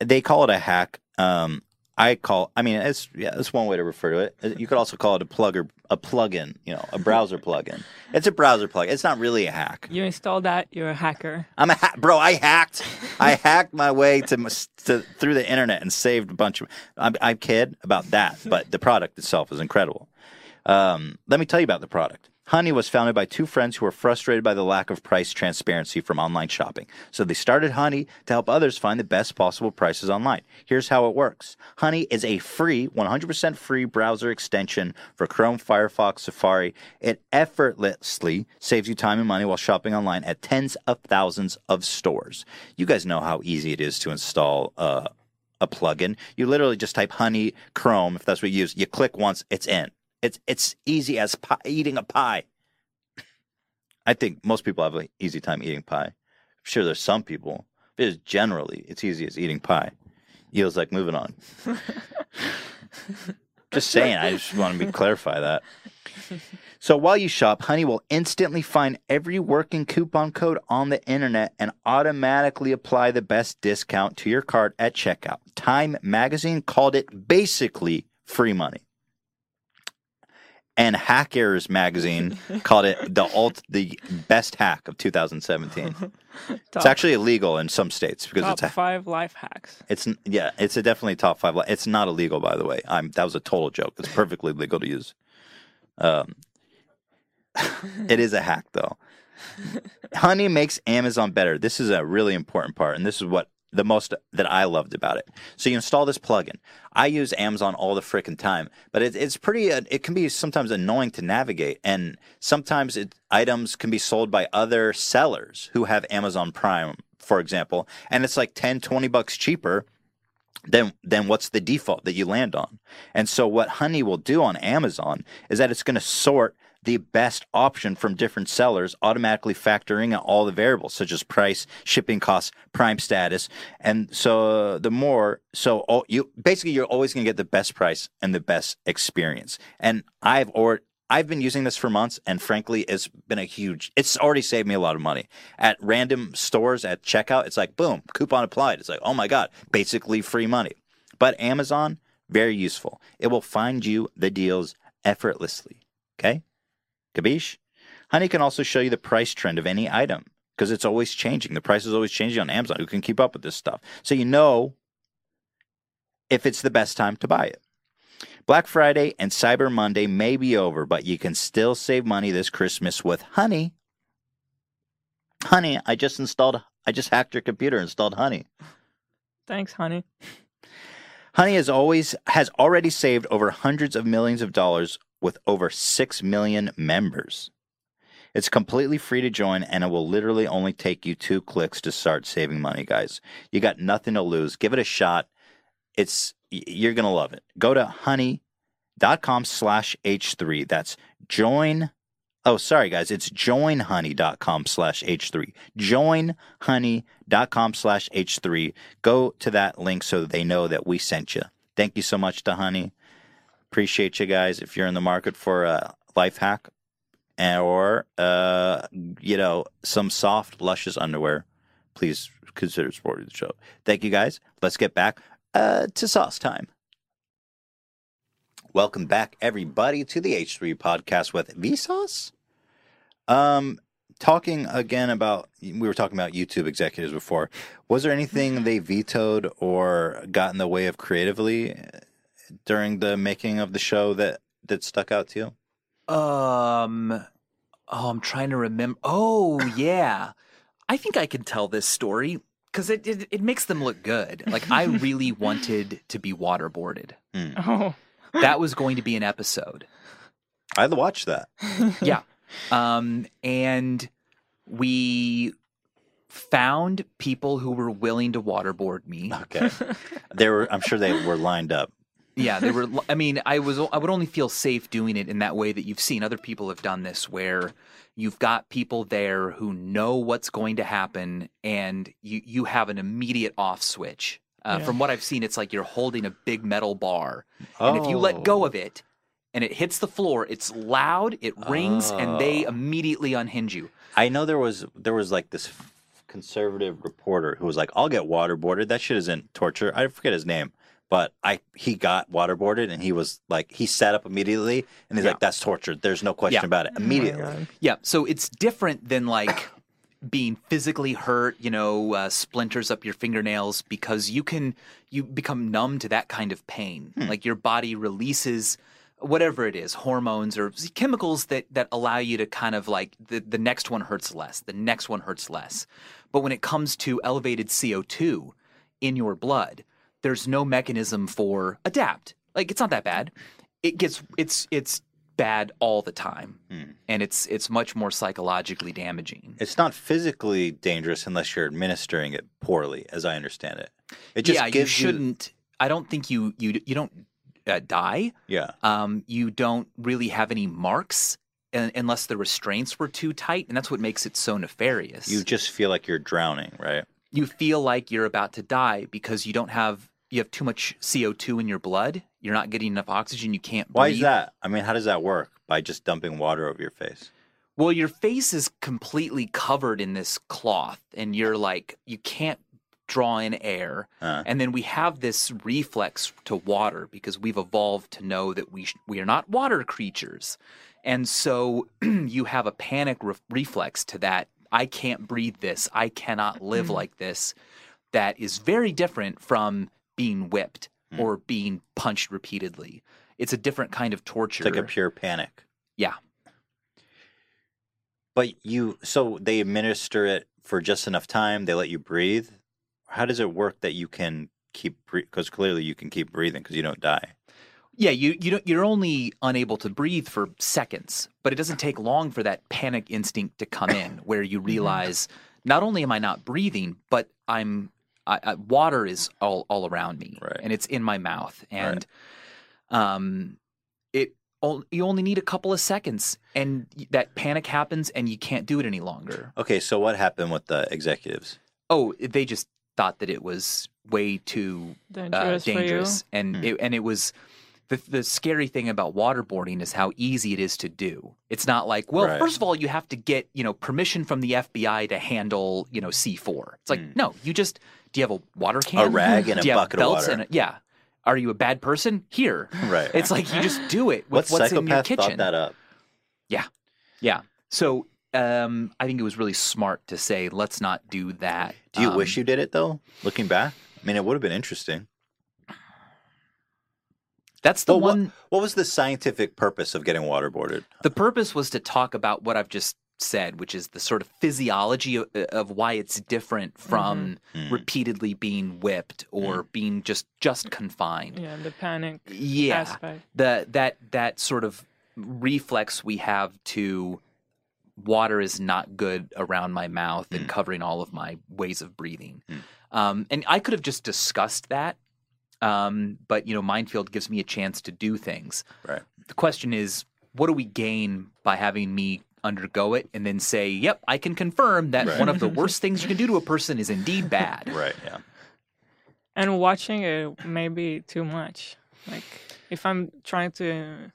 They call it a hack. Um, I call, I mean, it's yeah, that's one way to refer to it. You could also call it a plugger, a plugin, you know, a browser plugin. It's a browser plug. It's not really a hack. You install that, you're a hacker. I'm a ha- bro. I hacked. I hacked my way to, to through the internet and saved a bunch of. I, I kid about that, but the product itself is incredible. Um, let me tell you about the product. Honey was founded by two friends who were frustrated by the lack of price transparency from online shopping. So they started Honey to help others find the best possible prices online. Here's how it works Honey is a free, 100% free browser extension for Chrome, Firefox, Safari. It effortlessly saves you time and money while shopping online at tens of thousands of stores. You guys know how easy it is to install uh, a plugin. You literally just type Honey Chrome, if that's what you use. You click once, it's in. It's it's easy as pie, eating a pie. I think most people have an easy time eating pie. I'm sure there's some people, but it's generally it's easy as eating pie. Feels like moving on. just saying, I just want to be clarify that. So while you shop, Honey will instantly find every working coupon code on the internet and automatically apply the best discount to your cart at checkout. Time magazine called it basically free money. And Hackers magazine called it the ult the best hack of 2017. Top, It's actually illegal in some states because top it's a five life hacks. it's yeah, it's a definitely top five. li- It's not illegal, by the way. I'm that was a total joke. It's perfectly legal to use. Um, it is a hack though. Honey makes Amazon better. This is a really important part, and this is what the most that I loved about it. So you install this plugin. I use Amazon all the frickin' time, but it, it's pretty. Uh, it can be sometimes annoying to navigate, and sometimes it, items can be sold by other sellers who have Amazon Prime, for example, and it's like 10, 20 bucks cheaper then then what's the default that you land on? And so what Honey will do on Amazon is that it's going to sort the best option from different sellers, automatically factoring all the variables such as price, shipping costs, prime status, and so uh, the more so all, you basically you're always going to get the best price and the best experience. And I've or I've been using this for months, and frankly, it's been a huge. It's already saved me a lot of money at random stores at checkout. It's like boom, coupon applied. It's like oh my god, basically free money. But Amazon, very useful. It will find you the deals effortlessly. Okay, kabish. Honey can also show you the price trend of any item because it's always changing. The price is always changing on Amazon. Who can keep up with this stuff? So you know if it's the best time to buy it. Black Friday and Cyber Monday may be over, but you can still save money this Christmas with Honey. Honey, I just installed, I just hacked your computer, installed Honey. Thanks, honey. Honey has always has already saved over hundreds of millions of dollars with over 6 million members. It's completely free to join and it will literally only take you 2 clicks to start saving money, guys. You got nothing to lose. Give it a shot. It's you're going to love it. Go to honey.com slash H3. That's join. Oh, sorry, guys. It's joinhoney.com slash H3. Joinhoney.com slash H3. Go to that link so they know that we sent you. Thank you so much to Honey. Appreciate you guys. If you're in the market for a life hack or, uh, you know, some soft, luscious underwear, please consider supporting the show. Thank you guys. Let's get back uh, to sauce time. Welcome back, everybody, to the H3 podcast with Vsauce. Um, talking again about we were talking about YouTube executives before. Was there anything they vetoed or got in the way of creatively during the making of the show that that stuck out to you? Um, oh, I'm trying to remember. Oh, yeah. I think I can tell this story because it, it it makes them look good. Like I really wanted to be waterboarded. Oh, That was going to be an episode. I'd watch that. Yeah. Um, and we found people who were willing to waterboard me. Okay, they were. I'm sure they were lined up. Yeah, they were. I mean, I was. I would only feel safe doing it in that way that you've seen other people have done this, where you've got people there who know what's going to happen, and you you have an immediate off switch. Uh, Yeah. From what I've seen, it's like you're holding a big metal bar, and if you let go Oh. of it, and it hits the floor, it's loud, it rings, and they Oh. immediately unhinge you. I know there was there was like this conservative reporter who was like, "I'll get waterboarded. That shit isn't torture." I forget his name, but I he got waterboarded and he was like, he sat up immediately and he's Yeah. like, "That's torture. There's no question Yeah. about it." Oh Immediately. God. Yeah, so it's different than like being physically hurt, you know, uh, splinters up your fingernails because you can you become numb to that kind of pain. Like your body releases whatever it is, hormones or chemicals that that allow you to kind of like the the next one hurts less, the next one hurts less. But when it comes to elevated CO2 in your blood, there's no mechanism for adapt. Like it's not that bad. It gets it's it's bad all the time. And it's it's much more psychologically damaging. It's not physically dangerous unless you're administering it poorly, as I understand it. It just yeah, you shouldn't I don't think you you you don't uh, die. yeah. Um you don't really have any marks unless the restraints were too tight and that's what makes it so nefarious. You just feel like you're drowning, right? you feel like you're about to die because you don't have you have too much CO2 in your blood. You're not getting enough oxygen. You can't breathe. Why is that? I mean, how does that work? By just dumping water over your face? Well, your face is completely covered in this cloth, and you're like, you can't draw in air. Uh. And then we have this reflex to water because we've evolved to know that we sh- we are not water creatures, and so you have a panic re- reflex to that. I can't breathe this. I cannot live like this. That is very different from being whipped or being punched repeatedly. It's a different kind of torture. It's like a pure panic. yeah. But you, so they administer it for just enough time. They let you breathe. how does it work that you can keep because clearly you can keep breathing because you don't die. Yeah, you you don't, you're only unable to breathe for seconds, but it doesn't take long for that panic instinct to come in, where you Mm-hmm. realize not only am I not breathing, but I'm I, I, water is all all around me, Right. and it's in my mouth, and um, it o- you only need a couple of seconds, and that panic happens, and you can't do it any longer. Okay, so what happened with the executives? Oh, they just thought that it was way too uh, Dangerous, dangerous, and Hmm. it, and it was the the scary thing about waterboarding is how easy it is to do. It's not like, well, Right. first of all, you have to get you know permission from the FBI to handle you know C four. It's like Hmm. no, you just do you have a water can, A rag and a do you have bucket of water. and a- yeah. Are you a bad person? Here, Right. it's like you just do it with what what's in your kitchen. thought that up? Yeah. So um, I think it was really smart to say, let's not do that. Do you Um, wish you did it though? Looking back, I mean, it would have been interesting. That's the Well, what- one. What was the scientific purpose of getting waterboarded? The purpose was to talk about what I've just said, which is the sort of physiology of, of why it's different from Mhm. repeatedly being whipped or being just just confined. Yeah, the panic Yeah, aspect. the that that sort of reflex we have to water is not good around my mouth and covering all of my ways of breathing. Um, and I could have just discussed that, um, but you know, Mindfield gives me a chance to do things. Right. The question is, what do we gain by having me undergo it and then say, "Yep, I can confirm that Right. one of the worst things you can do to a person is indeed bad." Right. Yeah. And watching it may be too much. Like if I'm trying to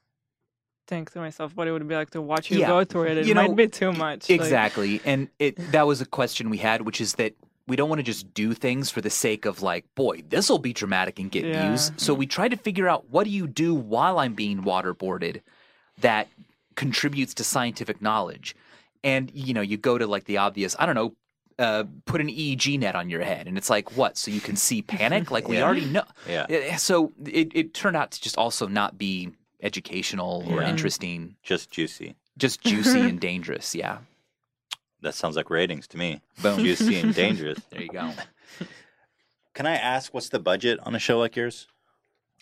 think to myself what it would be like to watch you Yeah. go through it, it You might know, be too much. like- Exactly. and it that was a question we had, which is that we don't want to just do things for the sake of like, boy, this will be dramatic and get Yeah. views. So we try to figure out what do you do while I'm being waterboarded that contributes to scientific knowledge. And you know, you go to like the obvious, I don't know, uh, put an EEG net on your head, and it's like what? So you can see panic? Like we Yeah. already know. Yeah. Eh, So it, it turned out to just also not be educational or Yeah. interesting, Just juicy. just juicy and dangerous. Yeah. That sounds like ratings to me. Boom. Juicy and dangerous. There you go. Can I ask what's the budget on a show like yours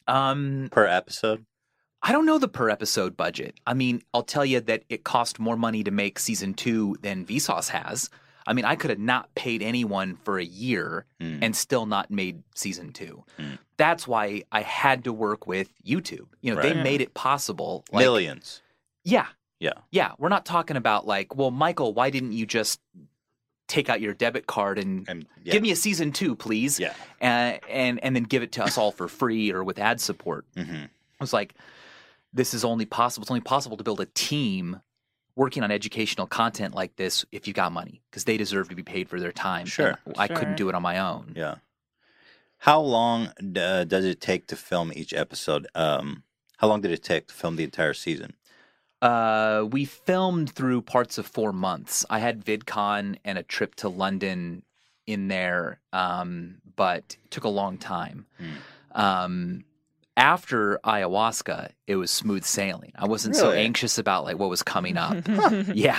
Um, per episode? I don't know the per episode budget. I mean, I'll tell you that it cost more money to make season two than Vsauce has. I mean, I could have not paid anyone for a year Hmm. and still not made season two. Hmm. That's why I had to work with YouTube. You know, they Right. made it possible. Like, Millions. Yeah, Yeah. yeah. We're not talking about like, well, Michael, why didn't you just take out your debit card and And yeah. give me a season two, please? Yeah. Uh, and and then give it to us all for free or with ad support. hmm I was like, this is only possible. It's only possible to build a team working on educational content like this if you got money because they deserve to be paid for their time. Sure. I Sure. couldn't do it on my own. Yeah. How long uh, does it take to film each episode? Um, how long did it take to film the entire season? Uh, we filmed through parts of four months. I had VidCon and a trip to London in there, um, but it took a long time. Hmm. Um, after ayahuasca, it was smooth sailing. I wasn't so anxious about like what was coming up. yeah.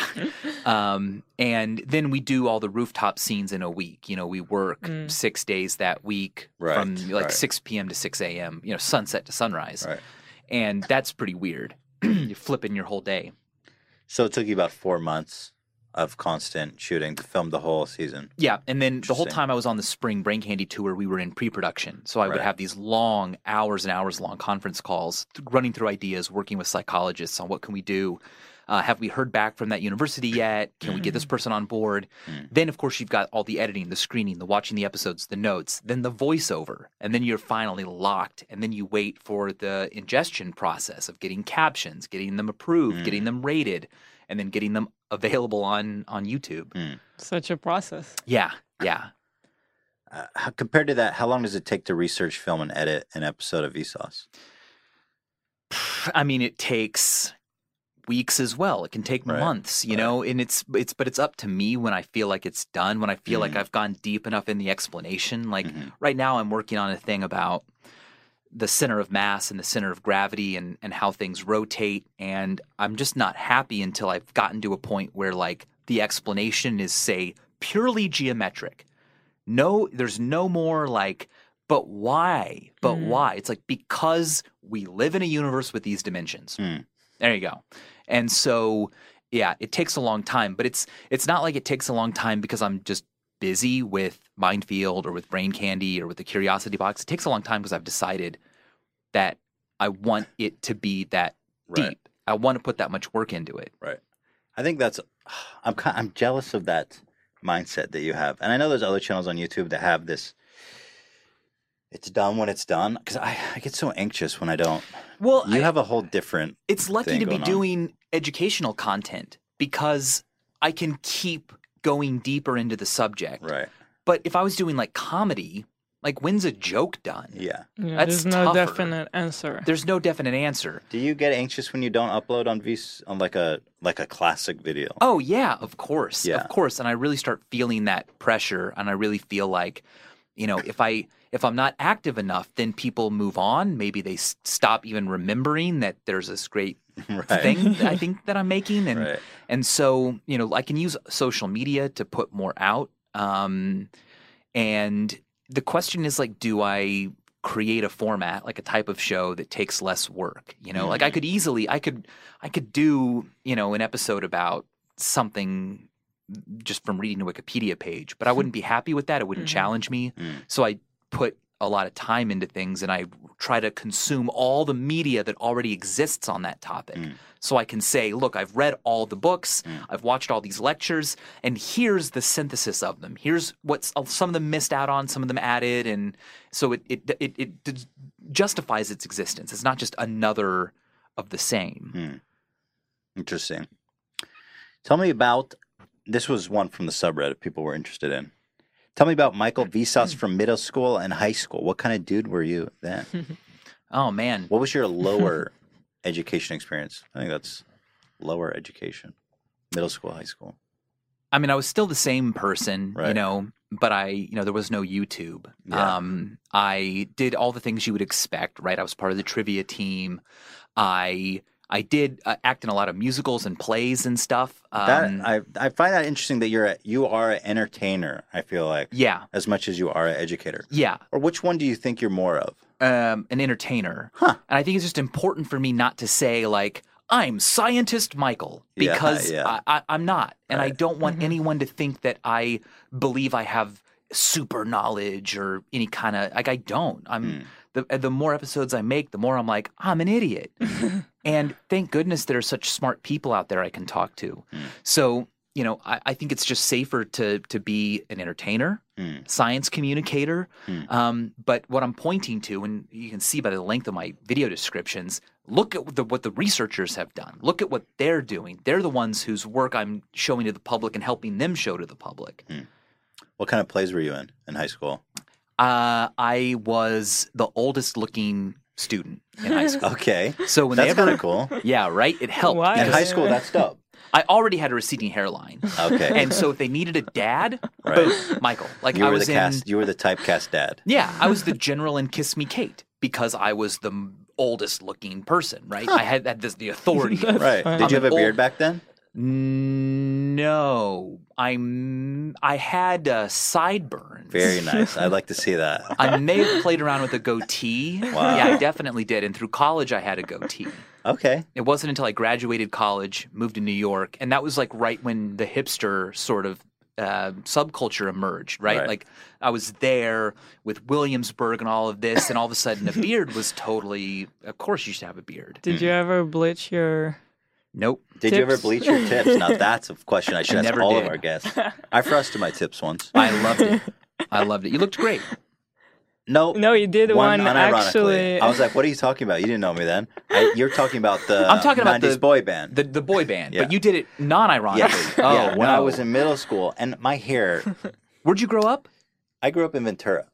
Um, and then we do all the rooftop scenes in a week. You know, we work Mm. six days that week Right, from like right. 6 p.m. to 6 a.m., you know, sunset to sunrise. Right. And that's pretty weird. You're flipping your whole day. So it took you about four months of constant shooting to film the whole season. Yeah, and then the whole time I was on the spring brain candy tour, we were in pre-production. So I would have these long hours and hours long conference calls, th- running through ideas, working with psychologists on what can we do. Uh, have we heard back from that university yet? Can we get this person on board? Mm. Then, of course, you've got all the editing, the screening, the watching the episodes, the notes, then the voiceover, and then you're finally locked. And then you wait for the ingestion process of getting captions, getting them approved, Mm. getting them rated, and then getting them available on on YouTube. Such a process. Yeah, yeah. Uh, how, compared to that, how long does it take to research, film, and edit an episode of Vsauce? I mean, it takes weeks as well. It can take Right, months, you right. know, and it's it's but it's up to me when I feel like it's done, when I feel like Mhm. I've gone deep enough in the explanation. Like Mhm. right now I'm working on a thing about the center of mass and the center of gravity and and how things rotate and I'm just not happy until I've gotten to a point where like the explanation is say purely geometric. No, there's no more like, but why? But Mhm. why? It's like because we live in a universe with these dimensions. Hmm. There you go. And so, yeah, it takes a long time, but it's it's not like it takes a long time because I'm just busy with Mindfield or with Brain Candy or with the Curiosity Box. It takes a long time because I've decided that I want it to be that Right. deep. I want to put that much work into it. Right. I think that's I'm I'm jealous of that mindset that you have, and I know there's other channels on YouTube that have this. It's done when it's done because I, I get so anxious when I don't. Well, You I- have a whole different. it's lucky to be on. doing educational content because I can keep going deeper into the subject. Right. But if I was doing like comedy, like when's a joke done? Yeah. Yeah, That's there's no tougher. definite answer. There's no definite answer. Do you get anxious when you don't upload on V on like a like a classic video? Oh yeah, of course, Yeah. of course. And I really start feeling that pressure, and I really feel like, you know, if I if I'm not active enough, then people move on. Maybe they s- stop even remembering that there's this great right. thing I think that I'm making, and Right. and so you know I can use social media to put more out. Um, and the question is like, do I create a format like a type of show that takes less work? You know, like I Mhm. could easily, I could, I could do you know an episode about something just from reading a Wikipedia page, but I wouldn't be happy with that. It wouldn't Mhm. challenge me. Mm. So I put a lot of time into things and I try to consume all the media that already exists on that topic. Mm. So I can say, look, I've read all the books, Mm. I've watched all these lectures, and here's the synthesis of them. Here's what some of them missed out on, some of them added, and so it it it, it justifies its existence. It's not just another of the same. Hmm. Interesting. Tell me about this was one from the subreddit people were interested in. Tell me about Michael Vsauce from middle school and high school. What kind of dude were you then? Oh man, What was your lower education experience? I think that's lower education. Middle school, high school. I mean, I was still the same person, you know, but I, you know, there was no YouTube. Yeah. Um, I did all the things you would expect, right? I was part of the trivia team. I I did uh, act in a lot of musicals and plays and stuff. That Um, I I find that interesting that you're a, you are an entertainer. I feel like yeah, as much as you are an educator. yeah, Or which one do you think you're more of? um, an entertainer. Huh. And I think it's just important for me not to say like I'm scientist Michael because yeah. I, I, I'm not, and I don't want Mhm. anyone to think that I believe I have super knowledge or any kind of like I don't. I'm Hmm. the the more episodes I make, the more I'm like I'm an idiot. and thank goodness there are such smart people out there I can talk to. Mm. So you know, I, I think it's just safer to to be an entertainer, Mm. science communicator. Mm. Um, but what I'm pointing to, and you can see by the length of my video descriptions, look at the, what the researchers have done. Look at what they're doing. They're the ones whose work I'm showing to the public and helping them show to the public. What kind of plays were you in in high school? Uh, I was the oldest looking student in high school. Okay, So when that's they kind ever, of cool. yeah, right, it helped. Why? In high school, that's dope. I already had a receding hairline, Okay, and so if they needed a dad, Right. boom, Michael. Like you I were was the in. You were the typecast dad. yeah, I was the general in Kiss Me Kate because I was the oldest looking person, right? I had, had this the authority. Right? Did you I'm have a an beard back then? No, I'm. I had uh, sideburns. Very nice. I'd like to see that. I may have played around with a goatee. Wow. Yeah, I definitely did. And through college, I had a goatee. Okay. It wasn't until I graduated college, moved to New York, and that was like right when the hipster sort of uh, subculture emerged, right? Right. Like I was there with Williamsburg and all of this, and all of a sudden a beard was totally. Of course, you should have a beard. Did you ever bleach your? Nope. Did you ever bleach your tips? Now that's a question I should I ask never all of our guests. I frosted my tips once. I loved it. I loved it. You looked great. No, No, you did one, unironically. actually. I was like, "What are you talking about? You didn't know me then. I, you're talking about the I'm talking about 90s the- boy band." The the boy band, Yeah. but you did it non-ironically. yes. Oh, yeah. When I was in middle school, and my hair. Where'd you grow up? I grew up in Ventura.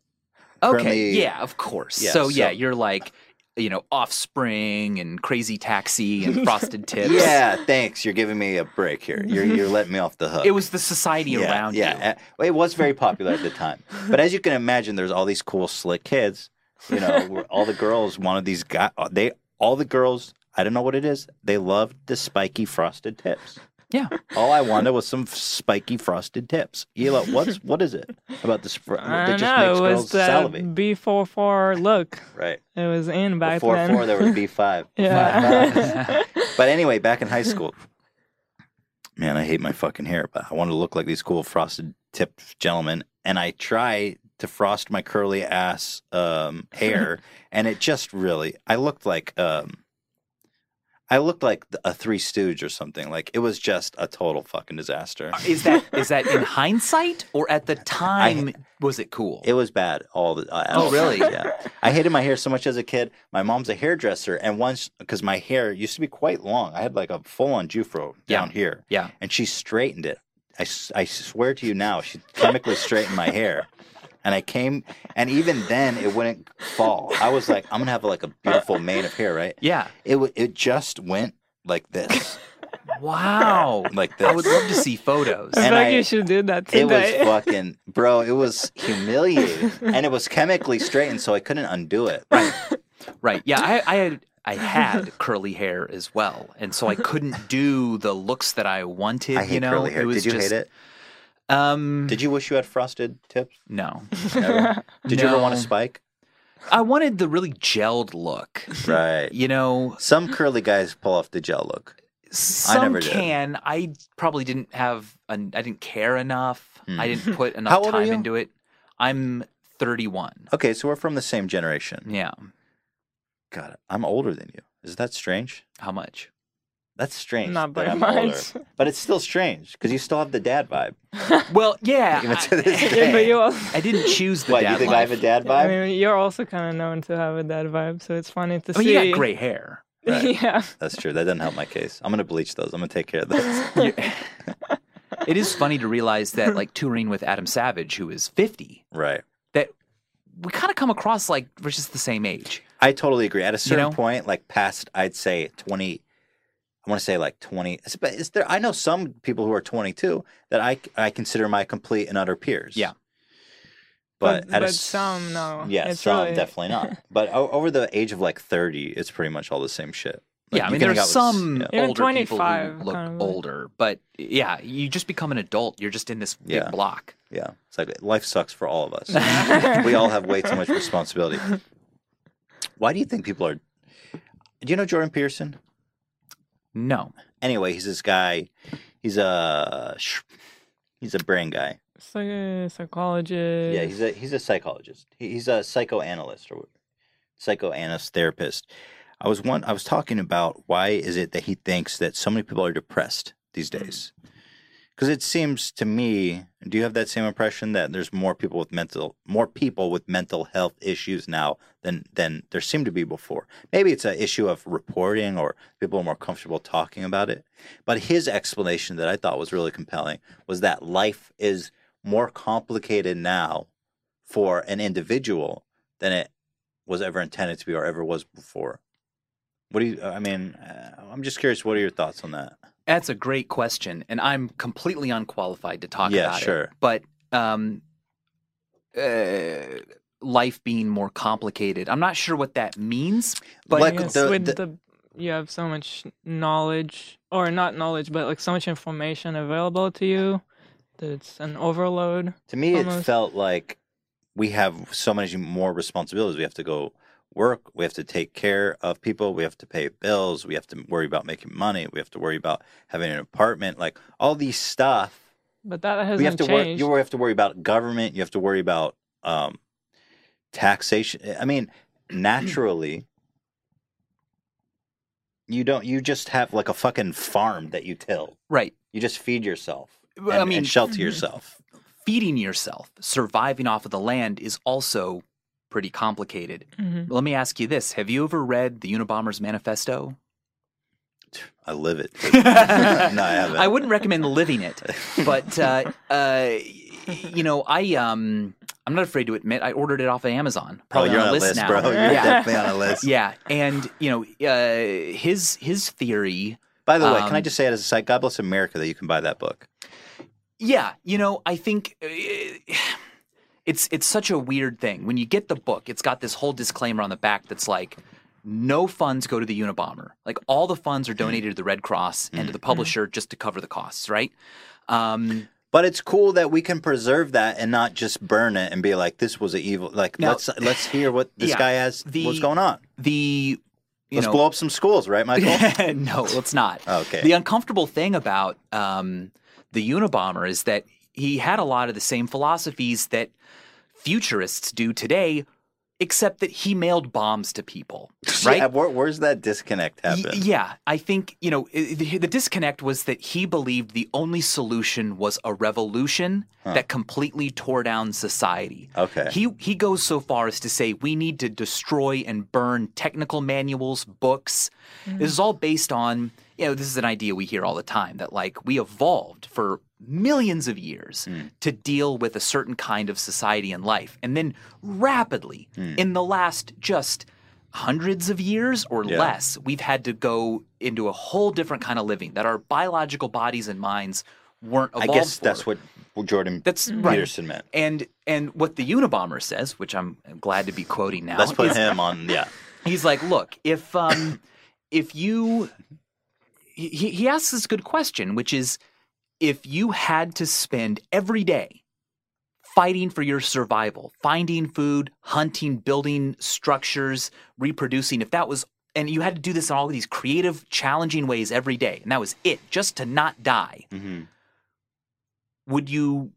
Okay, Currently- yeah, of course. Yeah, so, yeah, you're like, you know, Offspring and Crazy Taxi and Frosted Tips. Yeah, thanks. You're giving me a break here. You're you're letting me off the hook. It was the society yeah, around yeah. you. Uh, It was very popular at the time. But as you can imagine, there's all these cool, slick kids. You know, all the girls wanted these guys. They all the girls. I don't know what it is. They loved the spiky frosted tips. Yeah. All I wanted was some spiky frosted tips. Hila, what's what is it about this? fr- I that just know. makes It was the salivate. B44 look. Right. It was in back Before then. four, there was B five. yeah. But anyway, back in high school, man, I hate my fucking hair, but I wanted to look like these cool frosted tipped gentlemen, and I try to frost my curly ass um, hair, and it just really, I looked like, um, I looked like a Three Stooge or something. Like it was just a total fucking disaster. Is that is that in hindsight or at the time was it cool? It was bad. All the uh, Oh, really? Yeah. I hated my hair so much as a kid. My mom's a hairdresser, and once because my hair used to be quite long, I had like a full on Jewfro down Yeah. here, yeah. and she straightened it. I, I swear to you now, she chemically straightened my hair. And I came, and even then, it wouldn't fall. I was like, I'm gonna have like a beautiful mane of hair, right? Yeah. It w- it just went like this, Wow. like this. I would love to see photos. I And feel like I- you should do that today. It was fucking, bro. It was humiliating, and it was chemically straightened, so I couldn't undo it. Right. Right. Yeah, I, I had I had curly hair as well, and so I couldn't do the looks that I wanted. I hate you know, curly hair. It was Did you just, hate it? Um, Did you wish you had frosted tips? no. Never? Did you ever want a spike? I wanted the really gelled look. Right. You know, Some curly guys pull off the gel look. some never did. can. I probably didn't have. An, I didn't care enough. Hmm. I didn't put How enough old are time you? into it. I'm 31. Okay, so we're from the same generation. Yeah. God, I'm older than you. Is that strange? How much? That's strange. Not that very I'm older. But it's still strange because you still have the dad vibe. Well, yeah. Even to I- this yeah, but you also, I didn't choose the What, dad you think life. I have a dad vibe? I mean, you're also kind of known to have a dad vibe, so it's funny to I mean, see. you got gray hair. Right. yeah. That's true. That doesn't help my case. I'm going to bleach those. I'm going to take care of those. It is funny to realize that, like touring with Adam Savage, who is 50, right. that we kind of come across like we're just the same age. I totally agree. At a certain know? point, like past, I'd say 20, I want to say like 20. But is there, I know some people who are 22 that I, I consider my complete and utter peers. Yeah. But, But- at a but s- some, no. Yeah, It's some really- definitely not. But o- over the age of like 30, it's pretty much all the same shit. Like, yeah, I mean, can there are with- some yeah. Even older people 25 who look kind of older, but yeah, you just become an adult. You're just in this big block. Yeah, it's like life sucks for all of us. we all have way too much responsibility. Why do you think people are? Do you know Jordan Peterson? No, Anyway, he's this guy. He's a he's a brain guy. It's like a psychologist. Yeah, he's a he's a psychologist. He's a psychoanalyst or psychoanalyst therapist. I was one. I was talking about why is it that he thinks that so many people are depressed these mm. days? Because it seems to me. Do you have that same impression that there's more people with mental more people with mental health issues now than than there seemed to be before? Maybe it's an issue of reporting or people are more comfortable talking about it. But his explanation that I thought was really compelling was that life is more complicated now for an individual than it was ever intended to be or ever was before. What do you? I mean, uh, I'm just curious. What are your thoughts on that? That's a great question, and I'm completely unqualified to talk Yeah, about sure. it. But um, uh, life being more complicated, I'm not sure what that means. But Like I the- with the- the, you have so much knowledge, or not knowledge, but like so much information available to you that it's an overload. To me, it felt like we have so many more responsibilities. We have to go work. We have to take care of people. We have to pay bills. We have to worry about making money. We have to worry about having an apartment. Like all these stuff. But that hasn't we have to worry. changed. You have to worry about government. You have to worry about um, taxation. I mean, naturally, you don't. You just have like a fucking farm that you till. right, You just feed yourself. And, I mean, and shelter yourself. feeding yourself, surviving off of the land is also pretty complicated. Mhm. Let me ask you this: Have you ever read the Unabomber's Manifesto? I live it. no, I haven't. I wouldn't recommend living it, but uh, uh, you know, I um, I'm not afraid to admit I ordered it off of Amazon. Oh, Probably you're on on a a list, now. bro. You're yeah, definitely on a list. yeah, and you know, uh, his his theory. By the way, can I Um, just say it as a site? God bless America that you can buy that book. Yeah, you know, I think uh, it's it's such a weird thing when you get the book. It's got this whole disclaimer on the back that's like, no funds go to the Unabomber. Like all the funds are donated to the Red Cross and to the publisher just to cover the costs, right? Um, But it's cool that we can preserve that and not just burn it and be like, "This was an evil." Like, Now- let's let's hear what this Yeah, guy has. the- what's going on? the you Let's know, blow up some schools, right, Michael? no, let's not. Okay. The uncomfortable thing about um, the Unabomber is that he had a lot of the same philosophies that futurists do today, except that he mailed bombs to people, right? Yeah, where, where's that disconnect Y- Yeah, I think you know the, the disconnect was that he believed the only solution was a revolution that completely tore down society. Okay. He he goes so far as to say we need to destroy and burn technical manuals, books. Mm. This is all based on you know this is an idea we hear all the time that like we evolved for millions of years Hmm. to deal with a certain kind of society and life, and then rapidly Hmm. in the last just hundreds of years or Yeah. less, we've had to go into a whole different kind of living that our biological bodies and minds weren't I evolved guess that's for. what Jordan That's right. Peterson meant. And and what the Unabomber says, which I'm glad to be quoting now, Let's put is him on. Yeah. he's like, look, if um if you he, he he asks this good question, which is if you had to spend every day fighting for your survival, finding food, hunting, building structures, reproducing, if that was and you had to do this in all these creative, challenging ways every day, and that was it, just to not die, hmm would you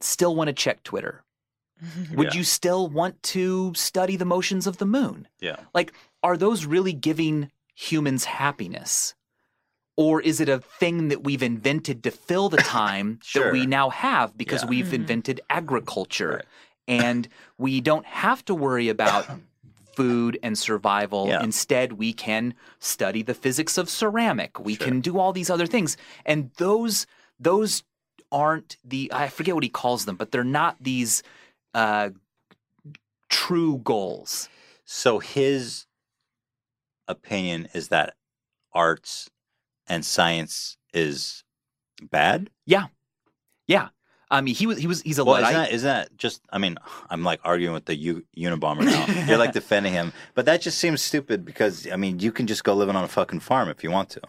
still want to check Twitter? Would Yeah. you still want to study the motions of the moon? Yeah. Like, are those really giving humans happiness? Or is it a thing that we've invented to fill the time Sure. that we now have because Yeah. we've Mhm. invented agriculture Right. and we don't have to worry about food and survival. Yeah. Instead, we can study the physics of ceramic. We Sure. can do all these other things. And those those aren't the I forget what he calls them, but they're not these uh, true goals. So his opinion is that arts and science is bad. Yeah, yeah. I mean, he was he was he's a Well, Luddite. isn't that, isn't that just? I mean, I'm like arguing with the U, Unabomber now. You're like defending him, but that just seems stupid because I mean, you can just go living on a fucking farm if you want to.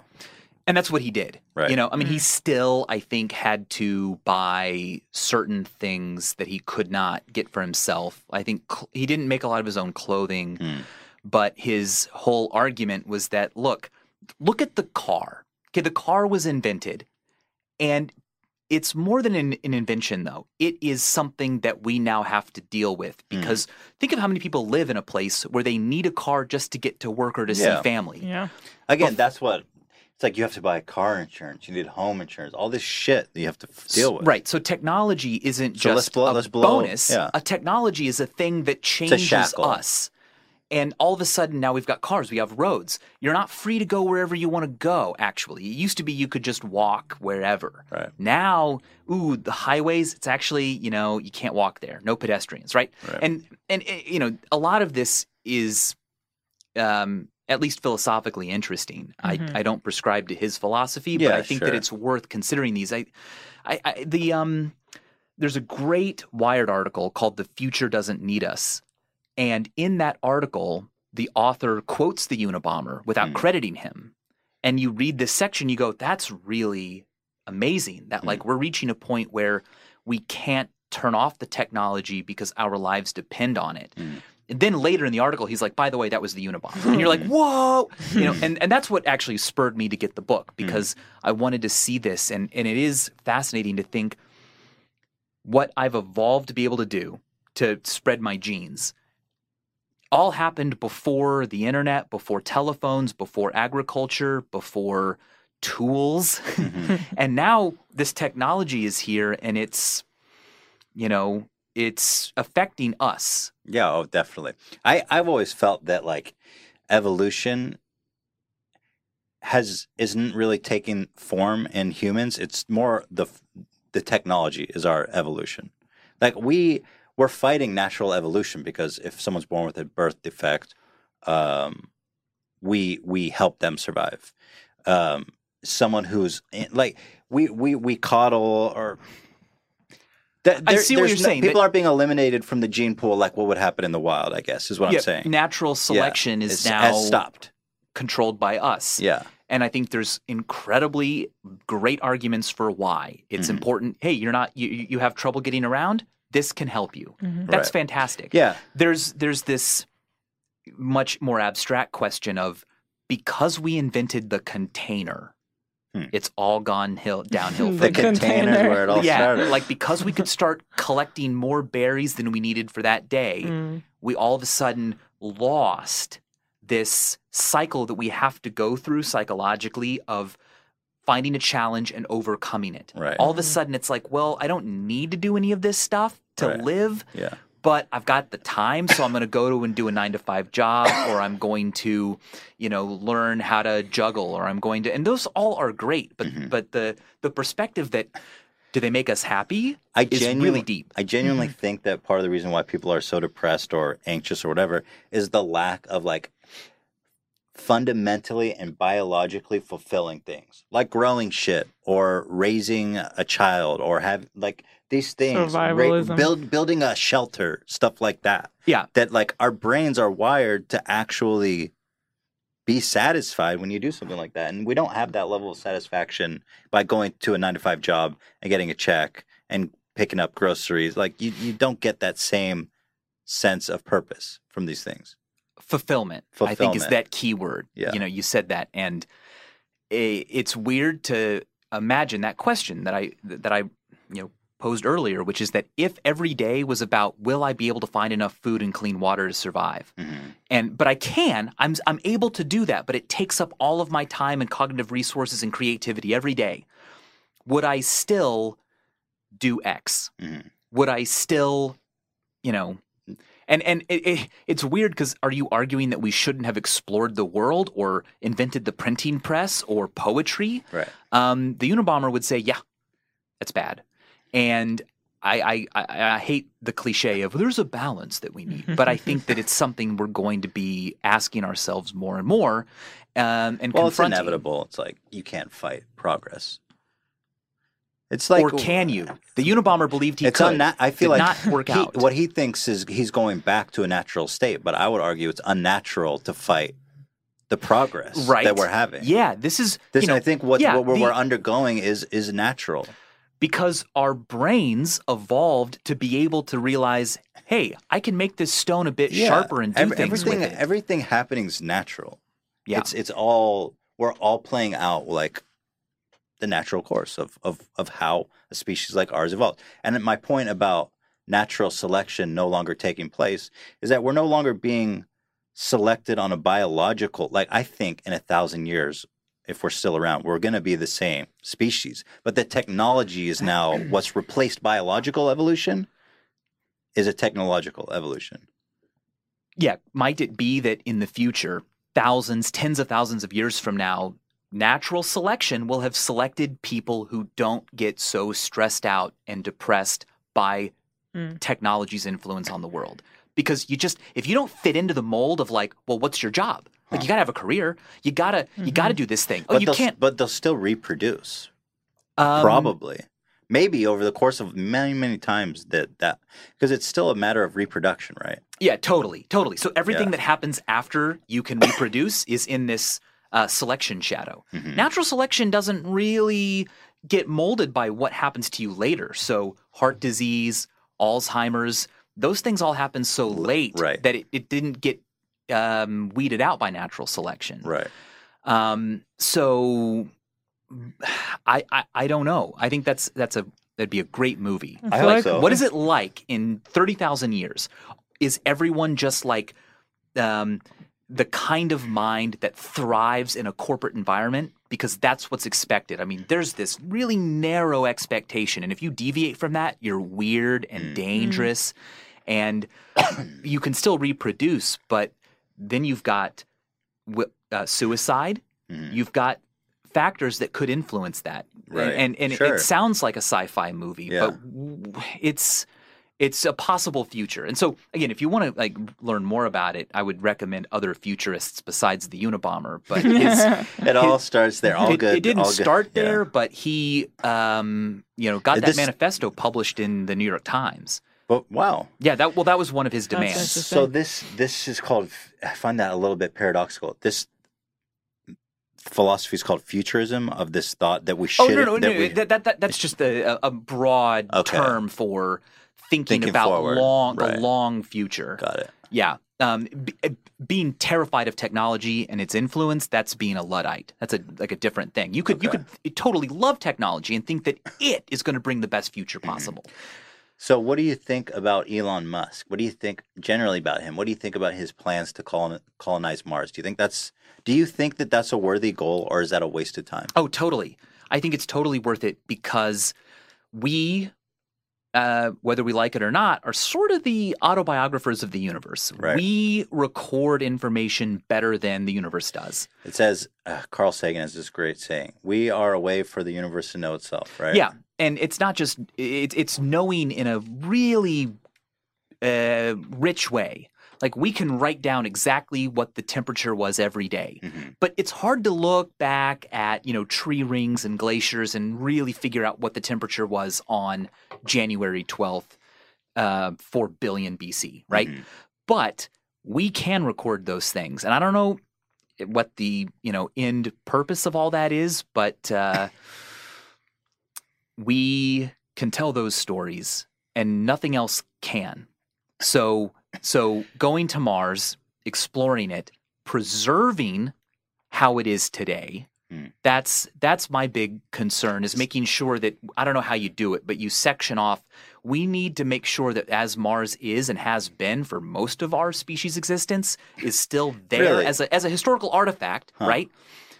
and that's what he did. Right. You know, I mean, he still, I think, had to buy certain things that he could not get for himself. I think cl- he didn't make a lot of his own clothing, Hmm. but his whole argument was that look, look at the car. Okay, the car was invented, and it's more than an, an invention, though. It is something that we now have to deal with Hmm. because think of how many people live in a place where they need a car just to get to work or to Yeah. see family. Yeah. Again, Bef- that's what it's like. You have to buy car insurance. You need home insurance. All this shit that you have to deal with. Right. So technology isn't So let's just blow- a let's blow- bonus. yeah. A technology is a thing that changes us. And all of a sudden now we've got cars, we have roads. You're not free to go wherever you want to go, actually. It used to be you could just walk wherever. Right. Now, ooh, the highways, it's actually, you know, you can't walk there. No pedestrians, right? Right. And and eh, you know, a lot of this is um at least philosophically interesting. Mhm. I, I don't prescribe to his philosophy, but I think sure. that it's worth considering these. I, I, I the um, there's a great Wired article called "The Future Doesn't Need Us," and in that article, the author quotes the Unabomber without Hmm. crediting him. And you read this section, you go, "That's really amazing." That Hmm. like we're reaching a point where we can't turn off the technology because our lives depend on it. Hmm. And then later in the article, he's like, by the way, that was the Unabomber. And you're like, whoa. You know, and, and that's what actually spurred me to get the book because I wanted to see this. And, and it is fascinating to think what I've evolved to be able to do to spread my genes all happened before the internet, before telephones, before agriculture, before tools. Mhm. and now this technology is here and it's, you know, it's affecting us. Yeah, oh, definitely. I I've always felt that like evolution has isn't really taking form in humans. It's more the the technology is our evolution. Like we we're fighting natural evolution because if someone's born with a birth defect, um, we we help them survive. Um, someone who's in- like we we we coddle or Th- I see what you're no- saying, People that- are being eliminated from the gene pool, like what would happen in the wild. I guess is what yeah, I'm saying. natural Yeah. selection is now has stopped. controlled by us. Yeah, And I think there's incredibly great arguments for why it's Mhm. important. Hey, you're not you you have trouble getting around. This can help you. Mhm. That's Right. fantastic. yeah, There's there's this much more abstract question of because we invented the container, Hmm. it's all gone hill downhill The the from container is container. where it all yeah, started. like because we could start collecting more berries than we needed for that day, Mm. we all of a sudden lost this cycle that we have to go through psychologically of finding a challenge and overcoming it. Right. All of a Mhm. sudden, it's like, well, I don't need to do any of this stuff to Right. live, yeah, but I've got the time, so I'm going to go to and do a nine to five job, or I'm going to, you know, learn how to juggle, or I'm going to, and those all are great, but Mhm. but the the perspective that do they make us happy I is genuinely, really deep. I genuinely Mm-hmm. think that part of the reason why people are so depressed or anxious or whatever is the lack of like fundamentally and biologically fulfilling things like growing shit or raising a child or have like these things ra- build building a shelter stuff like that Yeah. that like our brains are wired to actually be satisfied when you do something like that and we don't have that level of satisfaction by going to a 9 to 5 job and getting a check and picking up groceries like you you don't get that same sense of purpose from these things fulfillment, I think is that key word. Yeah. You know, you said that and it's weird to imagine that question that I that I, you know, posed earlier, which is that if every day was about will I be able to find enough food and clean water to survive? Mhm. And but I can, I'm I'm able to do that, but it takes up all of my time and cognitive resources and creativity every day. Would I still do X? Mhm. Would I still, you know, and and it, it, it's weird because are you arguing that we shouldn't have explored the world or invented the printing press or poetry? right Um, the Unabomber would say, yeah, that's bad. And I, I, I, I hate the cliche of there's a balance that we need, but I think that it's something we're going to be asking ourselves more and more. Um, and well it's inevitable it's like you can't fight progress it's like or can you? The Unabomber believed he it's could. unna- I feel like not work he- out. what he thinks is he's going back to a natural state, but I would argue it's unnatural to fight the progress Right. that we're having. yeah, this is This, you know, I think what, yeah, what we're, the- we're undergoing is is natural. because our brains evolved to be able to realize, hey, I can make this stone a bit sharper and do Every- things everything with it. everything happening is natural. Yeah. It's it's all we're all playing out like the natural course of of of how a species like ours evolved. And my point about natural selection no longer taking place is that we're no longer being selected on a biological like I think in a thousand years if we're still around we're going to be the same species but the technology is now what's replaced biological evolution is a technological evolution yeah, might it be that in the future, thousands, tens of thousands of years from now, natural selection will have selected people who don't get so stressed out and depressed by Mm. technology's influence on the world? Because you just, if you don't fit into the mold of like, well, what's your job? Like you gotta have a career. You gotta, you gotta do this thing. Oh, but you they'll, can't. but they'll still reproduce um, probably maybe over the course of many many times that that because it's still a matter of reproduction right Yeah, totally, totally. So everything Yeah. that happens after you can reproduce is in this uh, selection shadow. Mhm. Natural selection doesn't really get molded by what happens to you later. So heart disease, Alzheimer's, those things all happen so late right. that it, it didn't get um, weeded out by natural selection. right Um, so I, I I don't know. I think that's that's a that'd be a great movie. I feel like so. What is it like in 30,000 years? Is everyone just like um, the kind of mind that thrives in a corporate environment? Because that's what's expected. I mean, there's this really narrow expectation. And if you deviate from that, you're weird and Mm. dangerous. And you can still reproduce, but then you've got uh, suicide. Mhm. You've got factors that could influence that. Right. And, and, and Sure. it sounds like a sci fi movie, Yeah. but w- it's it's a possible future. And so again, if you want to like learn more about it, I would recommend other futurists besides the Unabomber. But his, It all starts there. All it, good. it didn't all good. start Yeah. there, but he, um, you know, got that This- manifesto published in the New York Times. But wow. Yeah, that well, that was one of his demands. So this this is called. I find that a little bit paradoxical. This philosophy is called futurism of this thought that we should. Oh should. no, no, that no! we- that, that, that that's just a, a broad Okay. term for thinking, Thinking about forward, long right. the long future. got it. Yeah. Um, b- uh, being terrified of technology and its influence, that's being a Luddite. That's a like a different thing. You could you could totally love technology and think that it is going to bring the best future Mm-hmm. possible. So, what do you think about Elon Musk? What do you think generally about him? What do you think about his plans to colon, colonize Mars? Do you think that's do you think that that's a worthy goal, or is that a waste of time? Oh, totally. I think it's totally worth it because we, uh, whether we like it or not, are sort of the autobiographers of the universe. Right. We record information better than the universe does. It says uh, Carl Sagan has this great saying: "We are a way for the universe to know itself." Right? Yeah, and it's not just it's it's knowing in a really uh, rich way. Like we can write down exactly what the temperature was every day. Mhm. but it's hard to look back at you know tree rings and glaciers and really figure out what the temperature was on January twelfth, uh, four billion BC, right? Mhm. But we can record those things, and I don't know what the you know end purpose of all that is, but uh, we can tell those stories, and nothing else can. So, so going to Mars, exploring it, preserving how it is today. Hmm. That's that's my big concern is making sure that I don't know how you do it, but you section off. We need to make sure that as Mars is and has been for most of our species' existence is still there Really? as a as a historical artifact, Huh. right?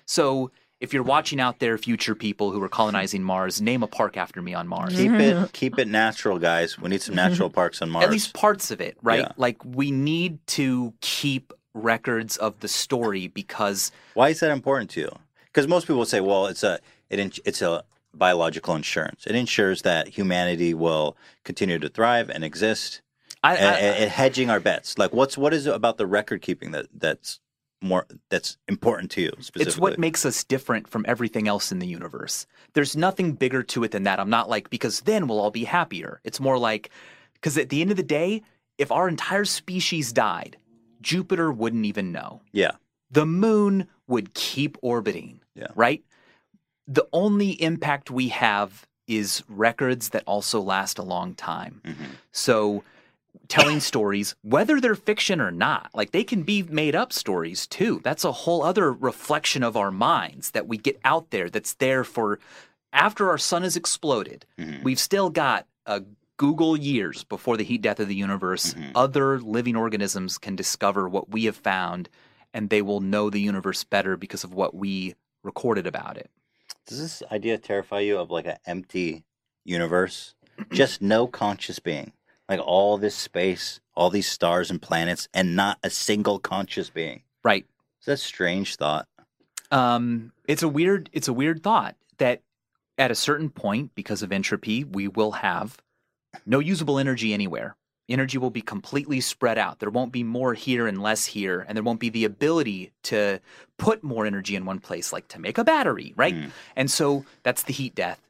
So if you're watching out there, future people who are colonizing Mars, name a park after me on Mars. Keep it keep it natural, guys. We need some natural mm-hmm. parks on Mars. At least parts of it, right? Yeah. Like we need to keep records of the story because Why is that important to you? Because most people say, well, it's a it in, it's a biological insurance. It ensures that humanity will continue to thrive and exist, I, and, I, and- and hedging our bets. Like, what's what is it about the record keeping that that's more that's important to you specifically? it's what makes us different from everything else in the universe. There's nothing bigger to it than that. I'm not like because then we'll all be happier. It's more like because at the end of the day, if our entire species died, Jupiter wouldn't even know. yeah, the moon would keep orbiting. Yeah. Right? The only impact we have is records that also last a long time. Mhm. So telling stories, whether they're fiction or not, like they can be made up stories too. That's a whole other reflection of our minds that we get out there that's there for after our sun has exploded. Mhm. We've still got a googol years before the heat death of the universe. Mhm. Other living organisms can discover what we have found and they will know the universe better because of what we recorded about it. Does this idea terrify you of like an empty universe? Just no conscious being. Like all this space, all these stars and planets, and not a single conscious being. Right. That a strange thought? Um, it's a weird it's a weird thought that at a certain point, because of entropy, we will have no usable energy anywhere. Energy will be completely spread out. There won't be more here and less here, and there won't be the ability to put more energy in one place, like to make a battery, right? Mm. And so that's the heat death.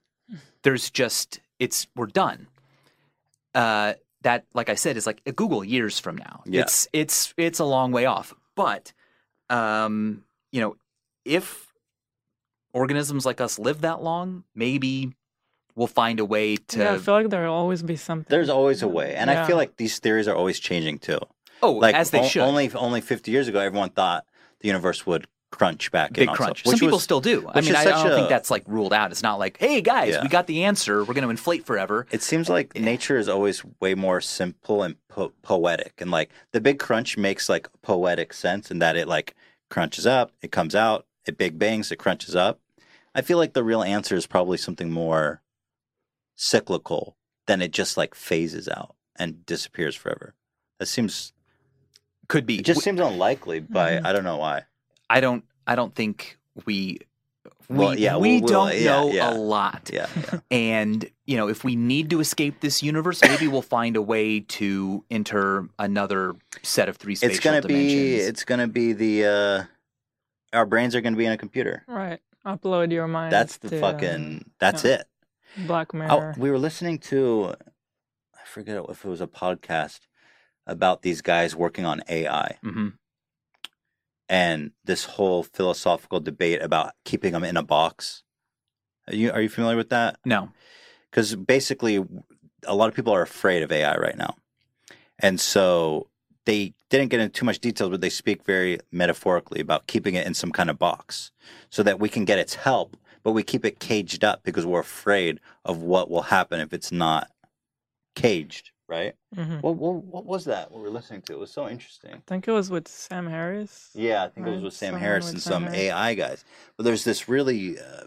There's just it's we're done. Uh, that, like I said, is like googol years from now. Yeah. It's it's it's a long way off. But um, you know, if organisms like us live that long, maybe we'll find a way to. yeah, I feel like there'll always be something. There's always a way, and I feel like these theories are always changing too. oh, Like as they o- should. Only only 50 years ago, everyone thought the universe would crunch back in. Big crunch. Some people was- still do. I mean, I, don't a- think that's like ruled out. It's not like, hey guys, Yeah. we got the answer. We're going to inflate forever. It seems like nature is always way more simple and po- poetic, and like the big crunch makes like poetic sense in that it like crunches up, it comes out, it big bangs, it crunches up. I feel like the real answer is probably something more cyclical than it just like phases out and disappears forever. That seems Could be. it just seems unlikely, but Mhm. I don't know why. I don't I don't think we We, Well, yeah, we we'll- we'll- don't yeah, know yeah. a lot. Yeah, yeah. And, you know, if we need to escape this universe, maybe we'll find a way to enter another set of three spatial it's gonna dimensions. be it's gonna be the uh our brains are gonna be in a computer. Right. Upload your mind. That's the to, fucking that's yeah. it. uh, Black I- Mirror. we were listening to I forget if it was a podcast about these guys working on AI hmm and this whole philosophical debate about keeping them in a box. Are you are you familiar with that? No. because basically a lot of people are afraid of AI right now, and so they didn't get into too much detail, but they speak very metaphorically about keeping it in some kind of box so that we can get its help, but we keep it caged up because we're afraid of what will happen if it's not caged. Right? hmm What, what what was that? What we were listening to? It was so interesting. I think it was with Sam Harris. Yeah, I think it was with Sam someone Harris with and Sam some Harris. AI guys. But there's this really uh,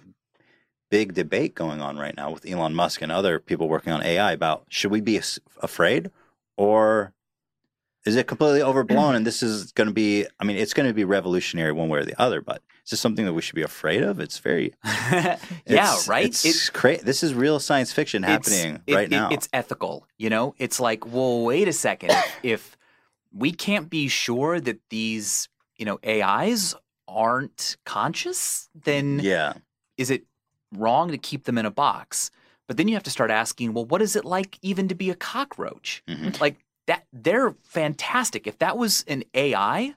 big debate going on right now with Elon Musk and other people working on AI about should we be afraid or is it completely overblown and this is going to be I mean it's going to be revolutionary one way or the other, but is this something that we should be afraid of? It's very yeah, right? It's cra- this is real science fiction happening it- right it- now. it's ethical, you know? It's like, well, wait a second. if, we can't be sure that these, you know, AIs aren't conscious, then yeah. is it wrong to keep them in a box? But then you have to start asking, well, what is it like even to be a cockroach? Mhm. Like that they're fantastic. If that was an AI,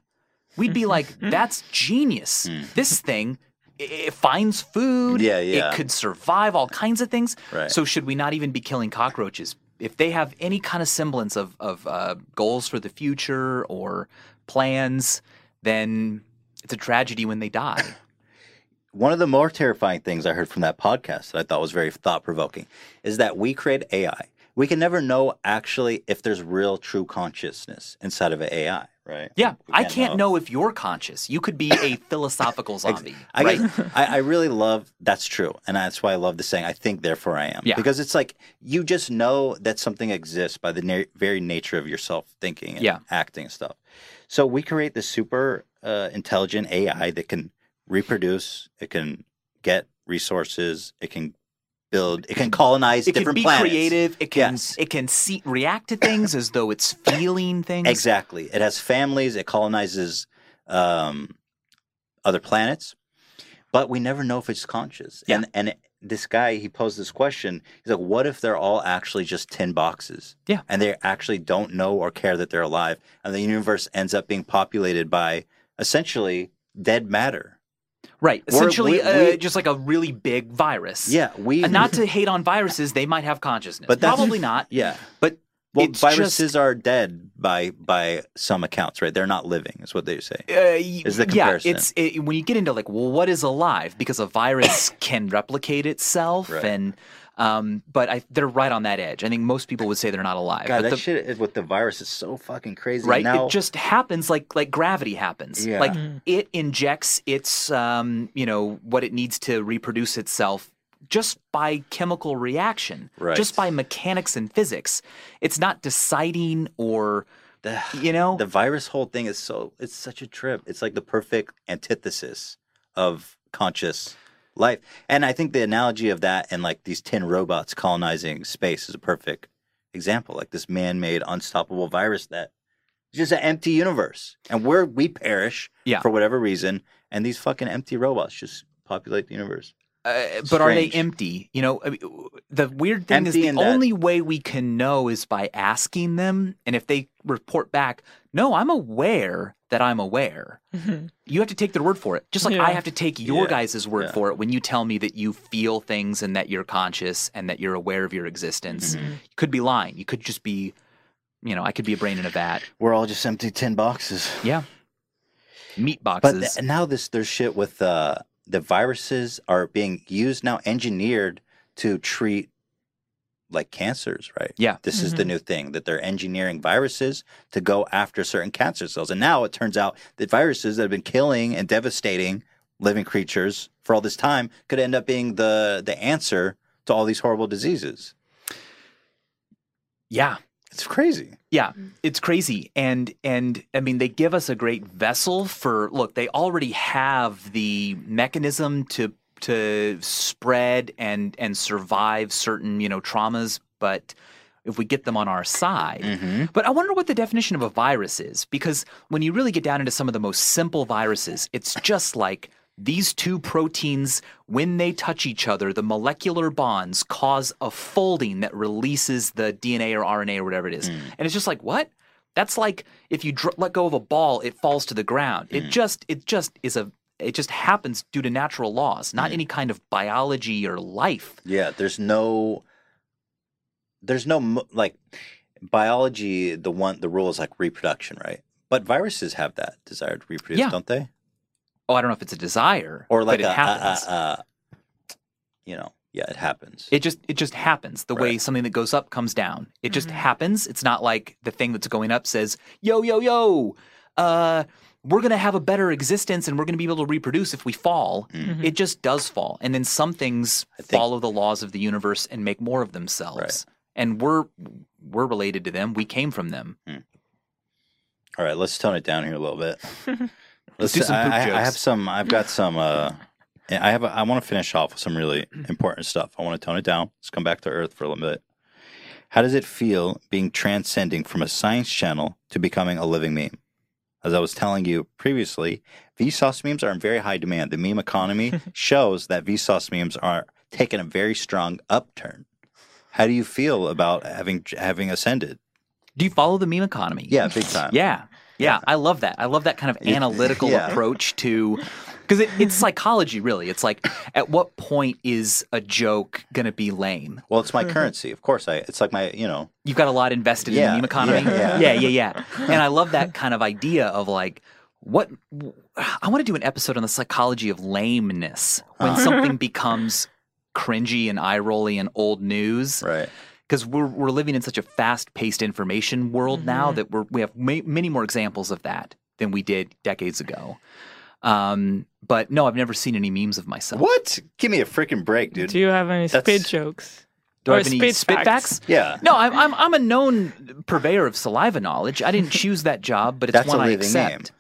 we'd be like, that's genius. Mm. This thing it, it finds food. Yeah, yeah. It could survive all kinds of things. Right. So should we not even be killing cockroaches? If they have any kind of semblance of of uh, goals for the future or plans, then it's a tragedy when they die. One of the more terrifying things I heard from that podcast that I thought was very thought provoking is that we create AI. We can never know actually if there's real true consciousness inside of an AI, right? Yeah, We I can't know. if you're conscious. You could be a philosophical zombie. I, right? I, I really love that's true, and that's why I love the saying "I think, therefore I am." Yeah. because it's like you just know that something exists by the na- very nature of yourself thinking and Yeah. acting and stuff. So we create this super uh, intelligent AI that can reproduce, it can get resources, it can build, it can colonize different planets. it can be planets. creative. It can Yes. it can see, react to things as though it's feeling things. Exactly. It has families. It colonizes um, other planets, but we never know if it's conscious. Yeah. And and it, this guy he posed this question. He's like, "What if they're all actually just tin boxes? Yeah. and they actually don't know or care that they're alive, and the universe ends up being populated by essentially dead matter." Right. Essentially, we- uh, we- just like a really big virus. Yeah, we And not to hate on viruses, they might have consciousness. But Probably not. yeah. But Well, viruses just- are dead by by some accounts, right? They're not living, is what they say. Uh, Is the comparison? yeah, it's it, when you get into like, well, what is alive? Because a virus can replicate itself, Right. and um, but I, they're right on that edge. I think most people would say they're not alive. God, but that the, shit is, with the virus is so fucking crazy. right? Now, It just happens like like gravity happens. Yeah. Like Mhm. it injects its um, you know what it needs to reproduce itself just by chemical reaction, Right. just by mechanics and physics. It's not deciding or the, you know the virus whole thing is so it's such a trip. It's like the perfect antithesis of conscious life. And I think the analogy of that and like these tin robots colonizing space is a perfect example. Like this man-made unstoppable virus that is just an empty universe. And we're we perish Yeah. for whatever reason and these fucking empty robots just populate the universe. Uh, but are they empty? You know, I mean, the weird thing is the in that- only way we can know is by asking them, and if they report back, "No, I'm aware that I'm aware," you have to take their word for it. Just like Yeah. I have to take your Yeah. guys' word Yeah. for it when you tell me that you feel things and that you're conscious and that you're aware of your existence. Mm-hmm. You could be lying. You could just be, you know, I could be a brain in a vat. We're all just empty tin boxes. Yeah, meat But boxes. th- now this there's shit with uh, the viruses are being used now, engineered to treat like cancers, right? Yeah. This is the mm-hmm. new thing that they're engineering viruses to go after certain cancer cells. And now it turns out that viruses that have been killing and devastating living creatures for all this time could end up being the the answer to all these horrible diseases. yeah, It's crazy. Yeah, mm. it's crazy. And and I mean they give us a great vessel for look, they already have the mechanism to to spread and and survive certain you know traumas, but if we get them on our side. Mm-hmm. But I wonder what the definition of a virus is because when you really get down into some of the most simple viruses, it's just like these two proteins, when they touch each other, the molecular bonds cause a folding that releases the DNA or RNA or whatever it is. And it's just like, what? That's like if you dr- let go of a ball, it falls to the ground. It just, it just is a, it just happens due to natural laws, not any kind of biology or life. Yeah, there's no, there's no like biology. The one the rule is like reproduction, right? But viruses have that desire to reproduce, Yeah. don't they? Oh, I don't know if it's a desire, Or like a, a- happens. a- you know, yeah, it happens. It just it just happens the way something that goes up comes down. It just happens. It's not like the thing that's going up says, "Yo yo yo, uh, we're gonna have a better existence and we're gonna be able to reproduce if we fall." It just does fall, and then some things think- follow the laws of the universe and make more of themselves. And we're we're related to them. We came from them. All right, let's tone it down here a little bit. Let's do some I, poop I- I have some. I've got some. Uh, I have. A, I want to finish off with some really important stuff. I want to tone it down. Let's come back to Earth for a little bit. How does it feel being transcending from a science channel to becoming a living meme? As I was telling you previously, Vsauce memes are in very high demand. The meme economy shows that Vsauce memes are taking a very strong upturn. How do you feel about having having ascended? Do you follow the meme economy? Yeah, big time. Yeah. Yeah, I love that. I love that kind of analytical Yeah. approach to because it, it's psychology, really. It's like, at what point is a joke going to be lame? Well, it's my currency, of course. I. It's like my. You know. You've got a lot invested in Yeah, the meme economy. yeah, yeah, yeah. yeah, yeah. And I love that kind of idea of like, what I want to do an episode on the psychology of lameness when something becomes cringy and eye rolly and old news Right. because we're we're living in such a fast paced information world now that we're we have ma- many more examples of that than we did decades ago. Um, but no, I've never seen any memes of myself. What? Give me a freaking break, dude. Do you have any That's- spit jokes? Do I Or have any spit spit facts? facts? Yeah. No, I'm, I'm I'm a known purveyor of saliva knowledge. I didn't choose that job, but it's That's one a I living accept.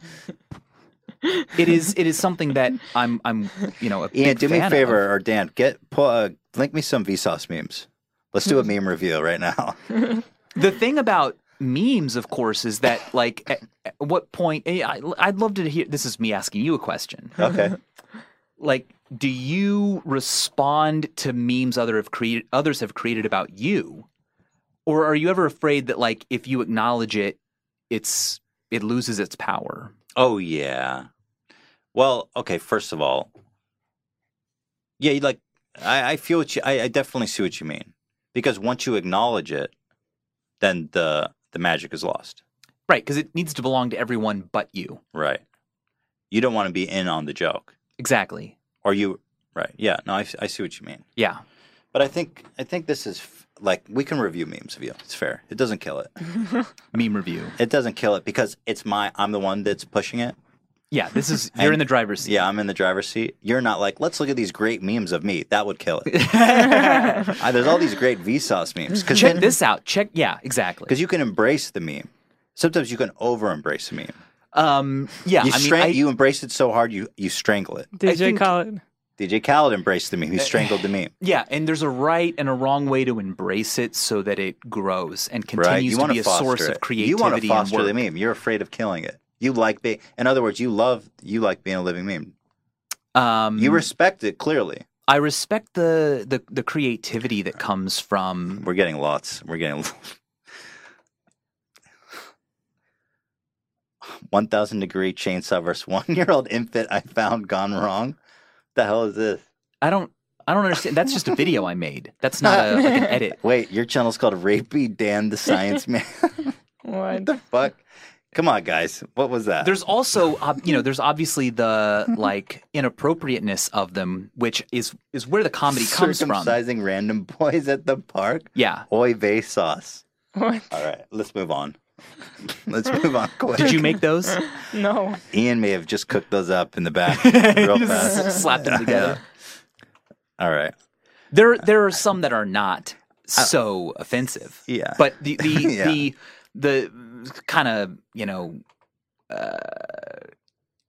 It is it is something that I'm I'm you know a Ian, big do me a fan favor, of. or Dan, get pull, uh, link me some Vsauce memes. Let's do a meme review right now. The thing about memes, of course, is that like at, at what point? eh, I, I'd love to hear. This is me asking you a question. Okay. Like, do you respond to memes other have created others have created about you, or are you ever afraid that like if you acknowledge it, it's it loses its power? Oh yeah. Well, okay. First of all, yeah, like I, I feel what you. I, I definitely see what you mean because once you acknowledge it, then the the magic is lost. Right, because it needs to belong to everyone but you. Right. You don't want to be in on the joke, Exactly. or you. Right. Yeah. No, I, I see what you mean. Yeah. But I think I think this is f- like we can review memes of you. It's fair. It doesn't kill it. Meme review. It doesn't kill it because it's my. I'm the one that's pushing it. Yeah, this is you're And- in the driver's seat. Yeah, I'm in the driver's seat. You're not like, let's look at these great memes of me. That would kill it. Uh, there's all these great Vsauce memes because Check this out. Check. Yeah, exactly. because you can embrace the meme. Sometimes you can over embrace a meme. Um. Yeah. You I mean, stran- I, you embrace it so hard you you strangle it. DJ think- Khaled. DJ Khaled embraced the meme. He strangled the meme. yeah, and there's a right and a wrong way to embrace it so that it grows and Right? continues You to want be a foster source it. of creativity You want to and foster work. the meme. You're afraid of killing it. You like being. In other words, you love. You like being a living meme. Um, You respect it clearly. I respect the, the the creativity that comes from. We're getting lots. We're getting. 1000 degree chainsaw versus one year old infant I found gone wrong. the hell is this? I don't. I don't understand. That's just a video I made. That's not a, like an edit. Wait, your channel's called Rapey Dan the Science Man. What? what the fuck? Come on, guys. What was that? There's also, ob- you know, there's obviously the like inappropriateness of them, which is is where the comedy comes from. Circumcising random boys at the park. Yeah. Oy vey sauce. What? All right, let's move on. let's move on quick. Did you make those? No. Ian may have just cooked those up in the back real fast. Just slapped them together. All right. There, there are some that are not so offensive. Yeah. But the the Yeah. the the kind of you know uh,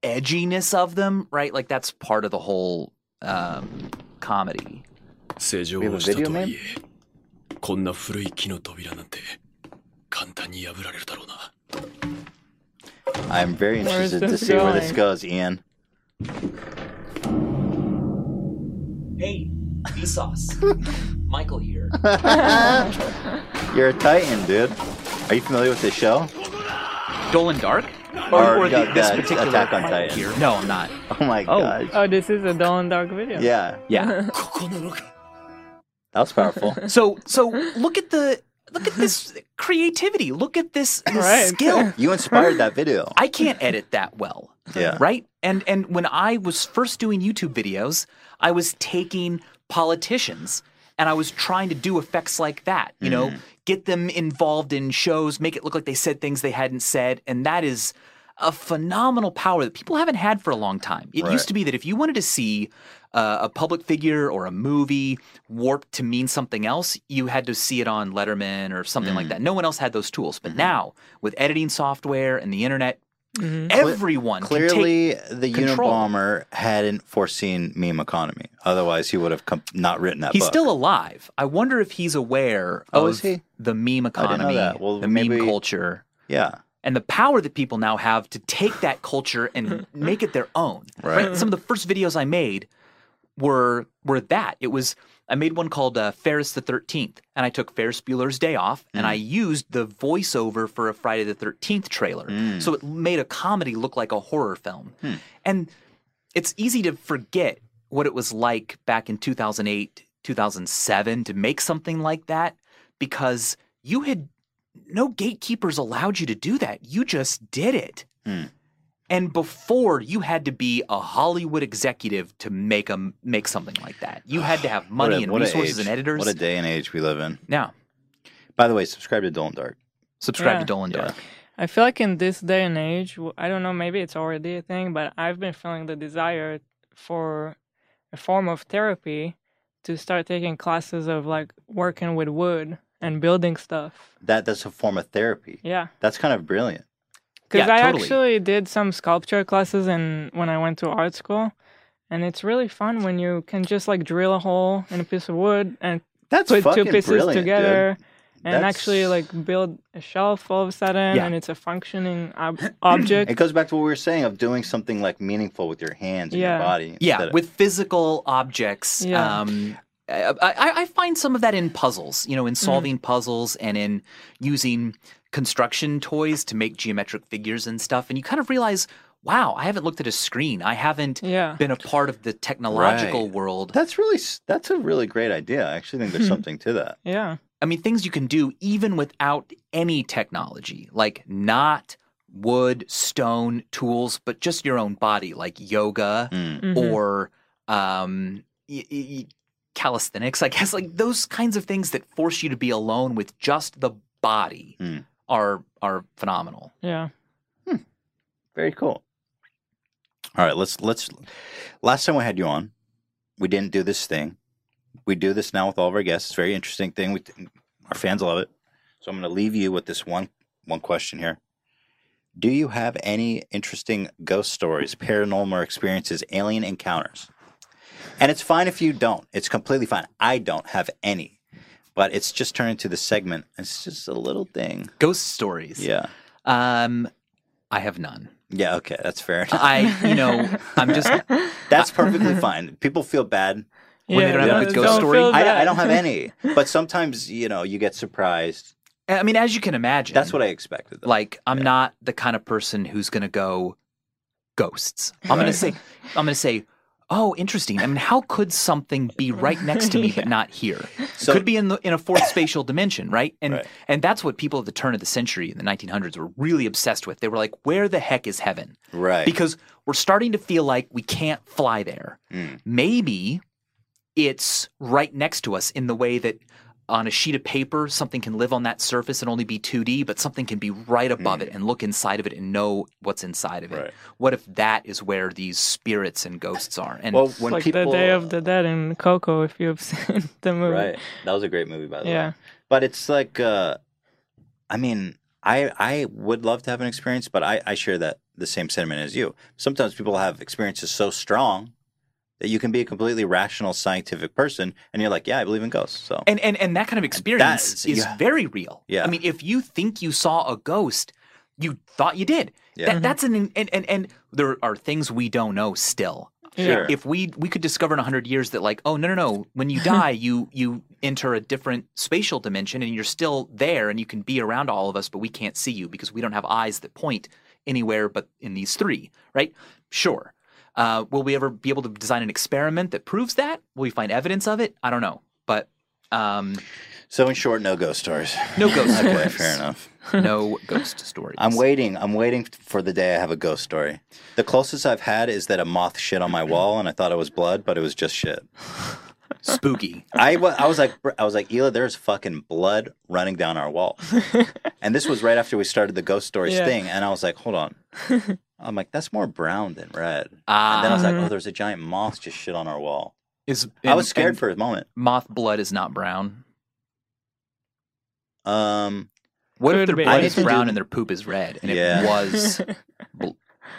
edginess of them, right? Like that's part of the whole um, comedy. 施錠をしたとはいえこんな古い木の扉なんて簡単に破られるだろうな I'm very Where is interested to this see where this going? goes, Ian. Hey, Vsauce. Michael here. You're a Titan, dude. Are you familiar with this show? Dolan Dark? Or, or the, this particular Attack on Titan. Here. No, I'm not. Oh my oh. god. Oh, this is a Dolan Dark video. Yeah. Yeah. that was powerful. So so look at the look at this creativity. Look at this, this right. skill. You inspired that video. I can't edit that well. Yeah. Right? And and when I was first doing YouTube videos, I was taking politicians and I was trying to do effects like that, you know, mm-hmm. get them involved in shows, make it look like they said things they hadn't said, and that is a phenomenal power that people haven't had for a long time. It Right. used to be that if you wanted to see uh, a public figure or a movie warped to mean something else, you had to see it on Letterman or something like mm. that. No one else had those tools. But mm-hmm. now, with editing software and the internet, Mm-hmm. everyone can take- Clearly, the control. Unabomber hadn't foreseen meme economy. Otherwise, he would have com- not written that He's book. still alive. I wonder if he's aware Oh, of is he? the meme economy. Well, the maybe- meme culture, yeah. and the power that people now have to take that culture and make it their own. Right. Some of the first videos I made were were that. It was I made one called uh, Ferris the Thirteenth, and I took Ferris Bueller's Day Off, and Mm. I used the voiceover for a Friday the Thirteenth trailer, Mm. so it made a comedy look like a horror film. Hmm. And it's easy to forget what it was like back in 2008, 2007 to make something like that because you had no gatekeepers allowed you to do that. You just did it. And before you had to be a Hollywood executive to make a make something like that. You had to have money a- and resources and editors. What a day and age we live in. Now, By the way, subscribe to Dolan Dark. subscribe Yeah. to Dolan Dark. I feel like in this day and age, I don't know, maybe it's already a thing, but I've been feeling the desire for a form of therapy to start taking classes of like working with wood and building stuff. That that's a form of therapy. Yeah. That's kind of brilliant. Because Yeah, I totally. actually did some sculpture classes in when I went to art school. And it's really fun when you can just like drill a hole in a piece of wood and That's put two pieces together dude. and That's- actually like build a shelf all of a sudden Yeah. and it's a functioning ob- object. It goes back to what we were saying of doing something like meaningful with your hands and Yeah. your body. Yeah, instead of- with physical objects. Yeah. Um, I, I, I find some of that in puzzles, you know, in solving puzzles and in using construction toys to make geometric figures and stuff. And you kind of realize, wow, I haven't looked at a screen. I haven't Yeah. been a part of the technological Right. world. That's really that's a really great idea. I actually think there's something to that. Yeah. I mean, things you can do even without any technology, like not wood, stone, tools, but just your own body, like yoga Mm. Mhm. or um, y- y- y- calisthenics, I guess, like those kinds of things that force you to be alone with just the body Mm. are are phenomenal. yeah. Very cool. All right, let's let's. Last time we had you on, we didn't do this thing. We do this now with all of our guests. It's a very interesting thing. We, our fans love it. So I'm going to leave you with this one one question here. Do you have any interesting ghost stories, paranormal experiences, alien encounters? And it's fine if you don't. It's completely fine. I don't have any, but it's just turned into the segment. It's just a little thing. Ghost stories. Yeah. Um, I have none. Yeah. Okay. That's fair enough. I, you know, I'm just. That's perfectly fine. People feel bad. When they don't have a don't- ghost don't story? I. I don't have any, but sometimes you know you get surprised. I mean, as you can imagine, That's what I expected. Though. Like, I'm Yeah. not the kind of person who's going to go ghosts. I'm going to say, I'm going to say, oh, interesting. I mean, how could something be right next to me but not here? So- could be in the in a fourth spatial dimension, right? And Right. and that's what people at the turn of the century in the 1900s were really obsessed with. They were like, where the heck is heaven? right Because we're starting to feel like we can't fly there. Mm. Maybe it's right next to us in the way that on a sheet of paper, something can live on that surface and only be 2D, but something can be right above it and look inside of it and know what's inside of it. Right. What if that is where these spirits and ghosts are? And well, It's when like people the Day of the Dead in Coco, if you've seen the movie. right, that was a great movie by the way. Yeah. But it's like, uh, I mean, I I would love to have an experience, but I I share that the same sentiment as you. Sometimes people have experiences so strong that you can be a completely rational, scientific person, and you're like, yeah, I believe in ghosts. So And and and that kind of experience That's- is yeah. very real. Yeah. I mean, if you think you saw a ghost, you thought you did. Yeah. That, mm-hmm. that's an and, and and there are things we don't know still. Sure. If we we could discover in hundred years that like, oh no no no, when you die, you you enter a different spatial dimension and you're still there and you can be around all of us, but we can't see you because we don't have eyes that point anywhere but in these three, right? Sure. Uh, will we ever be able to design an experiment that proves that? Will we find evidence of it? I don't know, but um, so in short, no ghost stories. no ghost Okay, stories. fair enough. No ghost stories. I'm waiting. I'm waiting for the day I have a ghost story. The closest I've had is that a moth shit on my wall, and I thought it was blood, but it was just shit. Spooky. I, I was like, br- I was like, Hila, there's fucking blood running down our wall. and this was right after we started the ghost stories Yeah. thing, and I was like, hold on. I'm like, that's more brown than red. Ah, And then I was like, Mhm. oh, there's a giant moth just shit on our wall. is I was scared for a moment. moth blood is not brown. Um, What if Could their blood I is need to brown do- and their poop is red and Yeah. it was bl-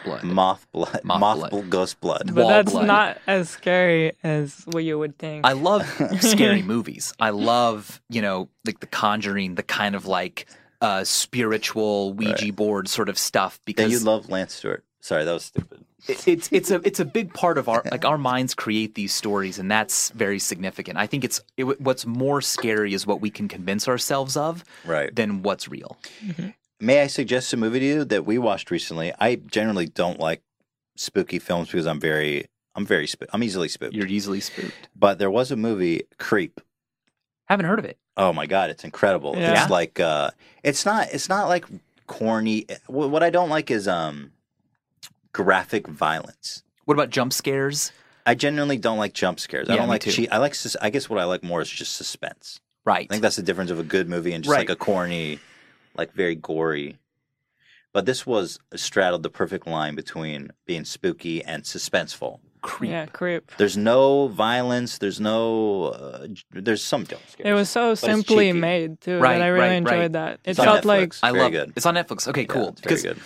blood? moth blood, Moth moth, blood. bl- ghost blood. but Wall that's blood. not as scary as what you would think. I love scary movies. I love, you know, like The Conjuring, the kind of like uh, spiritual Ouija board sort of stuff Then because you love Lance Stewart. Sorry, that was stupid. it- it's it's a it's a big part of our like our minds create these stories and that's very significant. I think it's it, what's more scary is what we can convince ourselves of Right. than what's real. May I suggest a movie to you that we watched recently? I generally don't like spooky films because I'm very, I'm very, sp- I'm easily spooked. You're easily spooked. But there was a movie, Creep. Haven't heard of it. Oh my god, it's incredible. Yeah? It's like, uh, it's not, it's not like corny. What I don't like is um, graphic violence. What about jump scares? I genuinely don't like jump scares. I don't me like too. cheat. I like. sus- I guess what I like more is just suspense. Right. I think that's the difference of a good movie and just Right. like a corny, like very gory. But this was straddled the perfect line between being spooky and suspenseful. Creep. Yeah, creep. There's no violence. There's no. Uh, there's some jump scares. It was so simply made too Right, that I really right, enjoyed right. that. It It's on felt like Netflix. I love it. It's on Netflix. Okay, Yeah, cool. it's very because good.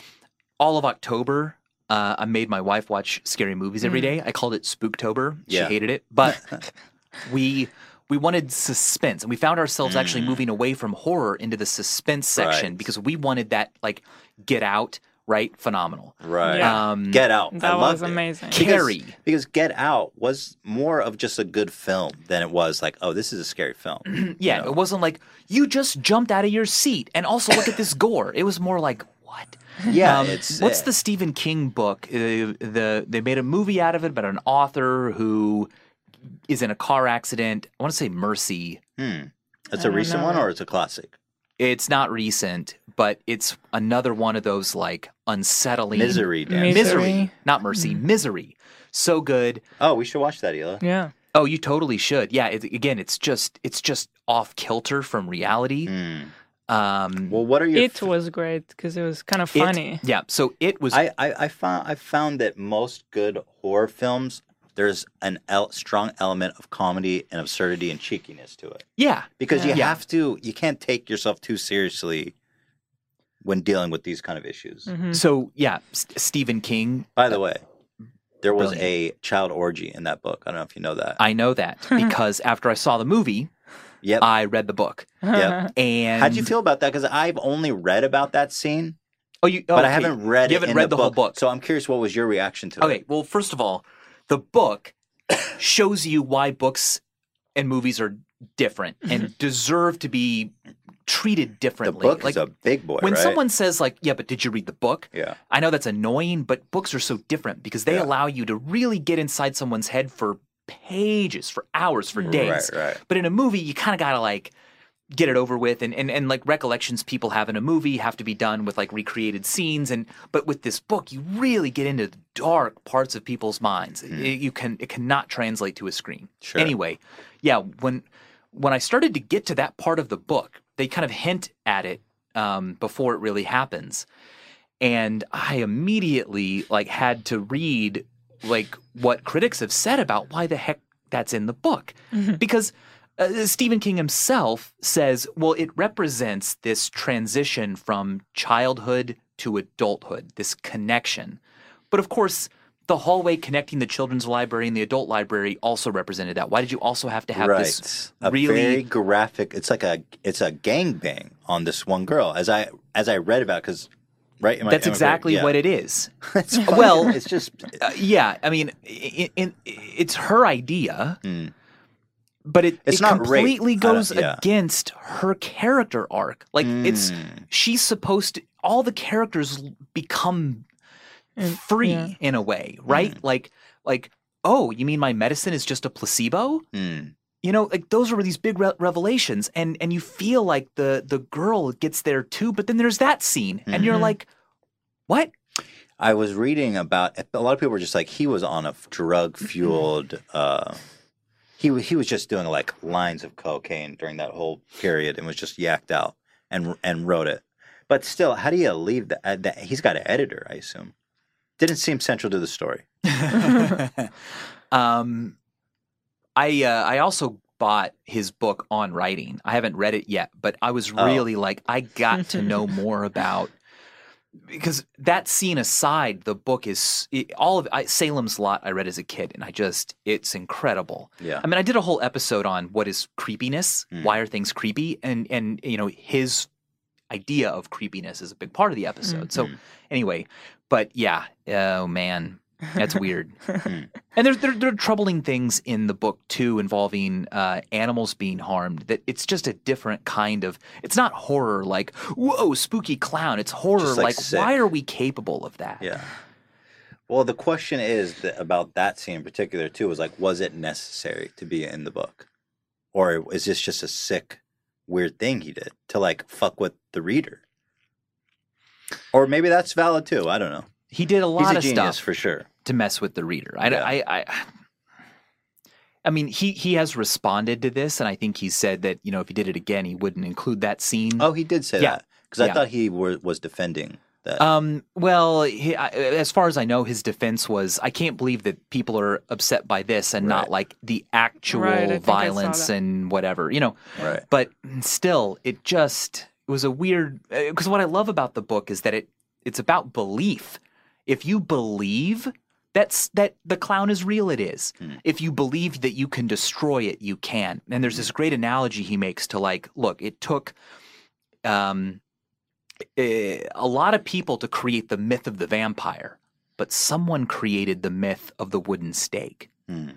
all of October, uh, I made my wife watch scary movies every day. I called it Spooktober. She Yeah. hated it, but we we wanted suspense, and we found ourselves actually moving away from horror into the suspense section Right. because we wanted that like Get Out, right? Phenomenal. Right. Yeah. Um, Get Out. I That was loved it. amazing. Because- Because Get Out was more of just a good film than it was like, oh, this is a scary film. Yeah, You know? it wasn't like you just jumped out of your seat, and also look at this gore. It was more like what? Yeah, Um, it's what's uh, the Stephen King book? Uh, the they made a movie out of it about an author who is in a car accident. I want to say Mercy. Hmm. It's I a recent know. one or it's a classic? It's not recent, but it's another one of those like unsettling Misery. Dan. Misery, Misery. not mercy, misery. So good. oh, we should watch that, Hila. yeah. Oh, you totally should. Yeah. It, again, it's just it's just off kilter from reality. Hmm. Um, Well, what are your? It was great because it was kind of it- funny. yeah. So it was. I, I I found I found that most good horror films there's an el- strong element of comedy and absurdity and cheekiness to it yeah. because you Yeah. have to you can't take yourself too seriously when dealing with these kind of issues. Mhm. So yeah, S- Stephen King. By the way, there was Brilliant. a child orgy in that book. I don't know if you know that. I know that because after I saw the movie, yep. I read the book. yep. And How'd you feel about that? Because I've only read about that scene, Oh, you. but I haven't read. You haven't in read the, whole book. book. So I'm curious, what was your reaction to Okay. it? Okay. Well, first of all, the book shows you why books and movies are different and deserve to be treated differently. The book like is a big boy, when right? someone says like, "Yeah, but did you read the book?" yeah, I know that's annoying, but books are so different because they Yeah. allow you to really get inside someone's head for pages, for hours, for days. right, right. But in a movie, you kind of got to like get it over with and, and and like recollections people have in a movie have to be done with like recreated scenes and but with this book you really get into the dark parts of people's minds hmm. It- you can it cannot translate to a screen Sure. anyway yeah when when i started to get to that part of the book they kind of hint at it um, before it really happens. And i immediately like had to read like what critics have said about why the heck that's in the book. Because uh, Stephen King himself says, well, it represents this transition from childhood to adulthood, this connection. But of course, the hallway connecting the children's library and the adult library also represented that? Why did you also have to have right. this a really very graphic. It's like a it's a gangbang on this one girl. As I as I read about because right. Am That's I exactly correct? what it is. It's Well- it's just Uh, yeah, I mean, i i it's her idea, Mm. but it, It's it rape. completely I goes yeah. against her character arc. Like it's Mm. she's supposed to. All the characters become free yeah. in a way, right? Mm. Like like oh, you mean my medicine is just a placebo? Mm. You know, like those are these big re- revelations, and and you feel like the the girl gets there too, but then there's that scene, and you're Mhm. like, what? I was reading about a lot of people were just like he was on a drug fueled. uh He wa- he was just doing like lines of cocaine during that whole period and was just yacked out and and wrote it. But still, how do you leave that? uh, that he's got an editor, I assume. Didn't seem central to the story. um, I uh, I also bought his book on writing. I haven't read it yet, but I was Oh. really like, I got to know more about because that scene aside, the book is it, all of I, Salem's Lot. I read as a kid, and I just it's incredible. Yeah. I mean, I did a whole episode on what is creepiness. Hmm. Why are things creepy? And and you know his idea of creepiness is a big part of the episode. So Hmm. anyway, but yeah, oh man, that's weird. Hmm. and there's there, there are troubling things in the book too involving uh, animals being harmed. That it's just a different kind of. It's not horror like whoa spooky clown. It's horror Just, like, like, why are we capable of that? Yeah. Well, the question is that about that scene in particular too is like, was it necessary to be in the book, or is this just a sick, weird thing he did to like fuck with the reader? Or maybe that's valid too. I don't know. He did a He's lot a of genius stuff for sure. to mess with the reader. I, Yeah. I, I, I mean, he he has responded to this, and I think he said that you know if he did it again, he wouldn't include that scene. Oh, he did say Yeah. that because I Yeah. thought he were, was defending that. Um, well, he, I, as far as I know, his defense was, "I can't believe that people are upset by this and Right. not like the actual Right, I think I saw violence and whatever." You know, right. but still, it just it was a weird. Because what I love about the book is that it it's about belief. If you believe that's that the clown is real, it is. Hmm. If you believe that you can destroy it, you can. And there's this great analogy he makes to like, look, it took. Um, eh, a lot of people to create the myth of the vampire, but someone created the myth of the wooden stake. Hmm.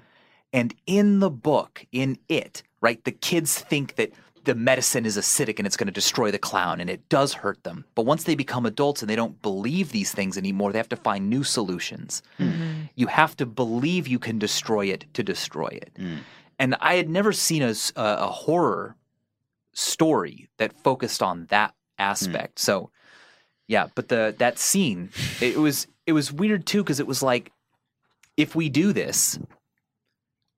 And in the book, in it, right, the kids think that the medicine is acidic and it's going to destroy the clown, and it does hurt them. But once they become adults and they don't believe these things anymore, they have to find new solutions. You have to believe you can destroy it to destroy it. Mm. And I had never seen a horror story that focused on that aspect. So, yeah, but the that scene, it was it was weird too because it was like, if we do this,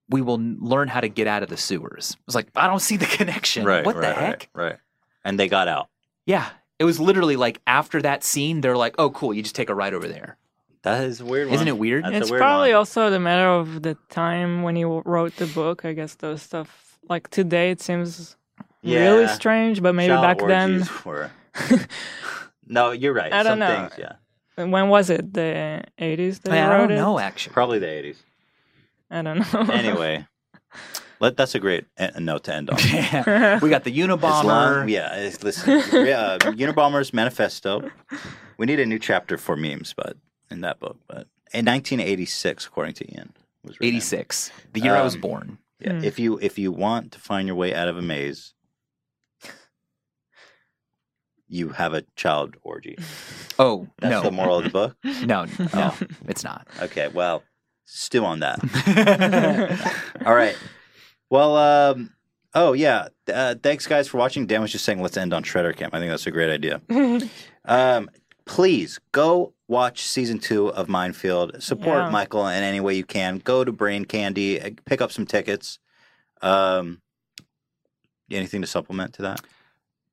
we will learn how to get out of the sewers. It was like I don't see the connection. Right. what right, the heck? Right. And they got out. Yeah, it was literally like after that scene, they're like, "Oh, cool, you just take a ride over there." That is a weird. Isn't it weird? That's it's weird probably one. also the matter of the time when he wrote the book. I guess those stuff, like today, it seems really strange, but maybe Child back then. Were... no, you're right. I don't know. Things, yeah. When was it? The 80s they I wrote don't it? know actually. Probably the 80s. I don't know. Anyway, let that's a great uh, note to end on. Yeah. we got the As Unabomber. long, yeah, it's, listen, yeah, Unabomber's Manifesto. We need a new chapter for memes, but in that book, but in 1986, according to Ian, was written. 86, the year I was Um, born. Yeah, Hmm. if you if you want to find your way out of a maze, you have a child orgy. Oh That's no, the moral of the book. no, no, it's not. Okay, well, stew on that. All right. Well, um, oh yeah. Uh, thanks guys for watching. Dan was just saying let's end on Shredder Camp. I think that's a great idea. Um, please go watch season two of Mindfield. Support Yeah. Michael in any way you can. Go to Brain Candy. uh, Pick up some tickets. Um, anything to supplement to that?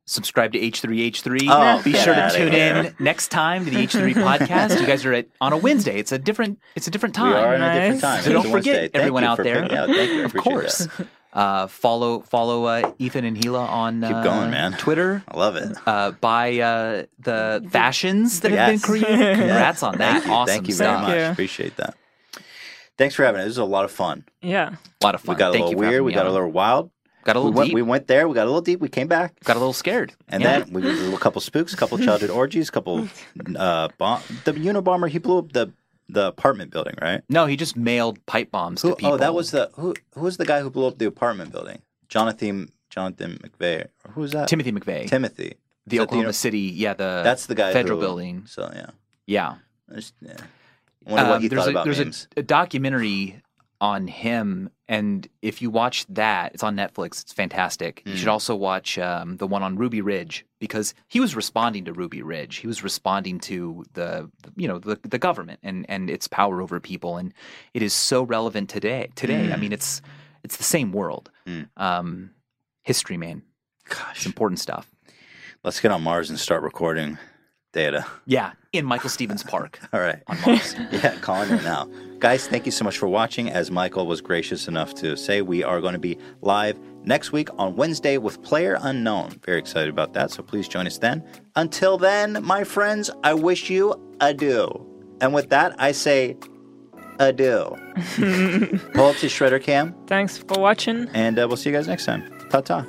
Subscribe to H3H3. Oh, Be sure to tune here. in next time to the H3 podcast. You guys are at on a Wednesday. It's a different. It's a different time. We are in a different time. So don't forget, Thank everyone you out for there. picking- yeah, thank you. Of course. that. Uh, follow follow uh, Ethan and Hila on Keep uh, going, man. Twitter. I love it. Uh, buy uh, the fashions that have been created. Congrats on that. Thank you. Awesome Thank you stuff. very much. you. Appreciate that. Thanks for having us it. This was a lot of fun. Yeah. A lot of fun. We got a Thank little you for having weird. We me got a little wild. Got a We little went, deep. we went there. We got a little deep. We came back. got a little scared. And Yeah. then we did a little couple spooks, a couple childhood orgies, a couple uh bomb. The Unabomber he blew up the the apartment building, right? no, he just mailed pipe bombs Who, to people. oh, that was the who? Who was the guy who blew up the apartment building? Jonathan Jonathan McVeigh. Who was that? Timothy McVeigh, Timothy. the Is Oklahoma uni- City. Yeah, the That's the guy. federal who- building. So yeah. Yeah. Just- yeah. I wonder what Um, he there's thought a, about there's. A, a documentary on him, and if you watch that, it's on Netflix. It's fantastic. You should Mm. also watch um, the one on Ruby Ridge because he was responding to Ruby Ridge. He was responding to the, you know, the the government and and its power over people, and it is so relevant today. Today, I Mm. mean, it's it's the same world. Mm. Um, history, man, it's Gosh, important stuff. let's get on Mars and start recording data. Yeah, in Michael Stevens Park All right. on Mars. Yeah, calling it now. Guys, thank you so much for watching. As Michael was gracious enough to say, we are going to be live next week on Wednesday with Player Unknown. Very excited about that, so please join us then. Until then, my friends, I wish you adieu. And with that, I say adieu. Pull up to Shredder Cam, Thanks for watching. and uh, we'll see you guys next time. Ta ta.